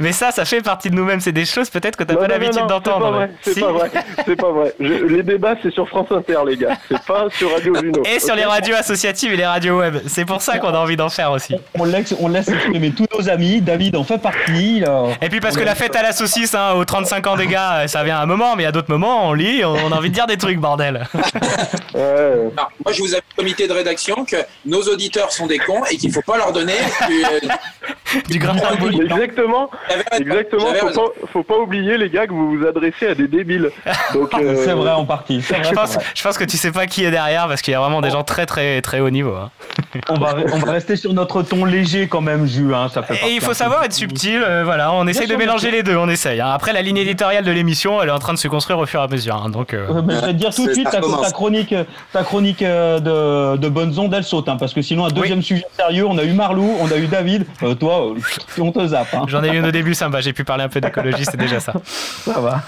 Mais ça, ça fait partie de nous-mêmes. C'est des choses peut-être que t'as pas l'habitude d'entendre. C'est Si. pas vrai, c'est pas vrai. Je- les débats, c'est sur France Inter, les gars. C'est pas sur Radio Juno. Et sur les radios associatives et les radios web. C'est pour ça qu'on a envie d'en faire aussi. On laisse, on laisse exprimer tous nos amis. David en fait partie. là. Et puis parce On que la fête à la saucisse, hein, aux 35 ans des gars, ça vient à un moment, mais à d'autres moments, on lit, on on a envie de dire des trucs, bordel. (laughs) Alors, moi, je vous avais au comité de rédaction que nos auditeurs sont des cons et qu'il faut pas leur donner du, euh, (laughs) du grain Exactement. Exactement. Faut pas, faut pas oublier, les gars, que vous vous adressez à des débiles. Donc, euh, C'est vrai en partie. vrai, Je pense, vrai. je pense que tu sais pas qui est derrière parce qu'il y a vraiment des gens très très très haut niveau. hein. On va, on va rester sur notre ton léger quand même, Jus. Hein, ça fait Et il faut savoir être subtil, euh, voilà, on essaye de mélanger les deux, on essaye. hein. Après, la ligne éditoriale de l'émission, elle est en train de se construire au fur et à mesure. hein, donc, euh, mais je vais te dire tout de suite, ta, chronique, ta chronique euh, de, de bonnes ondes, elle saute, hein, parce que sinon, un deuxième sujet sérieux, on a eu Marlou, on a eu David, euh, toi, euh, on te zappe. Hein. J'en ai eu une au début sympa, j'ai pu parler un peu d'écologie, c'est déjà ça. Ça va.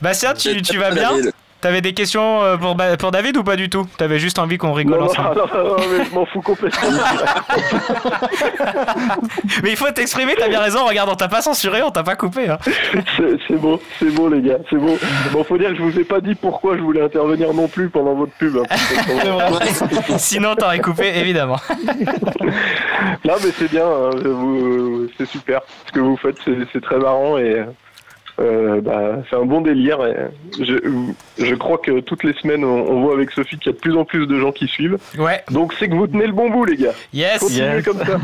Bastien, tu, tu vas bien? David. T'avais des questions euh, pour, pour David ou pas du tout? T'avais juste envie qu'on rigole non, non, ensemble. non, non, mais je m'en fous complètement. (laughs) Mais il faut t'exprimer, t'as bien raison, regarde, on t'a pas censuré, on t'a pas coupé. hein. C'est bon, c'est bon, les gars, c'est bon. Bon, faut dire que je vous ai pas dit pourquoi je voulais intervenir non plus pendant votre pub. hein. (laughs) Sinon, t'aurais coupé, évidemment. Non, mais c'est bien, hein, c'est super. Ce que vous faites, c'est c'est très marrant et euh, bah, c'est un bon délire. Et je, je crois que toutes les semaines, on, on voit avec Sophie qu'il y a de plus en plus de gens qui suivent. Ouais. Donc c'est que vous tenez le bon bout, les gars. Yes. Continuez Yes. comme ça.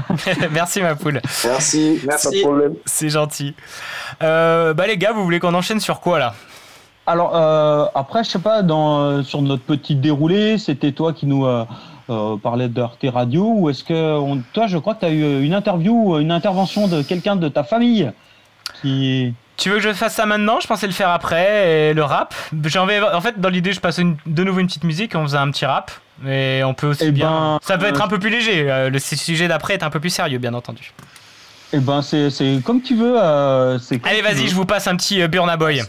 (laughs) Merci ma poule. Merci. Pas de problème. C'est gentil. Euh, bah les gars, vous voulez qu'on enchaîne sur quoi là? Alors, euh, après, je sais pas, dans, euh, sur notre petit déroulé, c'était toi qui nous euh, euh, parlais d'Arte Radio, ou est-ce que, on- toi, je crois que tu as eu une interview, une intervention de quelqu'un de ta famille qui. Tu veux que je fasse ça maintenant? Je pensais le faire après, et le rap. J'en vais, en fait, dans l'idée, je passe une- de nouveau une petite musique, on faisait un petit rap. Mais on peut aussi Eh bien. ben, ça peut être euh, un peu plus léger. euh, Le sujet d'après est un peu plus sérieux, bien entendu. Eh ben, c'est comme tu veux. euh, comme Allez, vas-y, je vous passe un petit Burna Boy.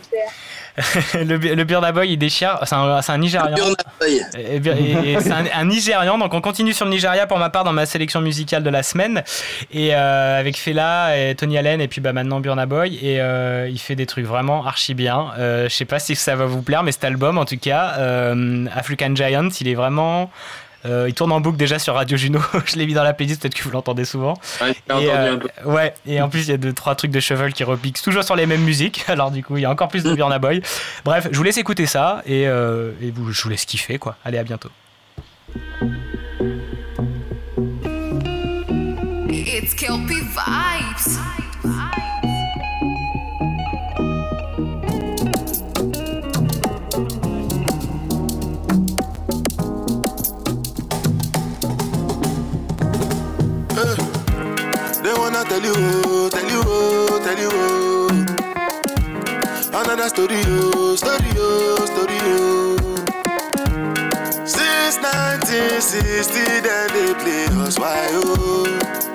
(laughs) le, le Burna Boy, il déchire. C'est un, Nigérian. C'est un, un Nigérian, donc on continue sur le Nigeria pour ma part dans ma sélection musicale de la semaine. Et euh, avec Fela et Tony Allen, et puis bah, maintenant Burna Boy. Et euh, il fait des trucs vraiment archi bien. Euh, je sais pas si ça va vous plaire, mais cet album, en tout cas, African Giant, il est vraiment. Euh, il tourne en boucle déjà sur Radio Juno. (laughs) je l'ai mis dans la playlist, peut-être que vous l'entendez souvent. Ouais, j'ai Et, entendu euh, un peu. Ouais, et en plus, il y a deux, trois trucs de Shovel qui repiquent toujours sur les mêmes musiques. (laughs) Alors, du coup, il y a encore plus de Burna Boy. Bref, je vous laisse écouter ça et, euh, et vous, je vous laisse kiffer, quoi. Allez, à bientôt. It's They wanna tell you, oh, tell you, oh, tell you, oh. Another story, oh, story, oh, story, oh. Since 1960, then they play us why, oh.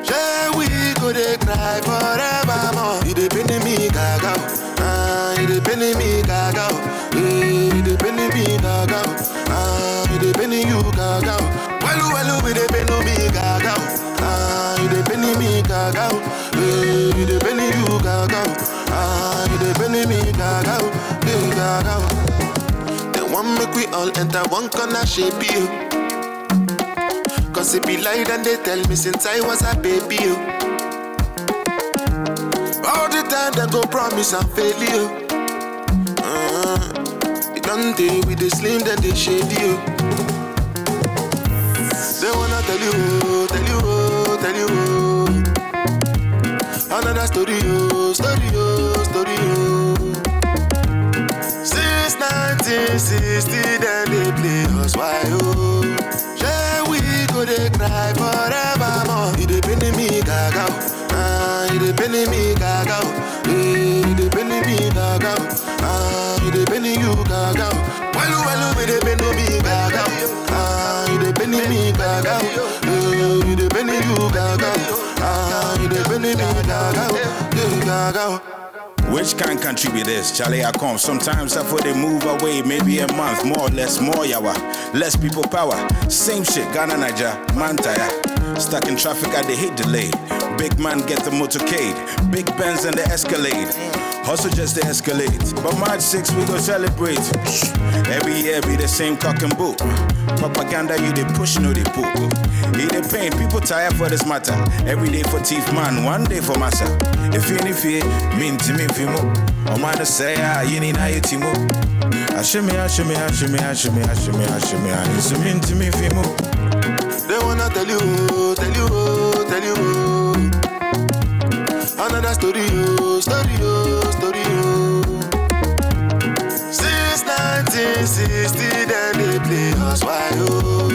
Yeah, we go they cry forevermore. You dey penny me, gaga, oh. ah, you dey penny me, gaga, oh. Eh, you dey penny me, gaga, oh. ah, you dey penny you, gaga. Well, well, we dey penny me, gaga, you dey penny me, gaga, oh. eh, you dey penny you, gaga, oh. ah, you dey penny me, gaga, oh. eh, gaga. oh. They want make we all enter one corner shape you. Cause it be lie and they tell me since I was a baby. oh. All the time they go promise and fail you. Uh, it day with the slim then they shade you. They wanna tell you, tell you, oh, tell you. oh. Another story, oh, story, oh, story, oh. Since 1960, then they play us why oh. Yeah, we go they cry forevermore. You dey penny me gaga, oh. ah, you dey penny me gaga, oh. Eh, you dey penny me gaga, oh. ah, you dey penny you gaga, oh. gaga. Gaga. Which kind country be this? Charlie, I come. Sometimes put they move away, maybe a month, more or less, more yawa. Less people power. Same shit, Ghana, Niger, man. Stuck in traffic, I they hate delay. Big man get the motorcade. Big Benz and the Escalade. Hustle just to escalate. But March 6, we go celebrate. Every year be the same cock and boot. Propaganda, you they push, no they poop. He the pain, people tired for this matter. Every day for teeth man, one day for massa. If you any fear, mean to me, fimo. Oh man, say, ah, you need na timo. Oh. Ashimi, ah, ashimi, ah, ashimi, ah, ashimi, ashimi, ashimi, ashimi, mean to me, fimo. They wanna tell you, tell you, tell you. Another story, oh, story, oh. 1960, then they play us why, oh.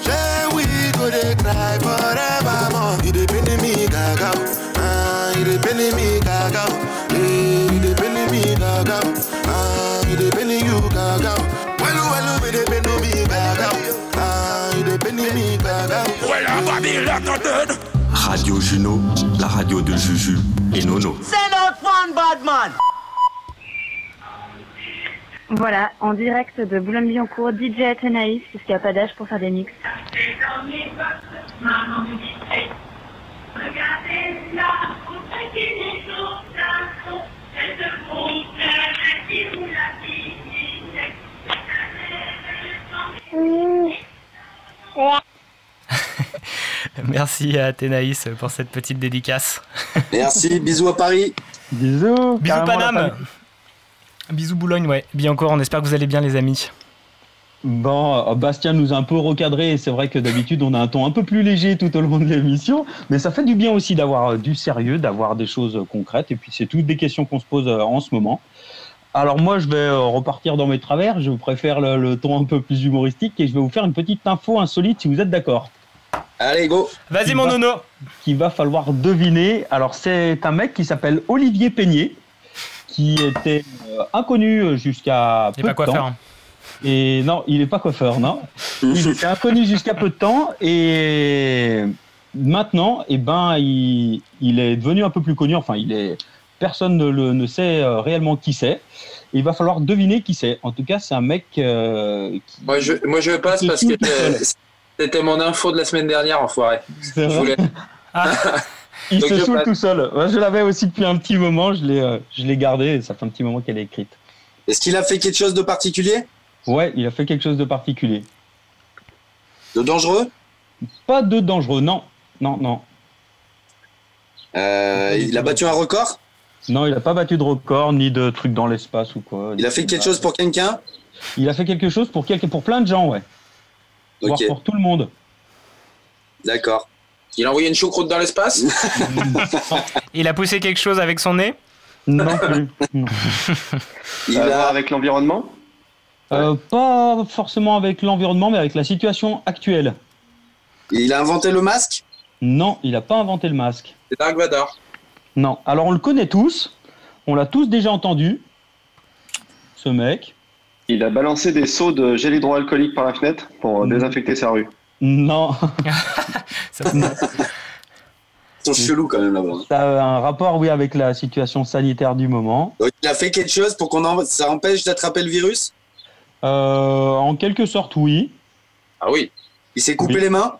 Yeah, we go they cry forevermore. You dey bend me gaga, ah, you dey bend me gaga, eh, you dey bend me gaga, ah, you dey bend you gaga. Well, well, we dey bend me gaga, ah, you dey bend me gaga. Well, I'm a be like Radio Juno, la radio de Juju et Nono. C'est not fun, Badman Voilà, en direct de Boulogne-Billancourt, DJ Athénaïs, puisqu'il n'y a pas d'âge pour faire des mix. (laughs) Merci à Athénaïs pour cette petite dédicace. Merci, bisous à Paris. Bisous. Bisous Paname. Bisous Boulogne, ouais. Bien encore, on espère que vous allez bien les amis. Bon, euh, Bastien nous a un peu recadré et c'est vrai que d'habitude on a un ton un peu plus léger tout au long de l'émission, mais ça fait du bien aussi d'avoir euh, du sérieux, d'avoir des choses euh, concrètes et puis c'est toutes des questions qu'on se pose en ce moment. Alors moi je vais repartir dans mes travers, je préfère le, le ton un peu plus humoristique et je vais vous faire une petite info insolite si vous êtes d'accord. Allez, go Vas-y mon va- nono Qu'il va falloir deviner. Alors c'est un mec qui s'appelle Olivier Peigné, qui était euh, inconnu jusqu'à Il est peu pas de coiffeur. temps. hein. Et non, il n'est pas coiffeur, non. Il (laughs) était inconnu jusqu'à peu de temps et maintenant, eh ben, il, il est devenu un peu plus connu. Enfin, il est personne ne, le, ne sait euh, réellement qui c'est. Il va falloir deviner qui c'est. En tout cas, c'est un mec euh, qui. Moi je, moi je passe parce que euh, c'était mon info de la semaine dernière, enfoiré. C'est Je vrai voulais- (laughs) Il Donc se saoule passe. tout seul. Ouais, je l'avais aussi depuis un petit moment. Je l'ai, euh, je l'ai gardé. et Ça fait un petit moment qu'elle est écrite. Est-ce qu'il a fait quelque chose de particulier? Ouais, il a fait quelque chose de particulier. De dangereux? Pas de dangereux, non. Non, non. Euh, Il a battu un record? Non, il a pas battu de record, ni de trucs dans l'espace ou quoi. Il a fait quelque chose pour quelqu'un? Il a fait quelque chose pour, quelque, pour plein de gens, ouais. Voire pour tout le monde. D'accord. Il a envoyé une choucroute dans l'espace (laughs) Il a poussé quelque chose avec son nez Non plus. (laughs) Non. Il a voir avec l'environnement Euh, pas forcément avec l'environnement, mais avec la situation actuelle. Il a inventé le masque Non, il n'a pas inventé le masque. C'est Dark Vador. Non. Alors on le connaît tous. On l'a tous déjà entendu. Ce mec. Il a balancé des seaux de gel hydroalcoolique par la fenêtre pour euh, désinfecter sa rue. (laughs) Non. Ils sont chelous quand même là-bas. Ça a un rapport, oui, avec la situation sanitaire du moment. Donc il a fait quelque chose pour qu'on en... ça empêche d'attraper le virus? Euh, en quelque sorte, oui. Ah oui. Il s'est coupé Oui. les mains?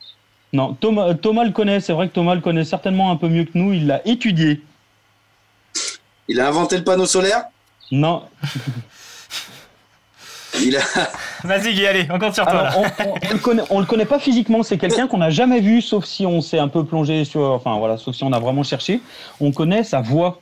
Non, Thomas, Thomas le connaît. C'est vrai que Thomas le connaît certainement un peu mieux que nous. Il l'a étudié. Il a inventé le panneau solaire? Non. (laughs) Il a... Vas-y Guy, allez, on compte sur toi Alors, là. on, on- on le connaît, on le connaît pas physiquement. C'est quelqu'un qu'on n'a jamais vu, sauf si on s'est un peu plongé sur. Enfin voilà, sauf si on a vraiment cherché. On connaît sa voix.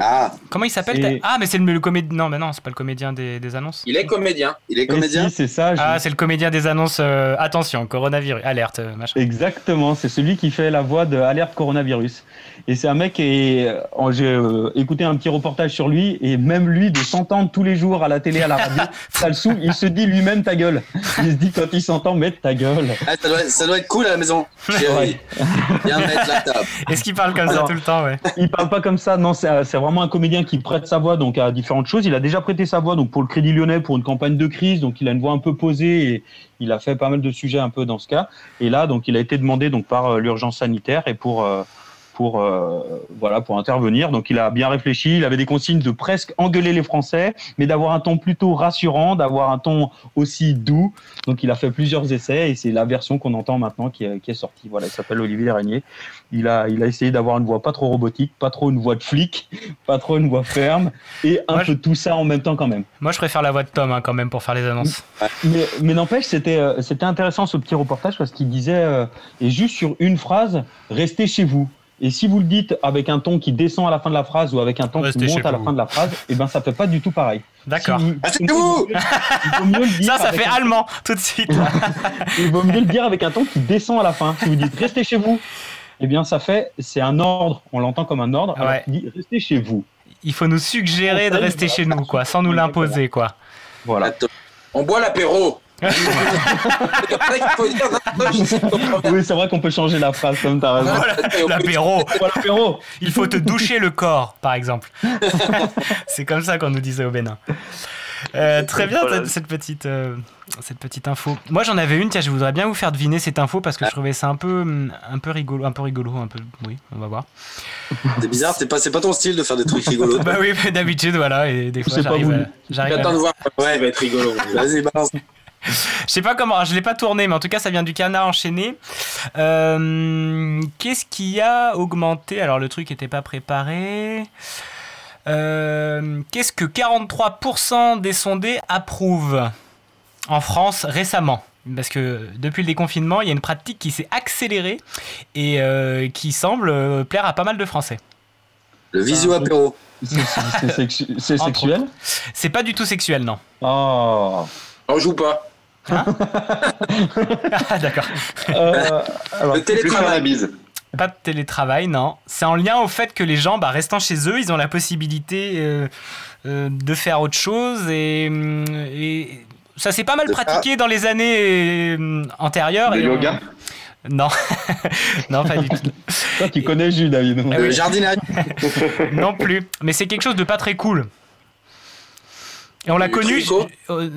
Ah, Comment il s'appelle Ah mais c'est le, le comédien... Non mais non, c'est pas le comédien des, des annonces. Il est comédien. il est Et comédien si, c'est ça. je- Ah c'est le comédien des annonces. euh, attention, coronavirus, alerte, euh, machin. Exactement, c'est celui qui fait la voix de Alerte Coronavirus. Et c'est un mec et euh, j'ai euh, écouté un petit reportage sur lui et même lui de s'entendre tous les jours à la télé, à la radio, (laughs) ça le saoule. Il se dit lui-même ta gueule. Il se dit quand il s'entend mettre ta gueule. Ah, ça, doit, ça doit être cool à la maison. Chérie, viens mettre la table. (laughs) Est-ce qu'il parle comme ça tout le temps ouais? Il parle pas comme ça, non, c'est c'est vraiment un comédien qui prête sa voix donc à différentes choses. Il a déjà prêté sa voix donc pour le Crédit Lyonnais pour une campagne de crise, donc il a une voix un peu posée et il a fait pas mal de sujets un peu dans ce cas. Et là donc il a été demandé donc par euh, l'urgence sanitaire et pour euh, pour euh, voilà pour intervenir. Donc il a bien réfléchi. Il avait des consignes de presque engueuler les Français, mais d'avoir un ton plutôt rassurant, d'avoir un ton aussi doux. Donc il a fait plusieurs essais et c'est la version qu'on entend maintenant qui est, qui est sortie. Voilà, il s'appelle Olivier Régnier. Il a il a essayé d'avoir une voix pas trop robotique, pas trop une voix de flic, (laughs) pas trop une voix ferme et un peu tout ça en même temps quand même. Moi, je préfère la voix de Tom hein, quand même pour faire les annonces. Mais, mais n'empêche, c'était euh, c'était intéressant ce petit reportage parce qu'il disait euh, et juste sur une phrase, restez chez vous. Et si vous le dites avec un ton qui descend à la fin de la phrase ou avec un ton Restez qui monte à la vous. fin de la phrase, et ben ça fait pas du tout pareil. D'accord. Si vous- mieux le dire (laughs) Ça, ça fait un- allemand tout de suite. (laughs) Il vaut mieux le dire avec un ton qui descend à la fin. Si vous dites restez chez vous, eh bien ça fait c'est un ordre. On l'entend comme un ordre. Alors Ouais. dit restez chez vous. Il faut nous suggérer de rester chez nous, quoi, sans nous l'imposer, quoi. Voilà. On boit l'apéro. (laughs) Oui, c'est vrai qu'on peut changer la phrase comme t'as raison. (laughs) L'apéro. (laughs) Voilà. Il faut te doucher le corps, par exemple. C'est comme ça qu'on nous disait au Bénin. Euh, très bien Voilà. cette, cette petite, euh, cette petite info. Moi j'en avais une, tiens, je voudrais bien vous faire deviner cette info parce que je trouvais ça un peu, un peu rigolo, un peu rigolo, un peu, oui, on va voir. C'est bizarre, c'est pas, c'est pas ton style de faire des trucs rigolos. bah oui, d'habitude voilà, et des fois j'arrive, j'arrive. J'attends de voir. Ouais, va être rigolo. Vas-y, balance. (laughs) Je sais pas comment, je l'ai pas tourné, mais en tout cas, ça vient du canard enchaîné. Euh, Qu'est-ce qui a augmenté? Alors, le truc était pas préparé. Euh, Qu'est-ce que 43% des sondés approuvent en France récemment? Parce que depuis le déconfinement, il y a une pratique qui s'est accélérée et euh, qui semble euh, plaire à pas mal de Français. Le visio apéro. C'est sexuel? C'est pas du tout sexuel, non. Oh. On joue pas. (laughs) ah, d'accord. Euh, alors, Le télétravail. Pas de télétravail, non. C'est en lien au fait que les gens, bah, restant chez eux, ils ont la possibilité euh, euh, de faire autre chose et, et ça s'est pas mal De pratiqué dans les années euh, antérieures. Le et on- yoga (laughs) Non, (laughs) non, pas du tout. Toi, tu connais Jules, David. Ah Le jardinage. non plus. Mais c'est quelque chose de pas très cool. Et on l'a connu. tricot euh,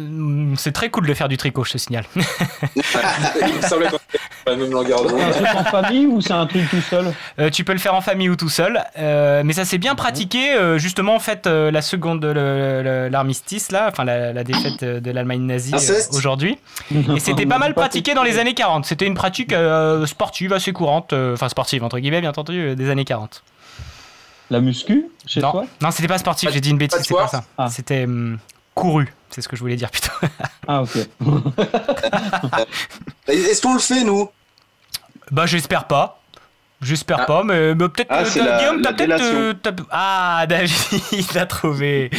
C'est très cool de faire du tricot, je te signale. (laughs) Il me semblait qu'on la même longueur d'onde. C'est un truc en famille ou c'est un truc tout seul Euh, tu peux le faire en famille ou tout seul, euh, mais ça s'est bien pratiqué. euh, justement, en fait, euh, la seconde, le- le- l'armistice là, enfin la, la défaite euh, de l'Allemagne nazie euh, aujourd'hui, et c'était pas mal pratiqué dans les années 40. C'était une pratique euh, sportive assez courante, euh, enfin sportive entre guillemets, bien entendu, euh, des années 40. La muscu chez non, toi non, c'était pas sportif. J'ai dit une bêtise, c'est pas ça. Ah. C'était hum, couru. C'est ce que je voulais dire plutôt. (laughs) Ah, ok. (laughs) Est-ce qu'on le fait, nous? Bah j'espère pas. J'espère pas, mais, mais peut-être Ah, c'est t'as- Guillaume, la t'as peut-être. euh, t'as- Ah, David, (laughs) il l'a trouvé.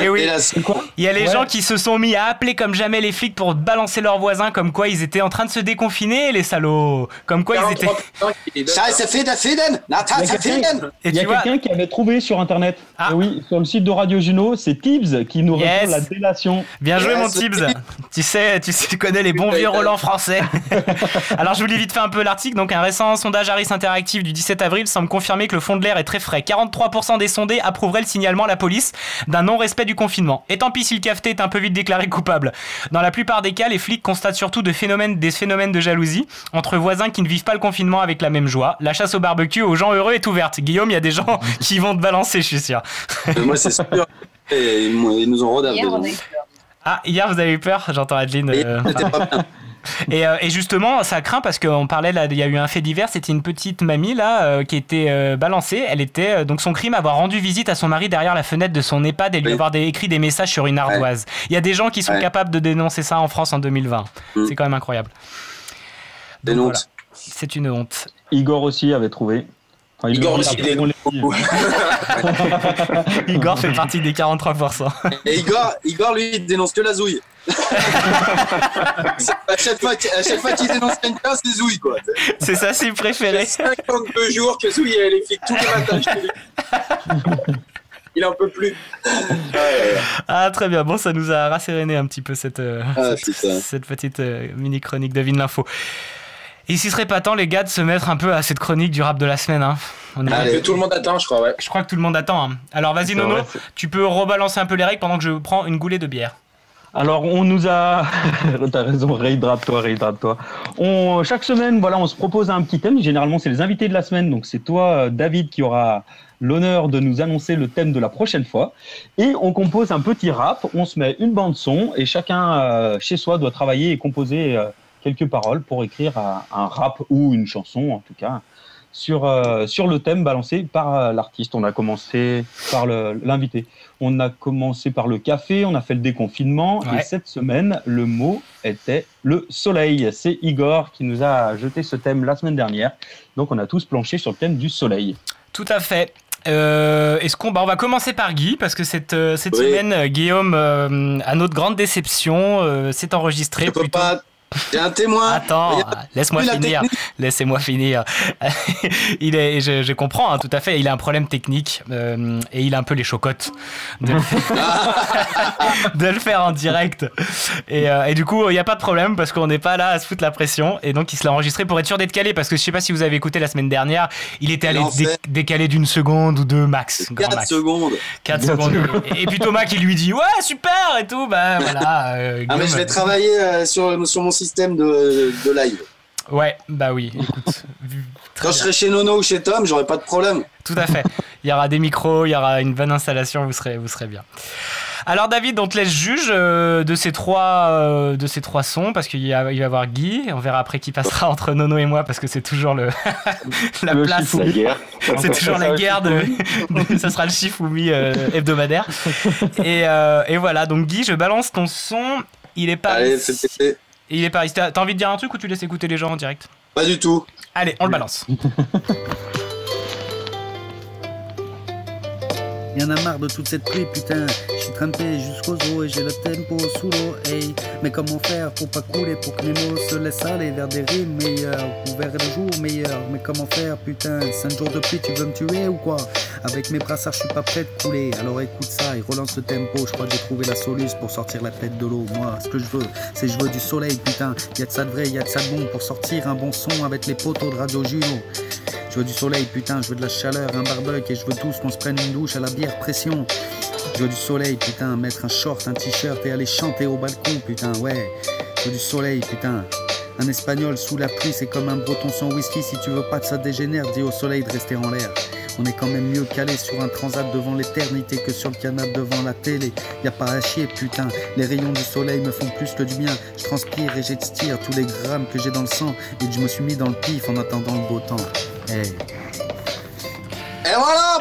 Et oui, Hélas. il y a les Ouais. gens qui se sont mis à appeler comme jamais les flics pour balancer leurs voisins, comme quoi ils étaient en train de se déconfiner, les salauds. Comme quoi ils étaient. 43% qui est Ça, c'est Fieden. Na, Il y a quelqu'un- Fieden. Et Il y a tu vois, quelqu'un qui avait trouvé sur internet. Ah. Et oui, sur le site de Radio Juno, c'est Tibbs qui nous Yes. répond la délation. bien joué Ouais, mon c'est- Tibbs. Tu sais, tu sais, tu connais les bons vieux Roland français. (laughs) Alors je vous lis vite fait un peu l'article. Donc un récent sondage Interactive du 17 avril semble confirmer que le fond de l'air est très frais. 43% des sondés approuveraient le signalement à la police d'un non-respect du confinement. Et tant pis si le cafeté est un peu vite déclaré coupable. Dans la plupart des cas, les flics constatent surtout de phénomènes, des phénomènes de jalousie entre voisins qui ne vivent pas le confinement avec la même joie. La chasse au barbecue aux gens heureux est ouverte. Guillaume, il y a des gens (laughs) qui vont te balancer, je suis sûr. Euh, Moi, c'est sûr. (laughs) Et ils nous ont rodé. Ah, hier vous avez eu peur, j'entends Adeline. Et euh. (laughs) Et, euh, et justement, ça craint parce qu'on parlait là, il y a eu un fait divers. C'était une petite mamie là euh, qui était euh, balancée. Elle était euh, donc son crime avoir rendu visite à son mari derrière la fenêtre de son EHPAD et lui Oui. avoir des- écrit des messages sur une ardoise. Il y a des gens qui sont Ouais. capables de dénoncer ça en France en 2020. Mm. C'est quand même incroyable. Voilà. C'est une honte. Igor aussi avait trouvé. Enfin, Igor aussi, il est. (laughs) Igor fait partie des 43%. Et Igor, Igor, lui, il dénonce que la zouille. (laughs) à chaque fois, qu'il- dénonce quelqu'un, c'est zouille, quoi. C'est ça, c'est préféré. 52 jours que Zouille elle les flics tous les matins. Il en peut plus. (laughs) Ah très bien. Bon, ça nous a rasséréné un petit peu cette, euh, Ah, cette petite euh, mini chronique de Vine l'info. Et s'il serait pas temps, les gars, de se mettre un peu à cette chronique du rap de la semaine. Hein. On est- Ah, que tout le monde attend, je crois, ouais. Je crois que tout le monde attend. hein. Alors vas-y, Nono, vrai, tu peux rebalancer un peu les règles pendant que je prends une goulée de bière. Alors, on nous a. (laughs) T'as raison, réhydrate-toi, réhydrate-toi. On... Chaque semaine, voilà, on se propose un petit thème. Généralement, c'est les invités de la semaine. Donc, c'est toi, euh, David, qui aura l'honneur de nous annoncer le thème de la prochaine fois. Et on compose un petit rap. On se met une bande-son et chacun, euh, chez soi, doit travailler et composer euh, quelques paroles pour écrire un, rap ou une chanson, en tout cas, sur, euh, sur le thème balancé par euh, l'artiste. On a commencé par le- l'invité. On a commencé par le café, on a fait le déconfinement. Ouais. Et cette semaine, le mot était le soleil. C'est Igor qui nous a jeté ce thème la semaine dernière. Donc on a tous planché sur le thème du soleil. Tout à fait. Euh, Est-ce qu'on, bah, on va commencer par Guy parce que cette, euh, cette semaine, Guillaume, euh, à notre grande déception, euh, s'est enregistré. plutôt- pas. J'ai un témoin. Attends, laisse-moi finir. Laissez-moi finir. (laughs) il est, je, je comprends, hein, tout à fait. Il a un problème technique euh, et il a un peu les chocottes de le faire, (laughs) de le faire en direct. Et, euh, et du coup, il n'y a pas de problème parce qu'on n'est pas là à se foutre la pression. Et donc, il se l'a enregistré pour être sûr d'être calé parce que je sais pas si vous avez écouté la semaine dernière, il était allé dé- décaler d'une seconde ou deux max. grand 4 max. secondes. 4 Quatre secondes. secondes. Et, et puis Thomas qui lui dit Ouais, super et tout. Bah voilà. euh, Ah, mais je vais travailler euh, sur, sur mon système de, de live. Ouais, bah oui, écoute. (laughs) Quand je serai chez Nono ou chez Tom, j'aurai pas de problème. Tout à fait. Il y aura des micros, il y aura une bonne installation, vous serez, vous serez bien. Alors David, on te laisse juge euh, de ces trois, euh, de ces trois sons parce qu'il va y avoir Guy. On verra après qui passera entre Nono et moi parce que c'est toujours le (laughs) la Le place. La guerre. (laughs) c'est toujours la guerre de, de- ça sera le Shifumi euh, hebdomadaire. Et, euh, et voilà. Donc Guy, je balance ton son. Il est pas. Allez, c'est Il est pas. T'as t'as envie de dire un truc ou tu laisses écouter les gens en direct? Pas du tout. Allez, on le balance. (laughs) Y'en a marre de toute cette pluie, putain. Je suis trempé jusqu'aux os et j'ai le tempo sous l'eau, hey. Mais comment faire pour pas couler, pour que mes mots se laissent aller vers des rimes meilleures ou vers des jours meilleurs? Mais comment faire, putain? 5 jours de pluie, tu veux me tuer ou quoi? Avec mes brassards, je suis pas prêt de couler. Alors écoute ça et relance le tempo. Je crois que j'ai trouvé la soluce pour sortir la tête de l'eau. Moi, ce que je veux, c'est je veux du soleil, putain. Y a de ça de vrai, y a de ça de bon pour sortir un bon son avec les poteaux de Radio Juno. Je veux du soleil, putain, je veux de la chaleur, un barbecue et je veux tous qu'on se prenne une douche à la bière pression. Je veux du soleil, putain, mettre un short, un t-shirt et aller chanter au balcon, putain, ouais. Veux du soleil, putain. Un espagnol sous la pluie, c'est comme un breton sans whisky. Si tu veux pas que ça dégénère, dis au soleil de rester en l'air. On est quand même mieux calé sur un transat devant l'éternité que sur le canapé devant la télé. Y a pas à chier, putain. Les rayons du soleil me font plus que du bien. Je transpire et j'extire tous les grammes que j'ai dans le sang. Et je me suis mis dans le pif en attendant le beau temps. Et voilà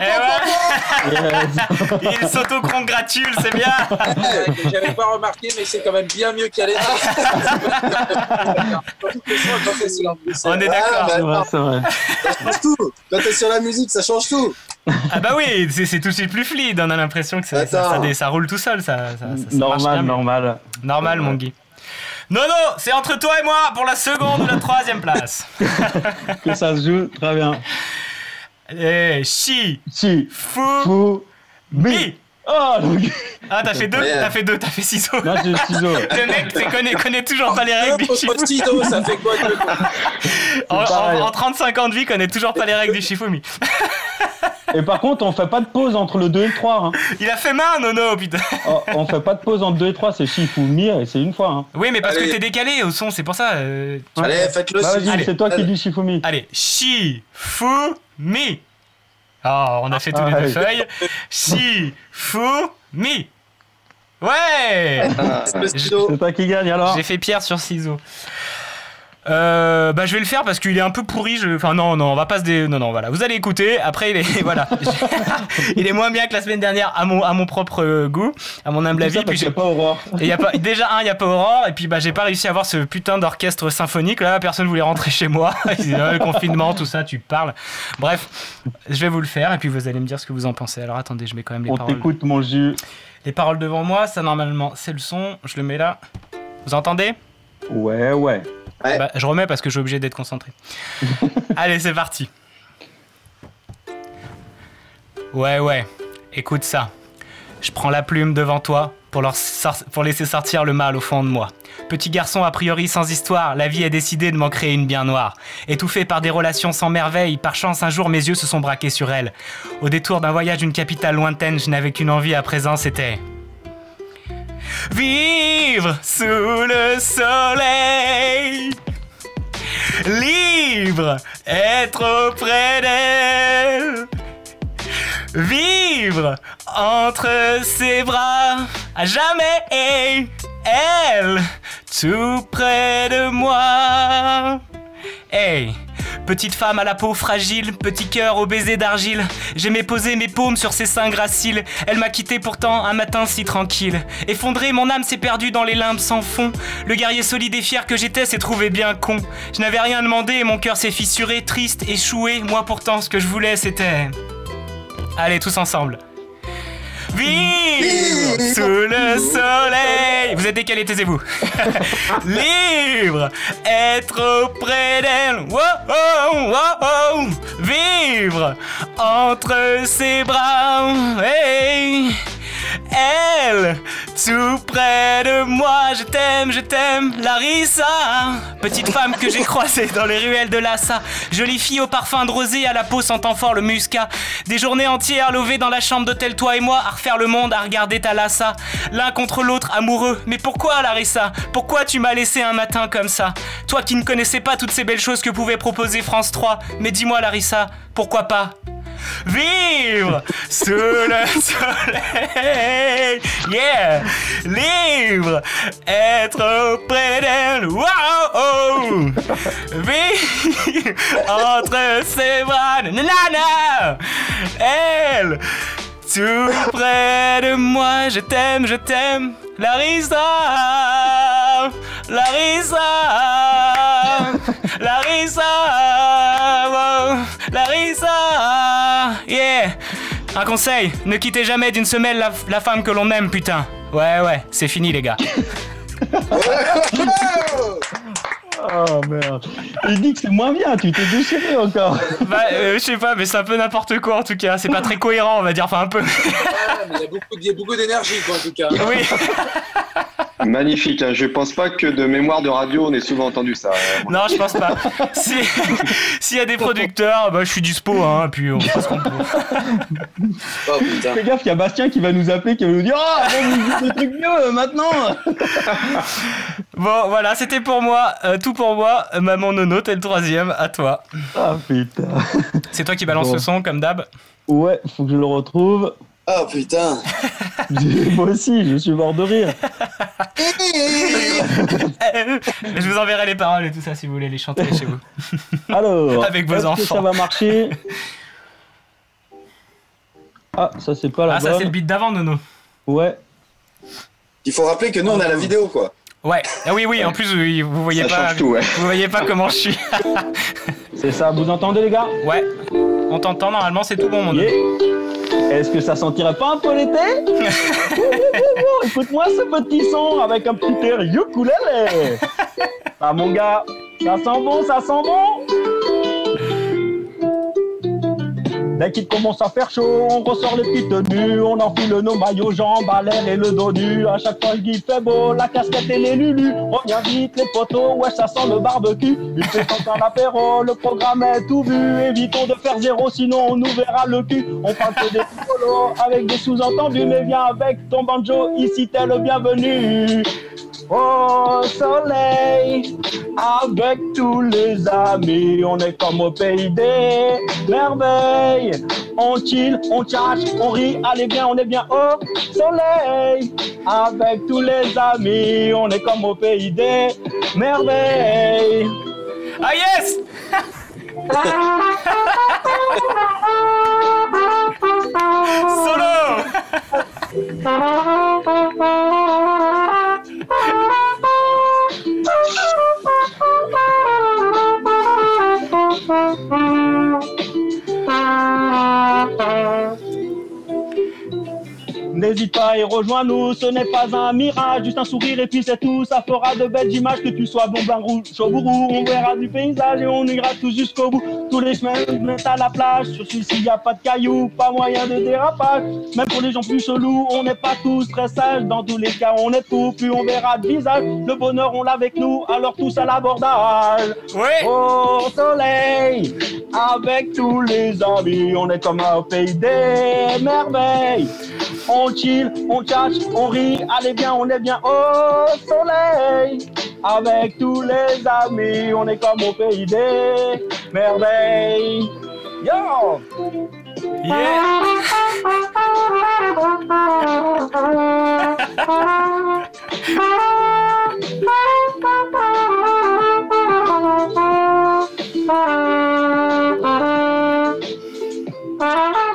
Et ouais. (laughs) Il s'auto-congratule, c'est bien. Ouais, J'avais pas remarqué, mais c'est quand même bien mieux qu'à On est d'accord. Ah, bah, C'est vrai. Ça change tout. Quand t'es sur la musique, ça change tout. Ah bah oui, c'est tout de suite plus fluide. On a l'impression que ça, ça, ça, dé- ça roule tout seul. Ça, ça, ça- ça marche Normal, normal. Normal, mon Guy. Non, non, c'est entre toi et moi pour la seconde ou la troisième place. (laughs) Que ça se joue, très bien. Eh, chi, chi, fou, fou, mi. Oh, donc... Ah, t'as fait deux, t'as fait deux, t'as fait ciseaux. Non, j'ai ciseaux. Le mec connaît, connaît toujours pas les règles du Shifumi. ciseaux, ça fait quoi de En, pareil. en- en 35 ans (laughs) de vie, connaît toujours pas les règles du Shifumi. Et par contre, on fait pas de pause entre le 2 et le 3. Hein. Il a fait main, Nono, putain. Oh, on fait pas de pause entre 2 et 3, c'est chiffre ou mire et c'est une fois. Hein. Oui, mais parce Allez. que t'es décalé au son, c'est pour ça. euh, Allez, faites-le. Bah, c'est toi qui dis Shifumi. Allez, chi, fou, mi. Oh, on a fait tous Ah, les deux feuilles. Chi, fou, mi. Ouais Le stylo. C'est toi qui gagne alors J'ai fait pierre sur ciseaux. Euh, bah je vais le faire parce qu'il est un peu pourri. Je... Enfin non non on va pas se dé... non non voilà vous allez écouter après il est (laughs) voilà (laughs) il est moins bien que la semaine dernière à mon à mon propre euh, goût à mon humble avis puis qu'il y j'ai- a pas Aurore. et y a pas, déjà, un, il n'y a pas Aurore, et puis bah, j'ai pas réussi à avoir ce putain d'orchestre symphonique. Là, personne voulait rentrer chez moi. (laughs) Le confinement, tout ça, tu parles. Bref, je vais vous le faire, et puis vous allez me dire ce que vous en pensez. Alors attendez, je mets quand même les On paroles. t'écoute, mon jus. Les paroles devant moi, ça normalement, c'est le son. Je le mets là. Vous entendez? Ouais, ouais. Ouais. Bah, Je remets parce que je suis obligé d'être concentré. (laughs) allez, c'est parti. Ouais, ouais, écoute ça. Je prends la plume devant toi pour, leur sor- pour laisser sortir le mal au fond de moi. Petit garçon a priori sans histoire, la vie a décidé de m'en créer une bien noire. Étouffé par des relations sans merveille, par chance un jour mes yeux se sont braqués sur elle. Au détour d'un voyage d'une capitale lointaine, je n'avais qu'une envie à présent, c'était... Vivre sous le soleil. Libre, être auprès d'elle. Vivre entre ses bras. À jamais. Elle tout près de moi Hey Petite femme à la peau fragile, petit cœur au baiser d'argile. J'aimais poser mes paumes sur ses seins graciles. Elle m'a quitté pourtant un matin si tranquille. Effondré, mon âme s'est perdue dans les limbes sans fond. Le guerrier solide et fier que j'étais s'est trouvé bien con. Je n'avais rien demandé et mon cœur s'est fissuré, triste, échoué. Moi pourtant, ce que je voulais, c'était. Allez, tous ensemble. Vivre sous le soleil. Vous êtes décalé, taisez-vous. (laughs) Libre, être auprès d'elle. Wow, oh, wow, oh. Vivre entre ses bras. Hey. Elle, tout près de moi, je t'aime, je t'aime, Larissa. Petite femme que j'ai croisée dans les ruelles de Lassa. Jolie fille au parfum de rosée, à la peau sentant fort le muscat. Des journées entières lovées dans la chambre d'hôtel, toi et moi, à refaire le monde, à regarder ta Lassa. L'un contre l'autre, amoureux. Mais pourquoi, Larissa? Pourquoi tu m'as laissé un matin comme ça? Toi qui ne connaissais pas toutes ces belles choses que pouvait proposer France 3. Mais dis-moi, Larissa, pourquoi pas? Vivre sous le soleil, yeah, libre, être auprès d'elle, wow, vivre entre ses bras, nanana, elle, tout près de moi, je t'aime, je t'aime, Larissa, Larissa, Larissa, Larissa, yeah. Un conseil, ne quittez jamais d'une semelle la, la femme que l'on aime, putain. Ouais, ouais, c'est fini, les gars. (laughs) Oh merde. Il dit que c'est moins bien, tu t'es déchiré encore. Bah, euh, je sais pas, mais c'est un peu n'importe quoi en tout cas. C'est pas très cohérent, on va dire. Enfin, un peu. Il y a beaucoup, il y a beaucoup d'énergie, quoi, en tout cas. Oui. (laughs) Magnifique, hein. je pense pas que de mémoire de radio on ait souvent entendu ça. hein. Non, je pense pas. Si- S'il y a des producteurs, bah, je suis dispo, hein, puis on fait ce qu'on peut. Oh putain. Fais gaffe, il y a Bastien qui va nous appeler, qui va nous dire Ah, bon, vous des trucs mieux euh, maintenant Bon, voilà, c'était pour moi. euh, tout pour moi. Maman Nono, t'es le troisième. À toi. Ah putain. C'est toi qui balance Bon. le son, comme d'hab. Ouais, faut que je le retrouve. Oh putain. (laughs) Moi aussi, je suis mort de rire. (laughs) Je vous enverrai les paroles et tout ça si vous voulez les chanter chez vous. (laughs) Alors, Avec vos que enfants. ça va marcher Ah, ça c'est pas la Ah, ça, c'est le beat d'avant, Nono. Ouais. Il faut rappeler que nous, on a la vidéo, quoi. Ouais. Ah oui, oui. En plus, vous voyez Ça pas. change tout, ouais. Vous voyez pas comment je suis. C'est ça, vous entendez les gars? Ouais. On t'entend normalement, c'est tout bon, mon Yeah. Nono. Est-ce que ça sentirait pas un peu l'été (laughs) Écoute-moi ce petit son avec un petit air ukulélé. Ah mon gars, ça sent bon, ça sent bon. Dès qu'il commence à faire chaud, on ressort les petites tenues, on enfile nos maillots, jambes à l'air et le dos nu. À chaque fois qu'il fait beau, la casquette et les lulus. On vient vite les poteaux, ouais ça sent le barbecue. Il fait encore l'apéro, le programme est tout vu. Évitons de faire zéro, sinon on nous verra le cul. On parle que des polos avec des sous-entendus, mais viens avec ton banjo, ici t'es le bienvenu. Au soleil, avec tous les amis, on est comme au pays des merveilles. On chill, on tchatche, on rit, allez bien, on est bien au soleil. Avec tous les amis, on est comme au pays des merveilles. Ah yes Solo (laughs) Thank you. N'hésite pas et rejoins-nous, ce n'est pas un mirage, juste un sourire et puis c'est tout. Ça fera de belles images, que tu sois bon, blanc, rouge. On verra du paysage et on ira tous jusqu'au bout. tous les ils mettent à la plage. Sur celui-ci, y a pas de cailloux, pas moyen de dérapage. Même pour les gens plus chelous, on n'est pas tous très sages. Dans tous les cas, on est fou, puis on verra de visage. Le bonheur, on l'a avec nous, alors tous à l'abordage. Au soleil, avec tous les amis, on est comme au pays des merveilles. On chill, on on rit, allez bien, on est bien au soleil. Avec tous les amis, on est comme au pays des merveilles. Yo! (laughs)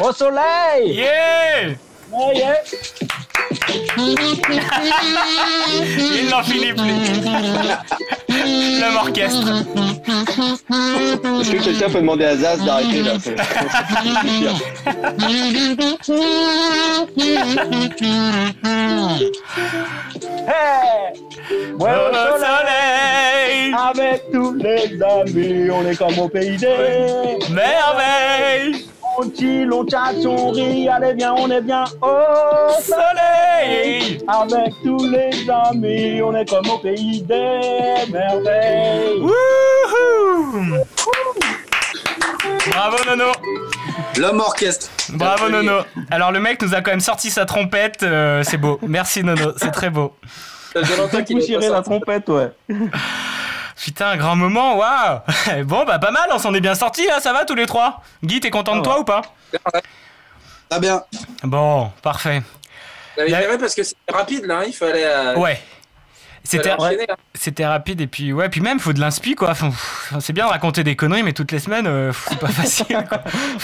Au soleil! Yeah! Yeah, yeah. Il n'en finit plus. L'homme orchestre. Est-ce que quelqu'un peut demander à Zaz d'arrêter là? Hey! Ouais, au soleil! Avec tous les amis, on est comme au pays des merveilles! On chill, on tchatche, on rit, allez bien, on est bien au soleil! Avec tous les amis, on est comme au pays des merveilles! Wouhou! Bravo Nono L'homme orchestre. Bravo Nono Alors le mec nous a quand même sorti sa trompette, euh, c'est beau. Merci Nono, c'est très beau. J'ai poussiéré la trompette, ouais. Putain, un grand moment, waouh (laughs) Bon bah pas mal, on s'en est bien sortis là, ça va tous les trois? Guy, t'es content de toi ou pas? Très bien. Bon, parfait. Parce que c'était rapide là, hein, il fallait. euh, Ouais. C'était hein. c'était rapide et puis ouais puis même faut de l'inspi quoi. Enfin, c'est bien de raconter des conneries mais toutes les semaines euh, c'est pas (laughs) facile. quoi.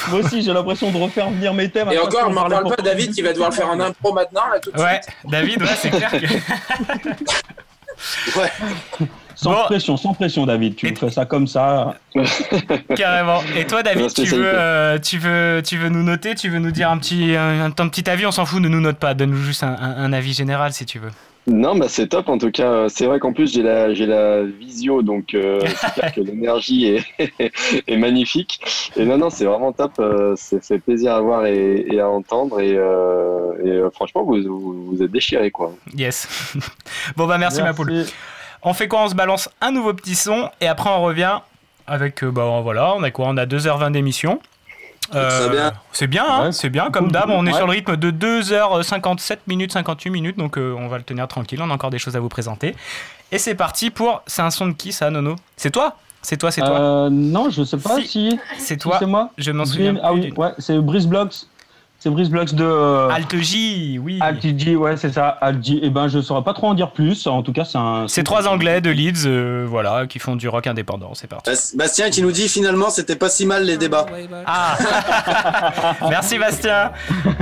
Moi aussi, j'ai l'impression de refaire venir mes thèmes. Et encore, on m'en parle pas, David, qui va devoir le faire en impro maintenant là tout de Ouais, suite. David, ouais, c'est clair que (laughs) Sans pression, sans pression, David. Tu fais ça comme ça. (laughs) carrément. Et toi David, tu veux euh, tu veux tu veux nous noter, tu veux nous dire un petit un, ton petit avis, on s'en fout, ne nous note pas, donne-nous juste un, un- un avis général si tu veux. Non, bah c'est top en tout cas. C'est vrai qu'en plus j'ai la j'ai la visio, donc euh, (laughs) c'est clair que l'énergie est, (laughs) est magnifique. Et non, non, c'est vraiment top. euh, C'est fait plaisir à voir et, et à entendre. Et, euh, et, franchement, vous, vous vous êtes déchirés quoi. Yes. bon bah merci, ma poule. On fait quoi On se balance un nouveau petit son et après on revient avec euh, bah voilà, on a quoi On a 2h20 d'émission. Euh. C'est bien, hein, c'est bien. Comme d'hab, on est Ouais. sur le rythme de 2h57 minutes, 58 minutes, donc euh, on va le tenir tranquille. On a encore des choses à vous présenter. Et c'est parti pour. C'est un son de qui ça, Nono? C'est toi? C'est toi, c'est toi Euh, non, je sais pas Si. si. C'est si toi. C'est moi. Je m'en souviens Ah oui, ouais, c'est Brice Blocks. C'est Brice Blocks de. euh, Alt J, oui. Alt J, ouais, c'est ça. Alt J. Eh ben, je saurais pas trop en dire plus. En tout cas, c'est un. C'est trois Anglais de Leeds, euh, voilà, qui font du rock indépendant. C'est parti. Bas- Bastien qui nous dit finalement c'était pas si mal les débats. Ah (laughs) Merci Bastien.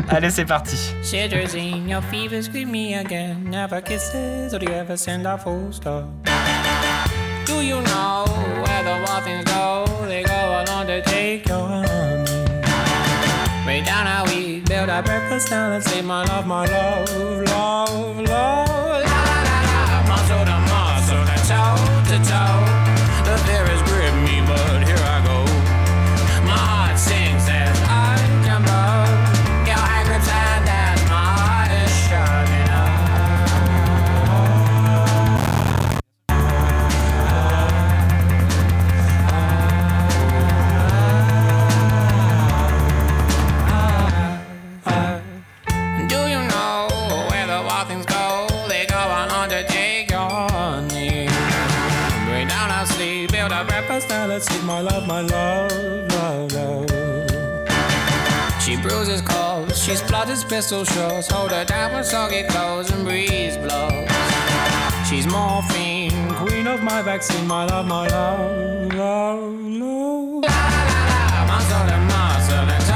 Allez, c'est parti. Shivers in your fever, scream me again. Never kisses, or do you ever send a full stop? Do you know where the things go? They go along to take your. Down how we build our breakfast down and say, My love, my love, love, love. She splutters pistol shots. Hold her down with soggy clothes and breeze blows. She's morphine, queen of my vaccine, my love, my love, love, love. La la la la, muscle to muscle and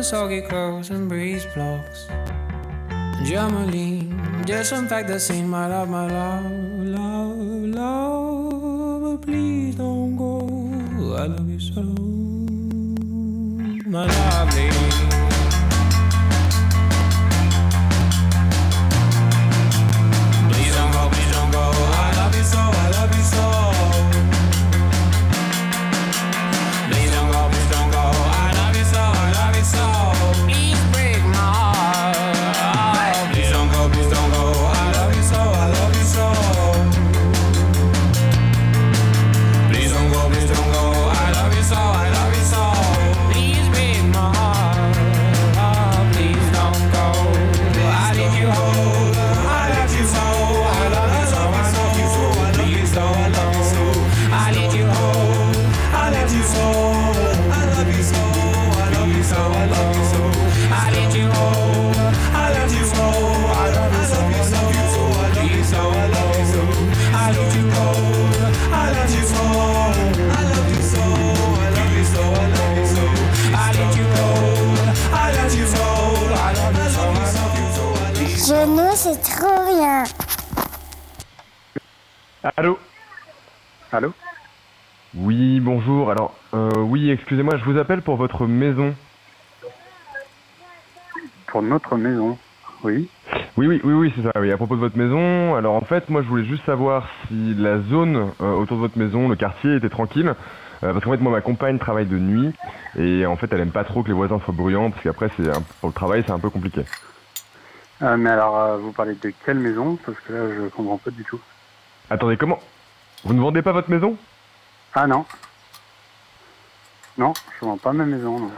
with soggy clothes and breeze blocks. Germaline, disinfect the scene, my love, my love, love, love. But please don't go. I love you so, my lovely. Please don't go, please don't go. I love you so, I love you so. Allô? Allô? Oui, bonjour. Alors, euh, oui, excusez-moi, je vous appelle pour votre maison. Pour notre maison, oui. Oui, oui, oui, oui, c'est ça. Oui, à propos de votre maison. Alors, en fait, moi, je voulais juste savoir si la zone euh, autour de votre maison, le quartier, était tranquille. Euh, parce qu'en fait, moi, ma compagne travaille de nuit et en fait, elle aime pas trop que les voisins soient bruyants parce qu'après, c'est un- pour le travail, c'est un peu compliqué. Mais alors, vous parlez de quelle maison? Parce que là, je comprends pas du tout. Attendez, comment? Vous ne vendez pas votre maison? Ah non. Non, je vends pas ma maison, non.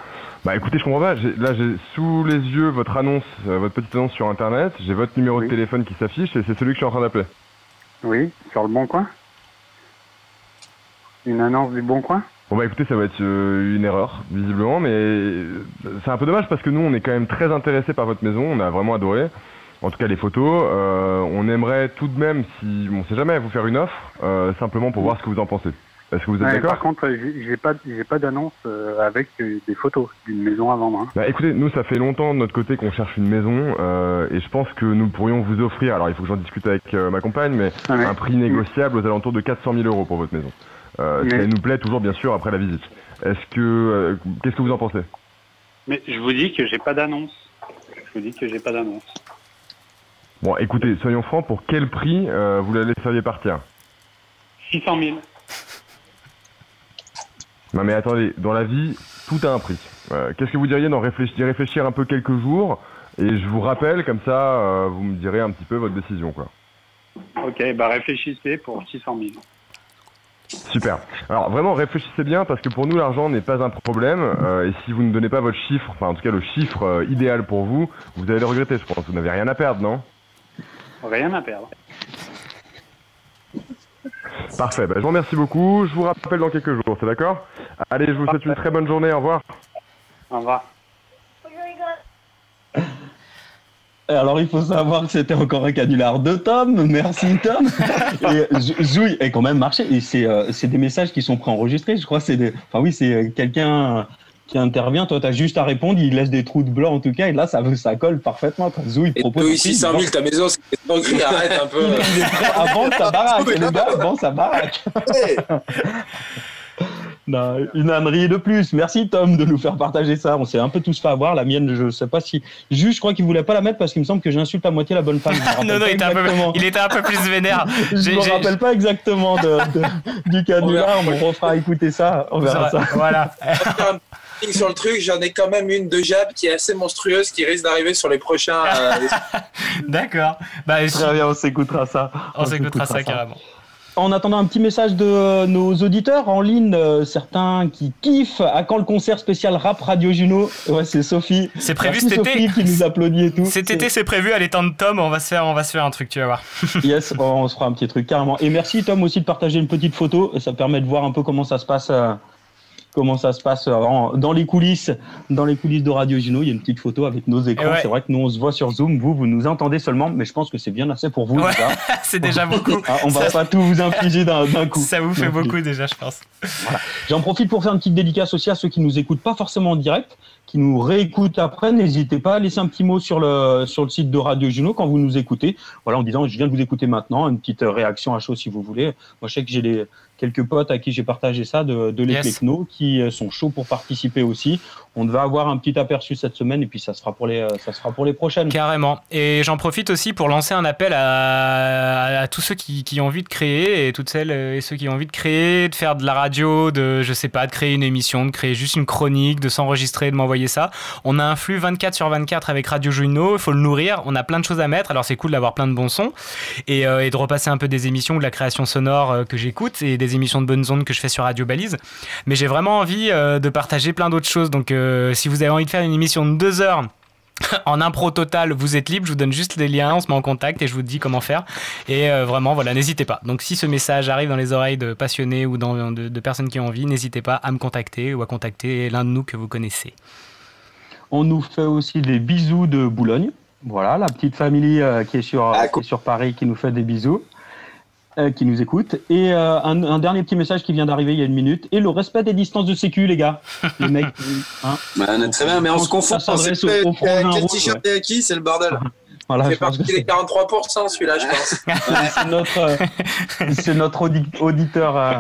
Bah écoutez, je comprends pas. Là, j'ai sous les yeux votre annonce, euh, votre petite annonce sur internet. J'ai votre numéro de téléphone qui s'affiche et c'est celui que je suis en train d'appeler. Oui, sur le Bon Coin? Une annonce du Bon Coin? Bon bah écoutez, ça va être euh, une erreur, visiblement, mais euh, c'est un peu dommage parce que nous, on est quand même très intéressés par votre maison, on a vraiment adoré. En tout cas, les photos. Euh, on aimerait tout de même, si on sait jamais, vous faire une offre, euh, simplement pour voir ce que vous en pensez. Est-ce que vous êtes Ouais, d'accord Par contre, euh, j'ai pas, j'ai pas d'annonce euh, avec des photos d'une maison à vendre. hein. Bah écoutez, nous ça fait longtemps de notre côté qu'on cherche une maison euh, et je pense que nous pourrions vous offrir, alors il faut que j'en discute avec euh, ma compagne, mais Ah ouais. un prix négociable aux alentours de 400 000 euros pour votre maison. Euh, Mais- Ça nous plaît toujours bien sûr après la visite. Est-ce que, euh, qu'est-ce que vous en pensez? Mais je vous dis que j'ai pas d'annonce. Je vous dis que j'ai pas d'annonce. Bon écoutez, soyons francs, pour quel prix euh, vous la laisseriez partir? 600 000. Non mais attendez, dans la vie, tout a un prix. Euh, Qu'est-ce que vous diriez d'en réfléchir, d'y réfléchir un peu quelques jours et je vous rappelle, comme ça euh, vous me direz un petit peu votre décision quoi. Ok, bah réfléchissez pour 600 000. Super. Alors vraiment réfléchissez bien parce que pour nous l'argent n'est pas un problème euh, et si vous ne donnez pas votre chiffre, enfin en tout cas le chiffre euh, idéal pour vous, vous allez le regretter je pense. Vous n'avez rien à perdre, non? Rien à perdre. Parfait. Bah, je vous remercie beaucoup. Je vous rappelle dans quelques jours, c'est d'accord? Allez, je vous souhaite une très bonne journée. Au revoir. Au revoir. Alors, il faut savoir que c'était encore un canular de Tom. Merci, Tom. (laughs) et Zouille est quand même marché. Et c'est euh, c'est des messages qui sont préenregistrés. Je crois que c'est des. Enfin, oui, c'est euh, quelqu'un qui intervient. Toi, tu as juste à répondre. Il laisse des trous de blanc, en tout cas. Et là, ça, ça colle parfaitement. Toi, Zouille Et propose. prix, 100 000, ta maison, c'est arrête un peu. Il vendre sa baraque. (laughs) Le gars vend sa baraque. Non, une ânerie de plus. Merci Tom de nous faire partager ça. On s'est un peu tous fait avoir. La mienne, je sais pas si. Juste, je crois qu'il voulait pas la mettre parce qu'il me semble que j'insulte à moitié la bonne femme. (laughs) Non, non, il était, un peu, exactement. il était un peu plus vénère. (laughs) Je me rappelle pas exactement de, de- du canular. On me refera écouter ça. On verra ça. Voilà. Sur le truc, j'en ai quand même une de Jab qui est assez monstrueuse qui risque d'arriver sur les prochains. euh, (laughs) D'accord. Bah, Très bien, on s'écoutera ça. On s'écoutera ça carrément. En attendant un petit message de euh, nos auditeurs en ligne, euh, certains qui kiffent. À quand le concert spécial rap Radio Juno Ouais, c'est Sophie. C'est prévu cet été. Sophie qui nous applaudit et tout. Cet été, c'est prévu à l'étang de Tom. On va se faire, on va se faire un truc, tu vas voir. (laughs) Yes, on se fera un petit truc carrément. Et merci Tom aussi de partager une petite photo. Ça permet de voir un peu comment ça se passe euh, comment ça se passe en- dans les coulisses, dans les coulisses de Radio Juno. Il y a une petite photo avec nos écrans. Ouais. C'est vrai que nous on se voit sur Zoom, vous vous nous entendez seulement, mais je pense que c'est bien assez pour vous. Ouais, (laughs) c'est déjà beaucoup. Ah, on va Ça- pas tout vous infliger d'un coup. Ça vous fait beaucoup déjà, je pense. J'en profite pour faire une petite dédicace aussi à ceux qui nous écoutent pas forcément en direct, qui nous réécoutent après. N'hésitez pas à laisser un petit mot sur le, sur le site de Radio Juno quand vous nous écoutez. Voilà, en disant je viens de vous écouter maintenant, une petite euh, réaction à chaud si vous voulez. Moi, je sais que j'ai des, quelques potes à qui j'ai partagé ça de, de les. Techno qui euh, sont chauds pour participer aussi. On devait avoir un petit aperçu cette semaine et puis ça sera pour les, euh, ça sera pour les prochaines. Carrément. Et j'en profite aussi pour lancer un appel à, tous ceux qui, ont envie de créer et toutes celles et ceux qui ont envie de créer, de faire de la radio, de, je sais pas, de créer une émission, de créer juste une chronique, de s'enregistrer, de m'envoyer ça. On a un flux 24 sur 24 avec Radio Juno, il faut le nourrir. On a plein de choses à mettre. Alors c'est cool d'avoir plein de bons sons et, euh, de repasser un peu des émissions de la création sonore euh, que j'écoute et des émissions de bonne zone que je fais sur Radio Balise. Mais j'ai vraiment envie euh, de partager plein d'autres choses. Donc euh, si vous avez envie de faire une émission de deux heures (laughs) en impro total, vous êtes libre, je vous donne juste les liens, on se met en contact et je vous dis comment faire. Et euh, vraiment, voilà, n'hésitez pas. Donc si ce message arrive dans les oreilles de passionnés ou dans, de, de personnes qui ont envie, n'hésitez pas à me contacter ou à contacter l'un de nous que vous connaissez. On nous fait aussi des bisous de Boulogne. Voilà, la petite famille euh, qui, est sur, qui est sur Paris qui nous fait des bisous, euh, qui nous écoute. Et euh, un, un dernier petit message qui vient d'arriver il y a une minute. Et le respect des distances de sécu, les gars. Les mecs. (laughs) hein. Bah, on est très bien, mais on se confond. Ça s'adresse aux- aux quel t-shirt est à qui C'est le bordel. (laughs) Voilà, partie que des 43% celui-là, je pense. (laughs) c'est notre, euh, (laughs) c'est notre audi- auditeur euh,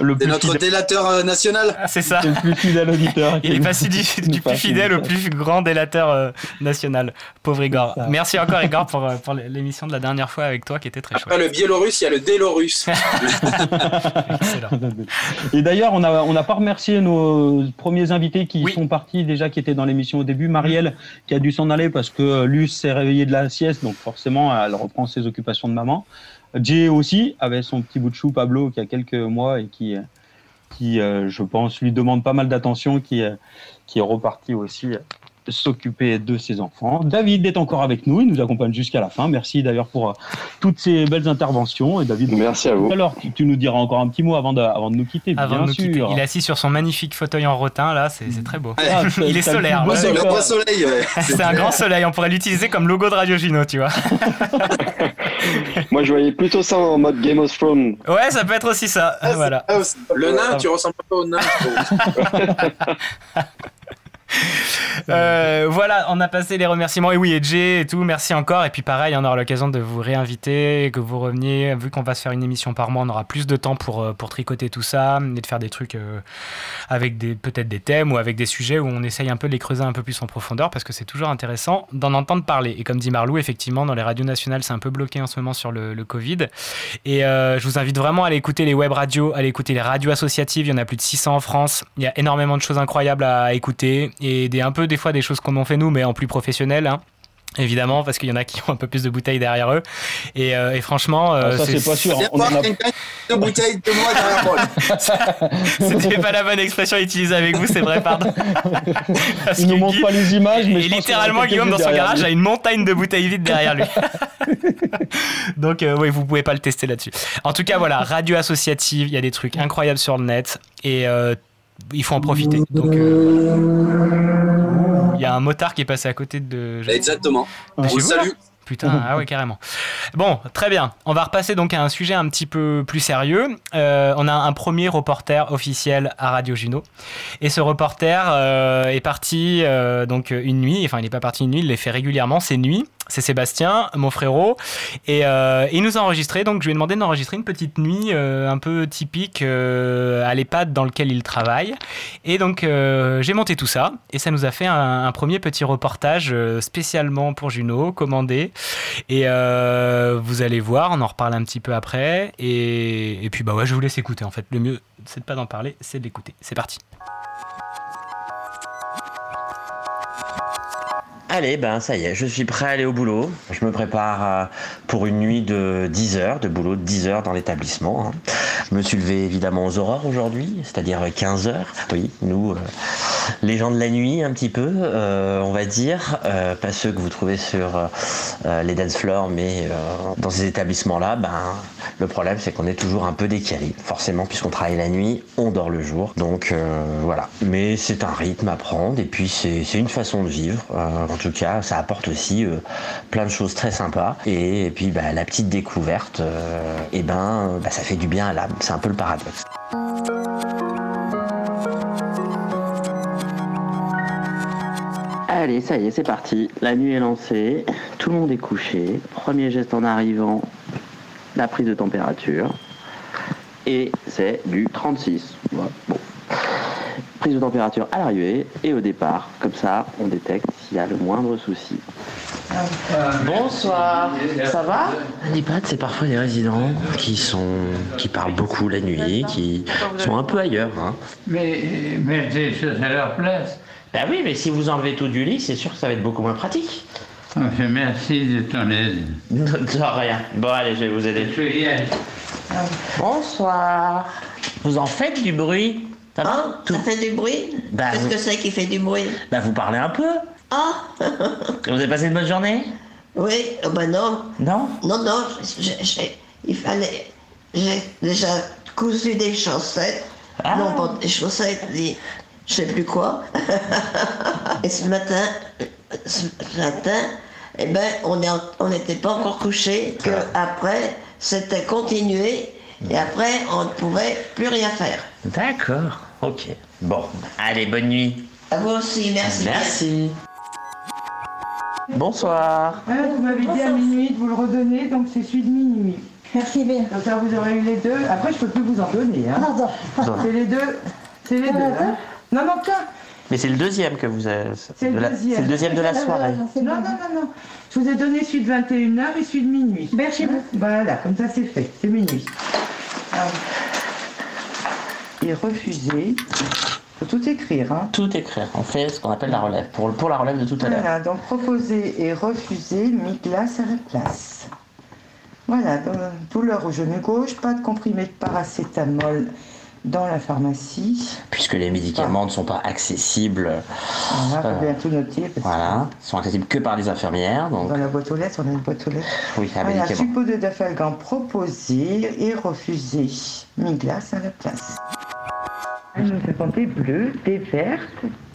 le C'est plus notre fidèle. délateur euh, national. Ah, c'est ça. C'est le plus fidèle auditeur. Il est passé du, du plus fidèle au plus grand délateur euh, national. Pauvre Igor. Merci encore Igor pour, (laughs) pour l'émission de la dernière fois avec toi qui était très chouette. Après le biélorusse, il y a le délorusse. Et d'ailleurs, on n'a on pas remercié nos premiers invités qui sont partis déjà, qui étaient dans l'émission au début. Marielle, qui a dû s'en aller parce que Luce s'est réveillée de la sieste, donc forcément, elle reprend ses occupations de maman. Jay aussi, avec son petit bout de chou, Pablo, qui a quelques mois et qui, qui euh, je pense, lui demande pas mal d'attention, qui, euh, qui est reparti aussi euh, s'occuper de ses enfants. David est encore avec nous, il nous accompagne jusqu'à la fin. Merci d'ailleurs pour euh, toutes ces belles interventions. Et David, merci à vous. Alors, tu, tu nous diras encore un petit mot avant de, avant de nous quitter, Avant bien de nous sûr. quitter. Il est assis sur son magnifique fauteuil en rotin, là, c'est c'est très beau. Ah, (laughs) il est solaire. ouais. grand soleil, ouais. (laughs) C'est un grand soleil, on pourrait l'utiliser comme logo de Radio Gino, tu vois. (laughs) Moi, je voyais plutôt ça en mode Game of Thrones. Ouais, ça peut être aussi ça. voilà. Le nain, tu ressembles pas au nain. Euh, voilà, on a passé les remerciements. Et oui, et Jay et tout, merci encore. Et puis pareil, on aura l'occasion de vous réinviter, que vous reveniez. Vu qu'on va se faire une émission par mois, on aura plus de temps pour, euh, tricoter tout ça et de faire des trucs euh, avec peut-être des thèmes ou avec des sujets où on essaye un peu de les creuser un peu plus en profondeur parce que c'est toujours intéressant d'en entendre parler. Et comme dit Marlou, effectivement, dans les radios nationales, c'est un peu bloqué en ce moment sur le, Covid. Et je vous invite vraiment à aller écouter les web radios, à aller écouter les radios associatives. Il y en a plus de 600 en France. Il y a énormément de choses incroyables à écouter et des, un peu des fois des choses comme on fait nous, mais en plus professionnel. hein. Évidemment, parce qu'il y en a qui ont un peu plus de bouteilles derrière eux. Et, euh, et franchement, euh, Ah, ça, c'est pas sûr. On en a- quelqu'un de moi derrière moi. (laughs) C'était pas la bonne expression utilisée avec vous, c'est vrai, pardon. (laughs) Parce Il nous montre Guy- pas les images, mais Et je littéralement, en Guillaume, dans son garage, a une montagne de bouteilles vides derrière lui. (laughs) Donc, euh, oui, vous pouvez pas le tester là-dessus. En tout cas, voilà, radio associative, il y a des trucs incroyables sur le net et euh, il faut en profiter. Donc, euh, il y a un motard qui est passé à côté de. Exactement. De chez le vous, là. Putain, ah ouais, carrément. Bon, très bien. On va repasser donc à un sujet un petit peu plus sérieux. Euh, on a un premier reporter officiel à Radio Juno. Et ce reporter euh, est parti euh, donc une nuit. Enfin, il n'est pas parti une nuit, il les fait régulièrement. C'est nuit. C'est Sébastien, mon frérot. Et euh, il nous a enregistré. Donc, je lui ai demandé d'enregistrer une petite nuit euh, un peu typique euh, à l'EHPAD dans lequel il travaille. Et donc, j'ai monté tout ça. Et ça nous a fait un, premier petit reportage spécialement pour Juno, commandé. Et vous allez voir, on en reparle un petit peu après. Et, et puis, bah ouais, je vous laisse écouter en fait. Le mieux, c'est de pas d'en parler, c'est de l'écouter. C'est parti. Allez, ben ça y est, je suis prêt à aller au boulot. Je me prépare euh, pour une nuit de 10 heures, de boulot de 10 heures dans l'établissement. hein. Je me suis levé évidemment aux aurores aujourd'hui, c'est-à-dire 15 heures. Oui, nous, euh, les gens de la nuit un petit peu, euh, on va dire, euh, pas ceux que vous trouvez sur euh, les dance floors, mais euh, dans ces établissements-là, ben, le problème c'est qu'on est toujours un peu décalé, forcément puisqu'on travaille la nuit, on dort le jour, donc euh, voilà. Mais c'est un rythme à prendre et puis c'est une façon de vivre. Euh, tout cas, ça apporte aussi euh, plein de choses très sympas et, et puis bah, la petite découverte, euh, et ben, bah, ça fait du bien à l'âme. C'est un peu le paradoxe. Allez, ça y est, c'est parti. La nuit est lancée, tout le monde est couché. Premier geste en arrivant, la prise de température. Et c'est du 36. Voilà, Bon. Prise de température à l'arrivée et au départ. Comme ça, on détecte s'il y a le moindre souci. Bonsoir, ça va? Nipad, c'est parfois des résidents qui sont, qui parlent beaucoup la nuit, qui sont un peu ailleurs. Hein. Mais mettez les choses à leur place. Ben oui, mais si vous enlevez tout du lit, c'est sûr que ça va être beaucoup moins pratique. Enfin, merci de ton aide. De, de rien. Bon, allez, je vais vous aider. Je vais y aller. Bonsoir. Vous en faites du bruit? Ça va Ça fait du bruit Bah, Qu'est-ce vous- que c'est qui fait du bruit Bah, vous parlez un peu. Ah (laughs) Vous avez passé une bonne journée Oui, oh ben non. Non Non, non, il fallait. J'ai déjà cousu des chaussettes. Ah. Non, pas des chaussettes, des. Je sais plus quoi. (laughs) Et ce matin, ce matin, eh ben, on n'était pas encore couché, que après, c'était continué, et après, on ne pouvait plus rien faire. D'accord, ok. Bon, allez, bonne nuit. À vous aussi, merci. Merci. Bonsoir. Ah, vous m'avez dit à minuit de vous le redonner, donc c'est celui de minuit. Merci bien. Comme ça, vous aurez eu les deux. Après, je peux plus vous en donner. Hein. Pardon. C'est les deux. C'est les deux. Hein. Non, non, tiens. Mais c'est le deuxième que vous avez. C'est de le la- deuxième. C'est le deuxième de la soirée. Non, non, non, non. Je vous ai donné celui de 21h et celui de minuit. Merci beaucoup. Voilà, comme ça, c'est fait. C'est minuit. Et refuser. Faut tout écrire. Hein. Tout écrire. On fait ce qu'on appelle la relève. Pour, pour la relève de tout à l'heure. Voilà, donc proposer et refuser, mis glace à la place. Voilà, donc, douleur au genou gauche, pas de comprimé de paracétamol dans la pharmacie. Puisque les médicaments ne sont pas accessibles. Voilà, euh, faut bien tout noter. Parce Voilà, sont accessibles que par les infirmières. que Donc, dans la boîte aux lettres, on a une boîte aux lettres. oui, à Voilà, médicaments. suppôt de dafalgan proposé et refusé. Mis glace à la place. Nous avons des bleus, des vertes,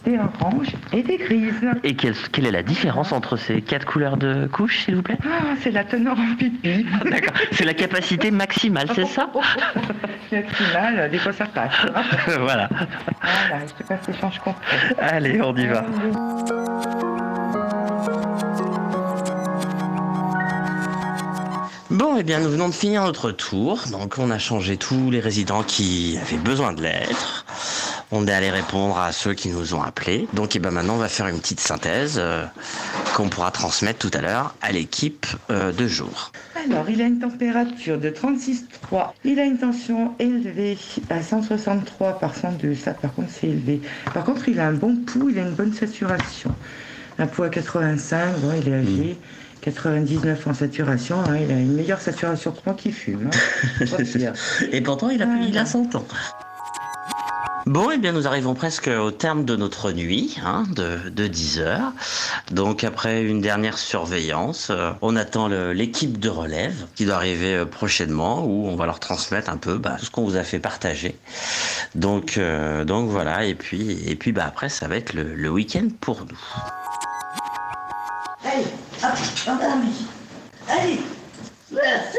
des oranges et des grises. Et quelle, quelle est la différence entre ces quatre couleurs de couches, s'il vous plaît? Ah, c'est la teneur en pipi. D'accord. C'est la capacité maximale, c'est ça? (laughs) Maximale, des fois ça passe. (laughs) Voilà. Voilà, je te passe l'échange complet. Allez, on y va. Bon, eh bien, nous venons de finir notre tour. Donc, on a changé tous les résidents qui avaient besoin de l'être. On est allé répondre à ceux qui nous ont appelés. Donc, eh ben, maintenant, on va faire une petite synthèse euh, qu'on pourra transmettre tout à l'heure à l'équipe euh, de jour. Alors, il a une température de 36,3. Il a une tension élevée à 163 par 102. Ça, par contre, c'est élevé. Par contre, il a un bon pouls, il a une bonne saturation. Un pouls à 85, bon, il est âgé. 99 en saturation, hein, il a une meilleure saturation que moi qui fume. hein. (laughs) Et pourtant, il a, il a 100 ans. Bon, eh bien, nous arrivons presque au terme de notre nuit, hein, de, de 10 heures. Donc, après une dernière surveillance, euh, on attend l'équipe de relève qui doit arriver euh, prochainement, où on va leur transmettre un peu bah, tout ce qu'on vous a fait partager. Donc, euh, donc voilà. Et puis, et puis, bah après, ça va être le, week-end pour nous. Merci.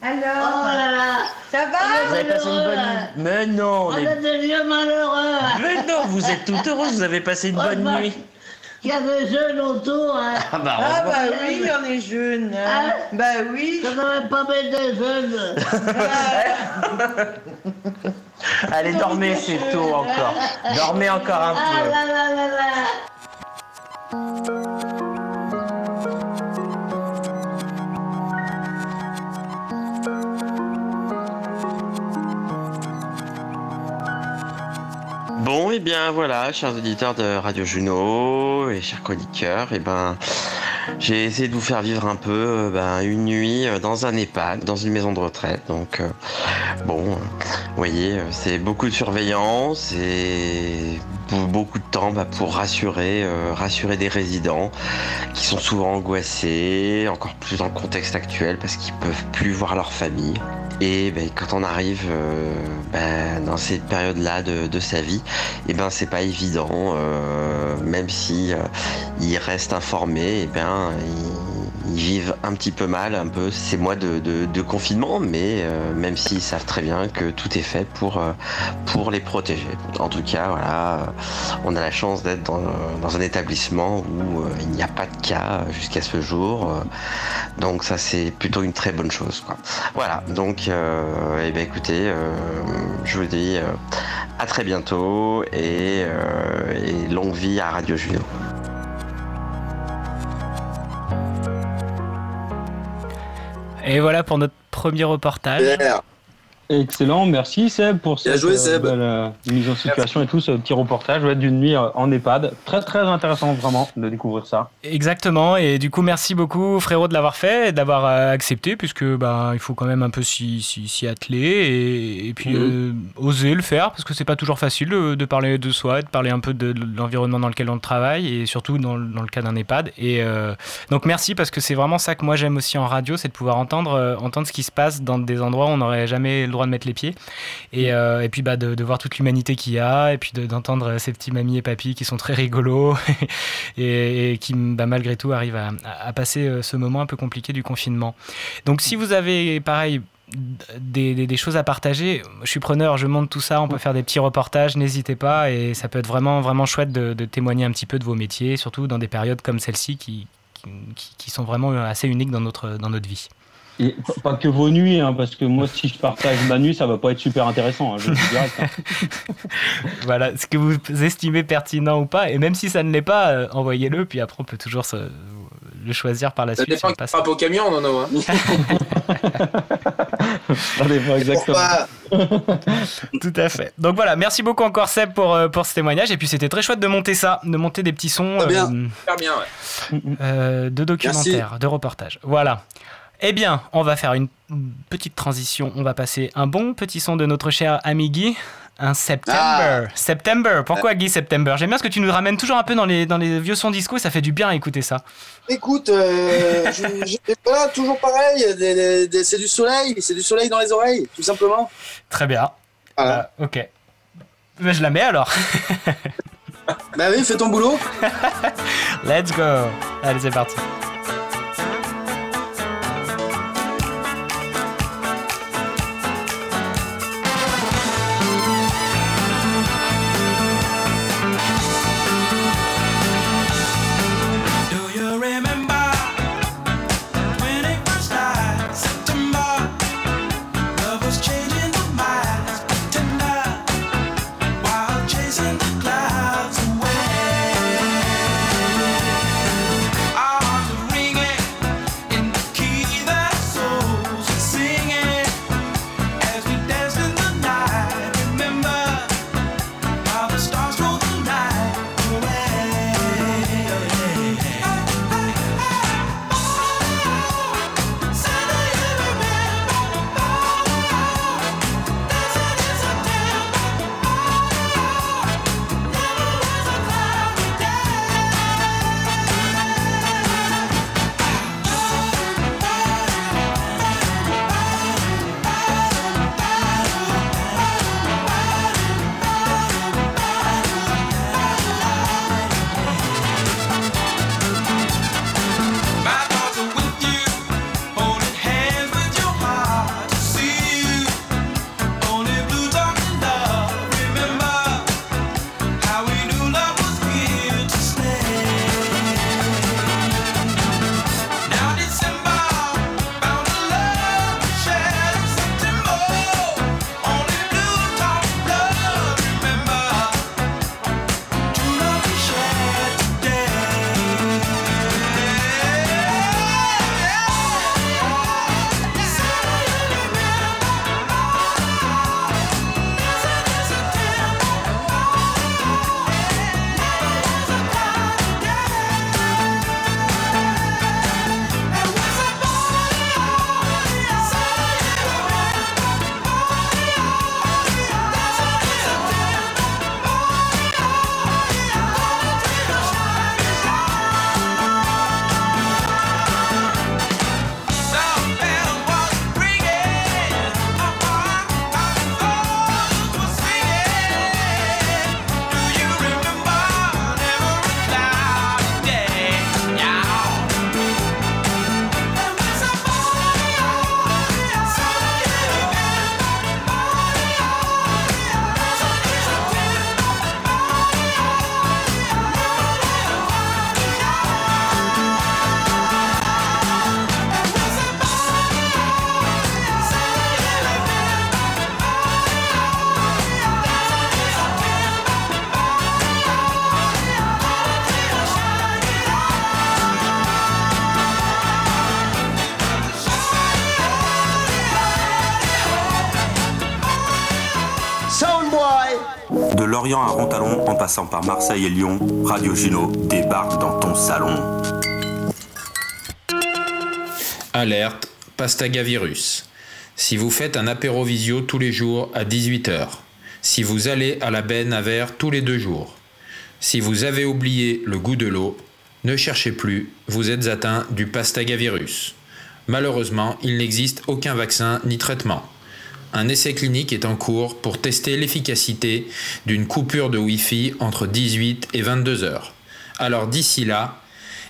Alors Oh là là. Ça va Vous avez passé une bonne nuit. Mais non, on On est- des vieux malheureux. Mais non, vous êtes toute heureuse, vous avez passé une Oh, bonne bah, nuit. Il y a des jeunes autour. Hein. Ah bah, Ah heureusement. bah oui, on est jeunes. hein. Hein Bah oui. Ça devrait pas mettre des jeunes. (laughs) Allez, dormez, c'est tôt encore. Dormez encore un Ah peu. là là là là. Bon, et bien voilà, chers auditeurs de Radio Juno et chers chroniqueurs, et ben j'ai essayé de vous faire vivre un peu euh, ben, une nuit euh, dans un EHPAD, dans une maison de retraite. Donc euh, bon, euh, voyez, c'est beaucoup de surveillance et be- beaucoup de temps bah, pour rassurer, rassurer des résidents qui sont souvent angoissés, encore plus dans le contexte actuel parce qu'ils peuvent plus voir leur famille. Et ben, quand on arrive euh, ben, dans cette période-là de, sa vie, et ben c'est pas évident, euh, même si euh, ils restent informés, et ben ils, ils vivent un petit peu mal, un peu ces mois de, confinement, mais euh, même s'ils savent très bien que tout est fait pour, euh, pour les protéger. En tout cas, voilà, on a la chance d'être dans, dans un établissement où euh, il n'y a pas de cas jusqu'à ce jour. euh, donc ça c'est plutôt une très bonne chose. Voilà, donc euh, eh ben, écoutez, euh, je vous dis euh, à très bientôt et, euh, et longue vie à Radio Juno. Et voilà pour notre premier reportage. Excellent, merci Seb pour cette joué, euh, Seb. belle, euh, mise en situation et tout ce petit reportage ouais, d'une nuit euh, en EHPAD. Très très intéressant vraiment de découvrir ça. Exactement, et du coup merci beaucoup frérot de l'avoir fait et d'avoir euh, accepté, puisque bah, il faut quand même un peu s'y, atteler et, et puis euh, oser le faire, parce que c'est pas toujours facile de, de parler de soi, de parler un peu de, de l'environnement dans lequel on travaille, et surtout dans, le- dans le cas d'un EHPAD. Et euh, donc merci, parce que c'est vraiment ça que moi j'aime aussi en radio, c'est de pouvoir entendre, euh, entendre ce qui se passe dans des endroits où on n'aurait jamais le de mettre les pieds, et, euh, et puis bah, de, voir toute l'humanité qu'il y a, et puis de- d'entendre ces petits mamies et papis qui sont très rigolos, (laughs) et, qui bah, malgré tout arrivent à, passer euh, ce moment un peu compliqué du confinement. Donc si vous avez pareil des, choses à partager, je suis preneur, je monte tout ça, on peut faire des petits reportages, n'hésitez pas et ça peut être vraiment vraiment chouette de, de témoigner un petit peu de vos métiers, surtout dans des périodes comme celle-ci qui, qui, qui sont vraiment assez uniques dans notre, dans notre vie. Et pas que vos nuits, hein, parce que moi si je partage ma nuit, ça va pas être super intéressant. hein, je le ça. (laughs) Voilà, ce que vous estimez pertinent ou pas, et même si ça ne l'est pas, euh, envoyez-le, puis après on peut toujours se- le choisir par la Ça suite. dépend passe. frappe au camion, Nono. Hein. (laughs) Ça dépend exactement. (laughs) Tout à fait. Donc voilà, merci beaucoup encore Seb pour, euh, pour ce témoignage. Et puis c'était très chouette de monter ça, de monter des petits sons Très bien. euh, Super bien, ouais. euh, de documentaires, de reportages. Voilà. Eh bien, on va faire une petite transition. On va passer un bon petit son de notre cher ami Guy. Un September. September. Pourquoi Guy September? J'aime bien ce que tu nous ramènes toujours un peu dans les, dans les vieux sons disco. Ça fait du bien à écouter ça. Écoute, euh, (laughs) je- je- voilà, toujours pareil, c'est du soleil, c'est du soleil dans les oreilles, tout simplement. Très bien. Euh, ok. Mais je la mets alors. Bah oui, fais ton boulot. (laughs) Let's go. Allez, c'est parti. À Rontalon, en passant par Marseille et Lyon, Radio Juno débarque dans ton salon. Alerte, pastagavirus. Si vous faites un apérovisio tous les jours à 18h. Si vous allez à la benne à verre tous les deux jours. Si vous avez oublié le goût de l'eau, ne cherchez plus, vous êtes atteint du pastagavirus. Malheureusement, il n'existe aucun vaccin ni traitement. Un essai clinique est en cours pour tester l'efficacité d'une coupure de Wi-Fi entre 18 et 22 heures. Alors d'ici là,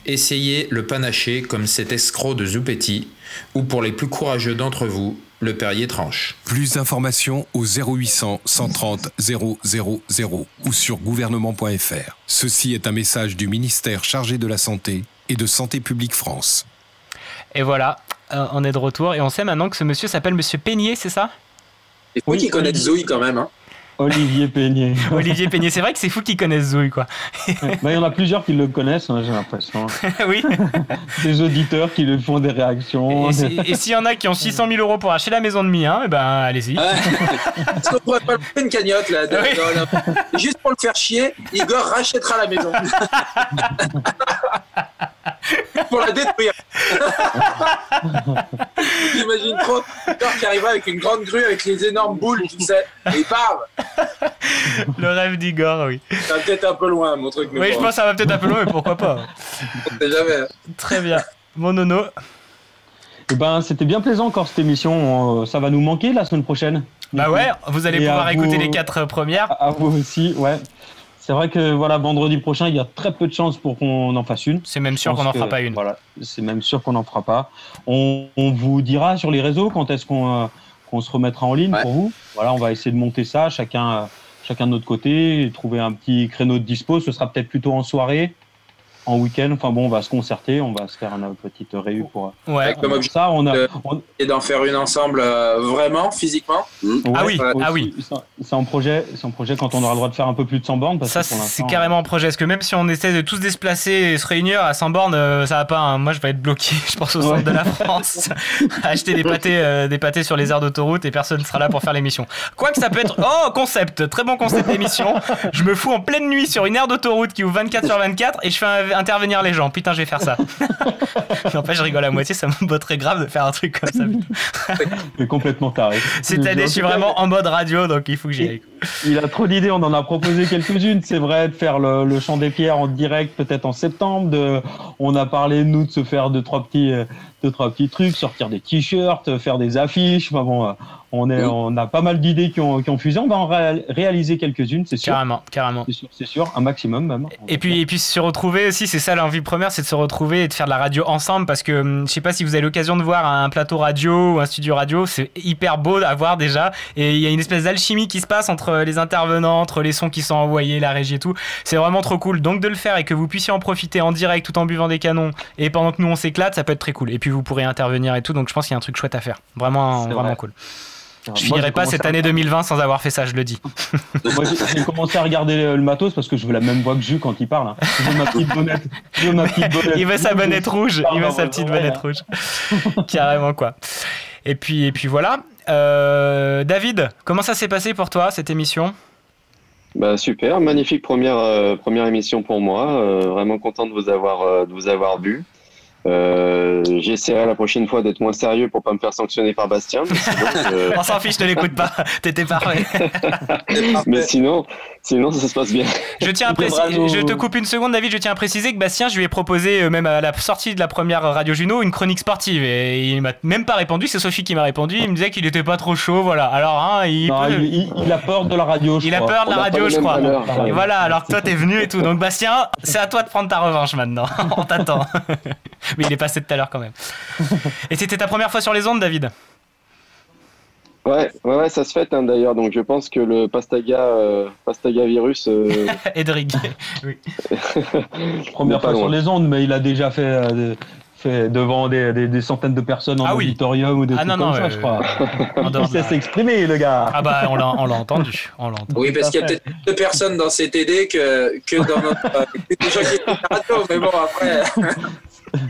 essayez le panaché comme cet escroc de Zupetti, ou pour les plus courageux d'entre vous, le Perrier tranche. Plus d'informations au 0800 130 000 ou sur gouvernement.fr. Ceci est un message du ministère chargé de la Santé et de Santé publique France. Et voilà, euh, on est de retour et on sait maintenant que ce monsieur s'appelle Monsieur Peigné, c'est ça? C'est fou qu'ils connaissent Zoé quand même. Hein. Olivier Peigné. (laughs) Olivier Peigné, c'est vrai que c'est fou qu'ils connaissent Zoé, quoi. Bah, Il y en a plusieurs qui le connaissent, hein, j'ai l'impression. (laughs) oui. (laughs) Des auditeurs qui lui font des réactions. Et si- et s'il y en a qui ont 600 000 euros pour acheter la maison de Mien, eh ben allez-y. Est-ce qu'on pourrait pas le faire une cagnotte là de- de- de- Juste pour le faire chier, Igor rachètera la maison. pour la détruire. J'imagine trop Igor qui arrivera avec une grande grue avec les énormes boules, tu sais, et bam (laughs) Le rêve d'Igor, oui. Ça va peut-être un peu loin mon truc. mais Oui, je pense que ça va peut-être un peu loin, mais pourquoi pas. On sait jamais. Très bien. Mon nono. Eh ben, c'était bien plaisant encore cette émission. Euh, Ça va nous manquer la semaine prochaine. Bah ouais, vous allez Et pouvoir écouter vous- les quatre premières. À vous aussi, ouais. C'est vrai que voilà, vendredi prochain, il y a très peu de chances pour qu'on en fasse une. C'est même sûr qu'on n'en fera pas une. Voilà, c'est même sûr qu'on n'en fera pas. On, on vous dira sur les réseaux quand est-ce qu'on euh, qu'on se remettra en ligne pour vous. Voilà, on va essayer de monter ça, chacun, chacun de notre côté, trouver un petit créneau de dispo. Ce sera peut-être plutôt en soirée, en week-end. Enfin bon, on va se concerter, on va se faire une petite réu pour. Ouais. Comme objectif ça, on a. de- et d'en faire une ensemble euh, vraiment, physiquement. Ah oui, ah aussi, c'est un- projet, c'est en projet quand on aura le droit de faire un peu plus de 100 bornes. Parce Ça, que c'est carrément un projet. Parce que même si on essaie de tous se déplacer et se réunir à 100 bornes, euh, ça va pas. hein. Moi, je vais être bloqué, (laughs) je pense, au centre Ouais. de la France, à acheter des pâtés, euh, des pâtés sur les aires d'autoroute et personne ne sera là pour faire l'émission. Quoique ça peut être. Oh, concept Très bon concept d'émission. Je me fous en pleine nuit sur une aire d'autoroute qui ouvre 24 sur 24 et je fais un- intervenir les gens. Putain, je vais faire ça. (laughs) en fait, je rigole à moitié, ça me botterait grave de faire un truc comme ça. (laughs) c'est complètement taré. C'est-à-dire, je suis vraiment en mode radio, donc il faut que j'y aille. Il a trop d'idées, on en a proposé quelques-unes, c'est vrai, de faire le, le chant des pierres en direct peut-être en septembre. De, on a parlé, nous, de se faire deux, trois petits, euh, deux, trois petits trucs, sortir des t-shirts, faire des affiches. Enfin bon, euh, on, est, on a pas mal d'idées qui ont, qui ont fusé. On va en ré- réaliser quelques-unes, c'est sûr. Carrément, carrément. C'est sûr, c'est sûr, un maximum même. Et puis, et puis se retrouver aussi, c'est ça l'envie première, c'est de se retrouver et de faire de la radio ensemble parce que hum, je sais pas si vous avez l'occasion de voir un plateau radio ou un studio radio, c'est hyper beau à voir déjà et il y a une espèce d'alchimie qui se passe entre les intervenants, entre les sons qui sont envoyés, la régie et tout. C'est vraiment trop cool. Donc de le faire et que vous puissiez en profiter en direct tout en buvant des canons et pendant que nous on s'éclate, ça peut être très cool. Et puis vous pourrez intervenir et tout, donc je pense qu'il y a un truc chouette à faire. Vraiment, vraiment vrai. cool. Je Moi, finirai pas cette année 2020 sans avoir fait ça, je le dis. (laughs) Moi, j'ai commencé à regarder le, le matos parce que je veux la même voix que Jus quand il parle. hein. Je veux ma petite bonnette. Je veux ma petite bonnette. (laughs) il veut sa bonnette rouge, il veut sa petite bonnette rouge. (laughs) Carrément quoi. Et puis, et puis voilà. Euh, David, comment ça s'est passé pour toi cette émission? Bah super, magnifique première euh, première émission pour moi. euh, vraiment content de vous avoir euh, de vous avoir vu. Euh, J'essaierai la prochaine fois d'être moins sérieux pour pas me faire sanctionner par Bastien. Sinon, (laughs) euh, On s'en fiche, ne l'écoute pas. (laughs) T'étais parfait. (laughs) mais sinon, sinon ça se passe bien. Je tiens à préciser, je te coupe une seconde, David. Je tiens à préciser que Bastien, je lui ai proposé euh, même à la sortie de la première Radio Juno une chronique sportive et il m'a même pas répondu. C'est Sophie qui m'a répondu. Il me disait qu'il était pas trop chaud, voilà. Alors, hein, il, Non, peut- il, il- il a peur de la radio. je il a peur de la On radio, je crois. Et voilà, alors que toi t'es venu et tout. Donc Bastien, c'est à toi de prendre ta revanche maintenant. On t'attend. Mais il est passé tout à l'heure quand même. Et c'était ta première fois sur les ondes, David? Ouais, ouais, ouais, ça se fait hein, d'ailleurs. Donc je pense que le Pastaga, euh, Pastaga virus. euh, (laughs) Edric. Oui. (laughs) Première fois sur les ondes, mais il a déjà fait, euh, fait devant des, des- des centaines de personnes en Ah oui. auditorium ou des Ah trucs non, non, ça, euh, je crois. il sait s'exprimer, le gars. Ah bah on l'a on l'a entendu. On l'a entendu. Oui, parce qu'il y a peut-être plus de personnes dans CTD que, que dans notre. euh, des gens qui mais bon, après. (laughs)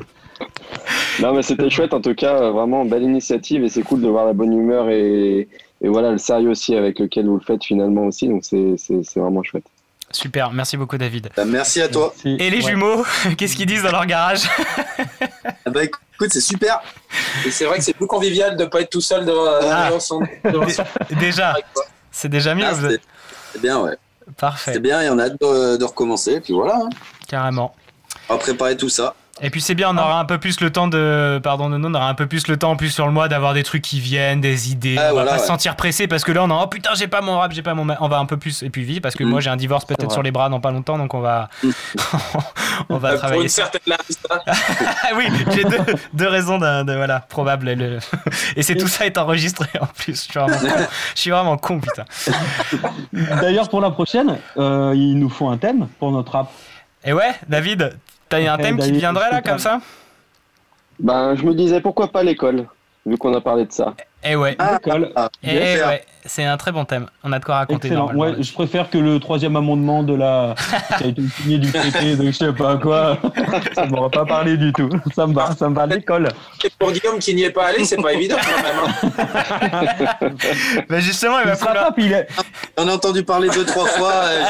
Non, mais c'était chouette en tout cas, euh, vraiment belle initiative et c'est cool de voir la bonne humeur et, et voilà le sérieux aussi avec lequel vous le faites finalement aussi. Donc c'est c'est- c'est vraiment chouette. Super, merci beaucoup David. Bah, merci à toi. Et les jumeaux, (laughs) qu'est-ce qu'ils disent dans leur garage (laughs) Ah bah écoute, c'est super. Et c'est vrai que c'est plus convivial de pas être tout seul devant, Ah. devant son. devant son- Déjà, c'est déjà mieux. Ah, c'est- C'est bien, ouais. Parfait. C'est bien et on a hâte de, de recommencer. Et puis voilà. hein. Carrément. On va préparer tout ça. Et puis c'est bien, on aura un peu plus le temps de. Pardon, non, on aura un peu plus le temps en plus sur le mois d'avoir des trucs qui viennent, des idées. Ah, on va pas se sentir pressé parce que là on a oh putain, j'ai pas mon rap, j'ai pas mon. On va un peu plus. Et puis vite parce que Mm. moi j'ai un divorce peut-être sur les bras dans pas longtemps donc on va. (laughs) (laughs) on va Euh, Pour travailler une ça. certaine. Ah (laughs) oui, j'ai deux, deux raisons de, de- voilà, probable. Le- Et c'est tout ça est enregistré en plus. Je suis vraiment, je suis vraiment con, putain. D'ailleurs, pour la prochaine, euh, il nous faut un thème pour notre rap. Et ouais, David, t'as un Eh, thème qui te viendrait là comme ça? Ben je me disais pourquoi pas l'école vu qu'on a parlé de ça. Eh ouais. L'école. Eh bien fait. ouais, c'est un très bon thème. On a de quoi raconter. Ouais, je préfère que le troisième amendement de la (laughs) qui a été signé du traité de je sais pas quoi. Ça m'aurait pas parlé du tout. Ça me va, ça me va l'école. Et pour Guillaume qui n'y est pas allé, c'est pas évident quand même. (laughs) Mais justement, il va falloir. On a entendu parler deux, trois fois. euh,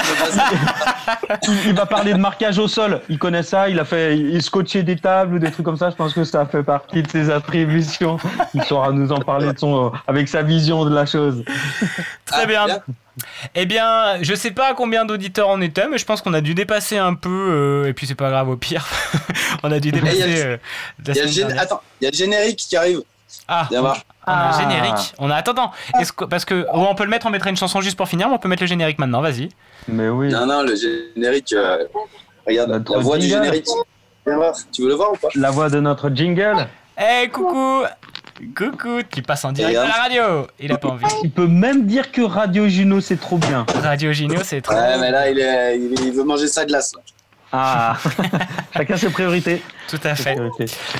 il, (laughs) il va parler de marquage au sol. Il connaît ça. Il a fait, il scotché des tables ou des trucs comme ça. Je pense que ça fait partie de ses attributions. Il saura nous en parler son, avec sa vision de la chose. (laughs) Très bien. Eh bien, je sais pas combien d'auditeurs on était, mais je pense qu'on a dû dépasser un peu. euh, et puis c'est pas grave au pire. (laughs) on a dû il y a dépasser. euh, il y dernière. Attends, il y a le générique qui arrive. Ah, on Ah. générique. On a attends. Est-ce que parce que oh, on peut le mettre, on mettrait une chanson juste pour finir, mais on peut mettre le générique maintenant. Vas-y. Mais oui. Non, non, le générique. euh, regarde, la voix du jingle. générique. Tu veux le voir ou pas? La voix de notre jingle. Eh coucou, coucou, qui passe en direct à la radio. Il a pas envie. Il peut même dire que Radio Juno c'est trop bien. Radio Gino, c'est trop. Ouais, mais là, il, est, veut manger sa glace. là. Ah, (laughs) chacun ses priorités. Tout à fait.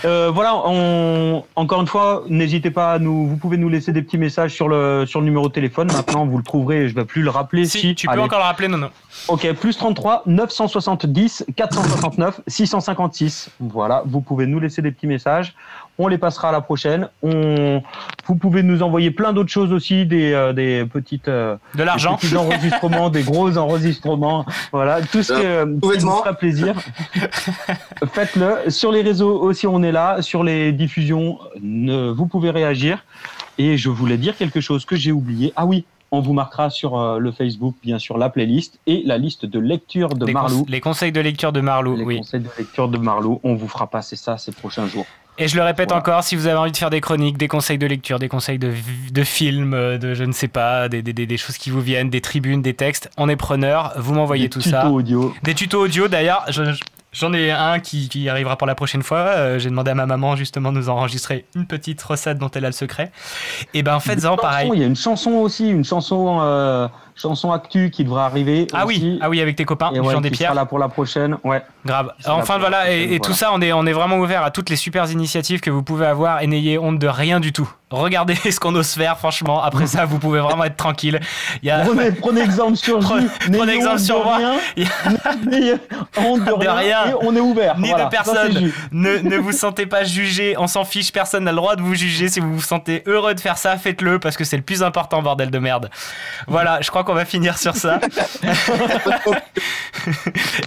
Euh, voilà, on, encore une fois, n'hésitez pas à nous. Vous pouvez nous laisser des petits messages sur le sur le numéro de téléphone. Maintenant, vous le trouverez. Je vais plus le rappeler. Si, Tu peux encore le rappeler, non, non. Ok, plus 33 970 469 656. Voilà, vous pouvez nous laisser des petits messages. On les passera à la prochaine. On, vous pouvez nous envoyer plein d'autres choses aussi, des, euh, des petites, euh, De l'argent. des petits enregistrements, des gros (laughs) enregistrements. Voilà, tout ce que, qui vous fera plaisir. (laughs) Faites-le. Sur les réseaux aussi, on est là. Sur les diffusions, ne- vous pouvez réagir. Et je voulais dire quelque chose que j'ai oublié. Ah oui, on vous marquera sur euh, le Facebook, bien sûr, la playlist et la liste de lecture de Les, cons- Marlou. les conseils de lecture de Marlou, Les oui. conseils de lecture de Marlou, on vous fera passer ça ces prochains jours. Et je le répète Voilà. encore, si vous avez envie de faire des chroniques, des conseils de lecture, des conseils de, de films, euh, de je ne sais pas, des, des, des- des choses qui vous viennent, des tribunes, des textes, on est preneur. Vous m'envoyez Des tout tutos ça. audio. Des tutos audio d'ailleurs. je- je- J'en ai un qui, qui arrivera pour la prochaine fois. Euh, J'ai demandé à ma maman justement de nous enregistrer une petite recette dont elle a le secret. Et ben faites-en pareil. Il y a une chanson aussi, une chanson, euh, chanson actu qui devra arriver. Ah oui, ah oui, avec tes copains, Et ouais, font des pierres. là pour la prochaine. Ouais. Grave. Enfin voilà, et, tout ça, on est, on est vraiment ouvert à toutes les super initiatives que vous pouvez avoir et n'ayez honte de rien du tout. Regardez (laughs) ce qu'on ose faire, franchement. Après ça, vous pouvez vraiment être tranquille. Il y a... Prenez, prenez exemple sur (laughs) Prenez- J. prenez exemple sur moi. a- (laughs) honte de, de rien. Et on est ouvert. Ni Voilà, de personne. Ne vous sentez pas jugé, on s'en fiche, personne n'a le droit de vous juger. Si vous vous sentez heureux de faire ça, faites-le parce que c'est le plus important, bordel de merde. Voilà, je crois qu'on va finir sur ça.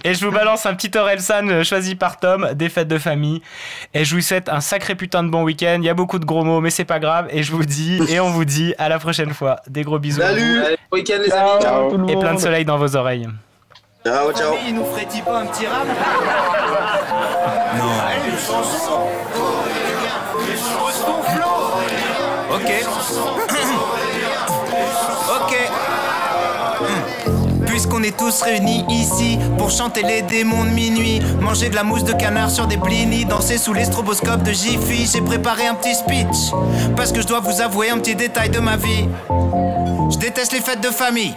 Et je vous balance un petit Orelsan euh, choisi par Tom, des fêtes de famille. Et je vous souhaite un sacré putain de bon week-end. Il y a beaucoup de gros mots, mais c'est pas grave. Et je vous dis, et on vous dit à la prochaine fois. Des gros bisous. Salut. Allez, bon week-end, les Ciao, amis. tout le Et plein de soleil dans vos oreilles. Ciao, ciao. Il nous ferait-il pas un petit rap? Non. Ok. Puisqu'on est tous réunis ici pour chanter les démons de minuit, manger de la mousse de canard sur des blinis, danser sous les stroboscopes de Jiffy, j'ai préparé un petit speech parce que je dois vous avouer un petit détail de ma vie. Je déteste les fêtes de famille.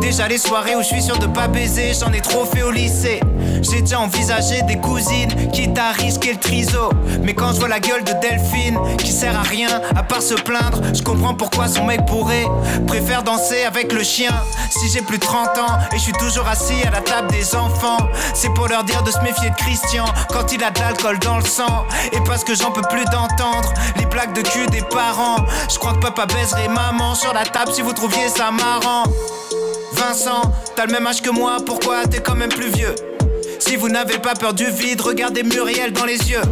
Déjà les soirées où je suis sûr de pas baiser, j'en ai trop fait au lycée. J'ai déjà envisagé des cousines, quitte à risquer le triso. Mais quand je vois la gueule de Delphine, qui sert à rien à part se plaindre, je comprends pourquoi son mec pourrait préfère danser avec le chien. Si j'ai plus de 30 ans et je suis toujours assis à la table des enfants, c'est pour leur dire de se méfier de Christian quand il a de l'alcool dans le sang. Et parce que j'en peux plus d'entendre les blagues de cul des parents. Je crois que papa baiserait maman sur la table si vous trouviez ça marrant. Vincent, t'as le même âge que moi, pourquoi t'es quand même plus vieux? Si vous n'avez pas peur du vide, regardez Muriel dans les yeux.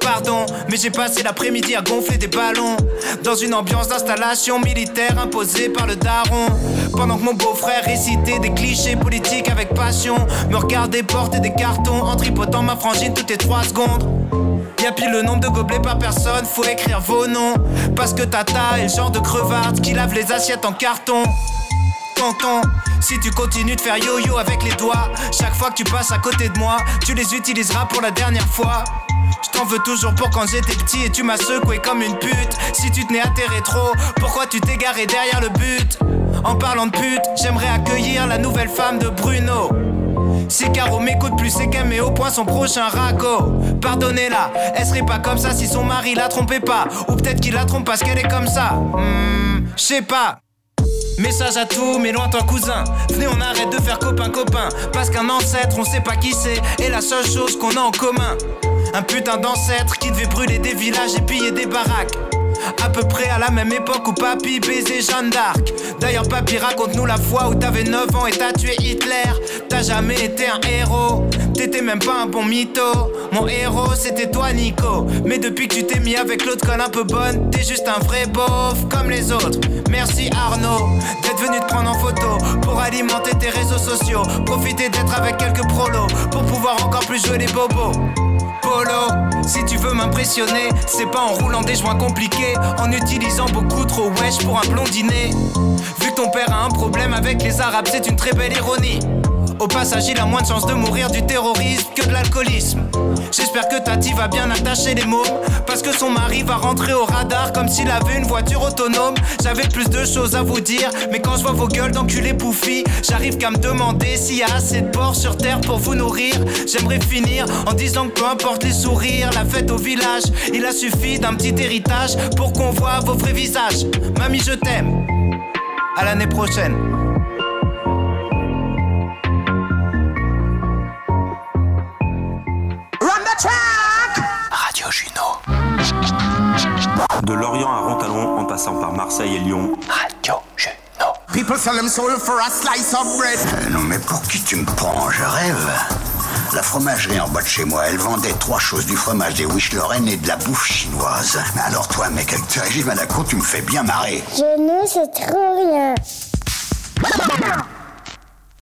Pardon, mais j'ai passé l'après-midi à gonfler des ballons. Dans une ambiance d'installation militaire imposée par le daron. Pendant que mon beau-frère récitait des clichés politiques avec passion Me regardait porter des cartons en tripotant ma frangine toutes les 3 secondes. Y'a pile le nombre de gobelets par personne, faut écrire vos noms. Parce que Tata est le genre de crevarde qui lave les assiettes en carton Si tu continues de faire yo-yo avec les doigts, chaque fois que tu passes à côté de moi, tu les utiliseras pour la dernière fois. Je t'en veux toujours pour quand j'étais petit et tu m'as secoué comme une pute. Si tu tenais à tes rétros, pourquoi tu t'es garé derrière le but? En parlant de pute, j'aimerais accueillir la nouvelle femme de Bruno. Si Caro m'écoute plus, c'est qu'elle met au point son prochain raco. Pardonnez-la, elle serait pas comme ça si son mari la trompait pas. Ou peut-être qu'il la trompe parce qu'elle est comme ça. Hmm, je sais pas. Message à tous mes lointains cousins. Venez, on arrête de faire copain-copain. Parce qu'un ancêtre, on sait pas qui c'est. Et la seule chose qu'on a en commun. Un putain d'ancêtre qui devait brûler des villages et piller des baraques. À peu près à la même époque où papy baisait Jeanne d'Arc. D'ailleurs, papy, raconte-nous la fois où t'avais 9 ans et t'as tué Hitler. T'as jamais été un héros, t'étais même pas un bon mytho. Mon héros, c'était toi, Nico. Mais depuis que tu t'es mis avec l'autre conne un peu bonne, t'es juste un vrai beauf comme les autres. Merci Arnaud d'être venu te prendre en photo pour alimenter tes réseaux sociaux. Profiter d'être avec quelques prolos pour pouvoir encore plus jouer les bobos. Si tu veux m'impressionner, c'est pas en roulant des joints compliqués, en utilisant beaucoup trop wesh pour un blondinet. Vu que ton père a un problème avec les arabes, c'est une très belle ironie. Au passage, il a moins de chances de mourir du terrorisme que de l'alcoolisme. J'espère que Tati va bien attacher les mots, parce que son mari va rentrer au radar comme s'il avait une voiture autonome. J'avais plus de choses à vous dire, mais quand je vois vos gueules d'enculés bouffis, j'arrive qu'à me demander s'il y a assez de porcs sur terre pour vous nourrir. J'aimerais finir en disant que peu importe les sourires, la fête au village, il a suffi d'un petit héritage pour qu'on voit vos vrais visages. Mamie, je t'aime. À l'année prochaine. Radio Juno. De Lorient à Rontalon, en passant par Marseille et Lyon. Radio Juno. People sell them soul for a slice of bread. Euh, non mais pour qui tu me prends? Je rêve. La fromagerie en bas de chez moi, elle vendait trois choses, du fromage, des wish Lorraine et de la bouffe chinoise. Mais alors toi, mec, avec tes régimes à la cour, tu me fais bien marrer. Genou, c'est trop bien.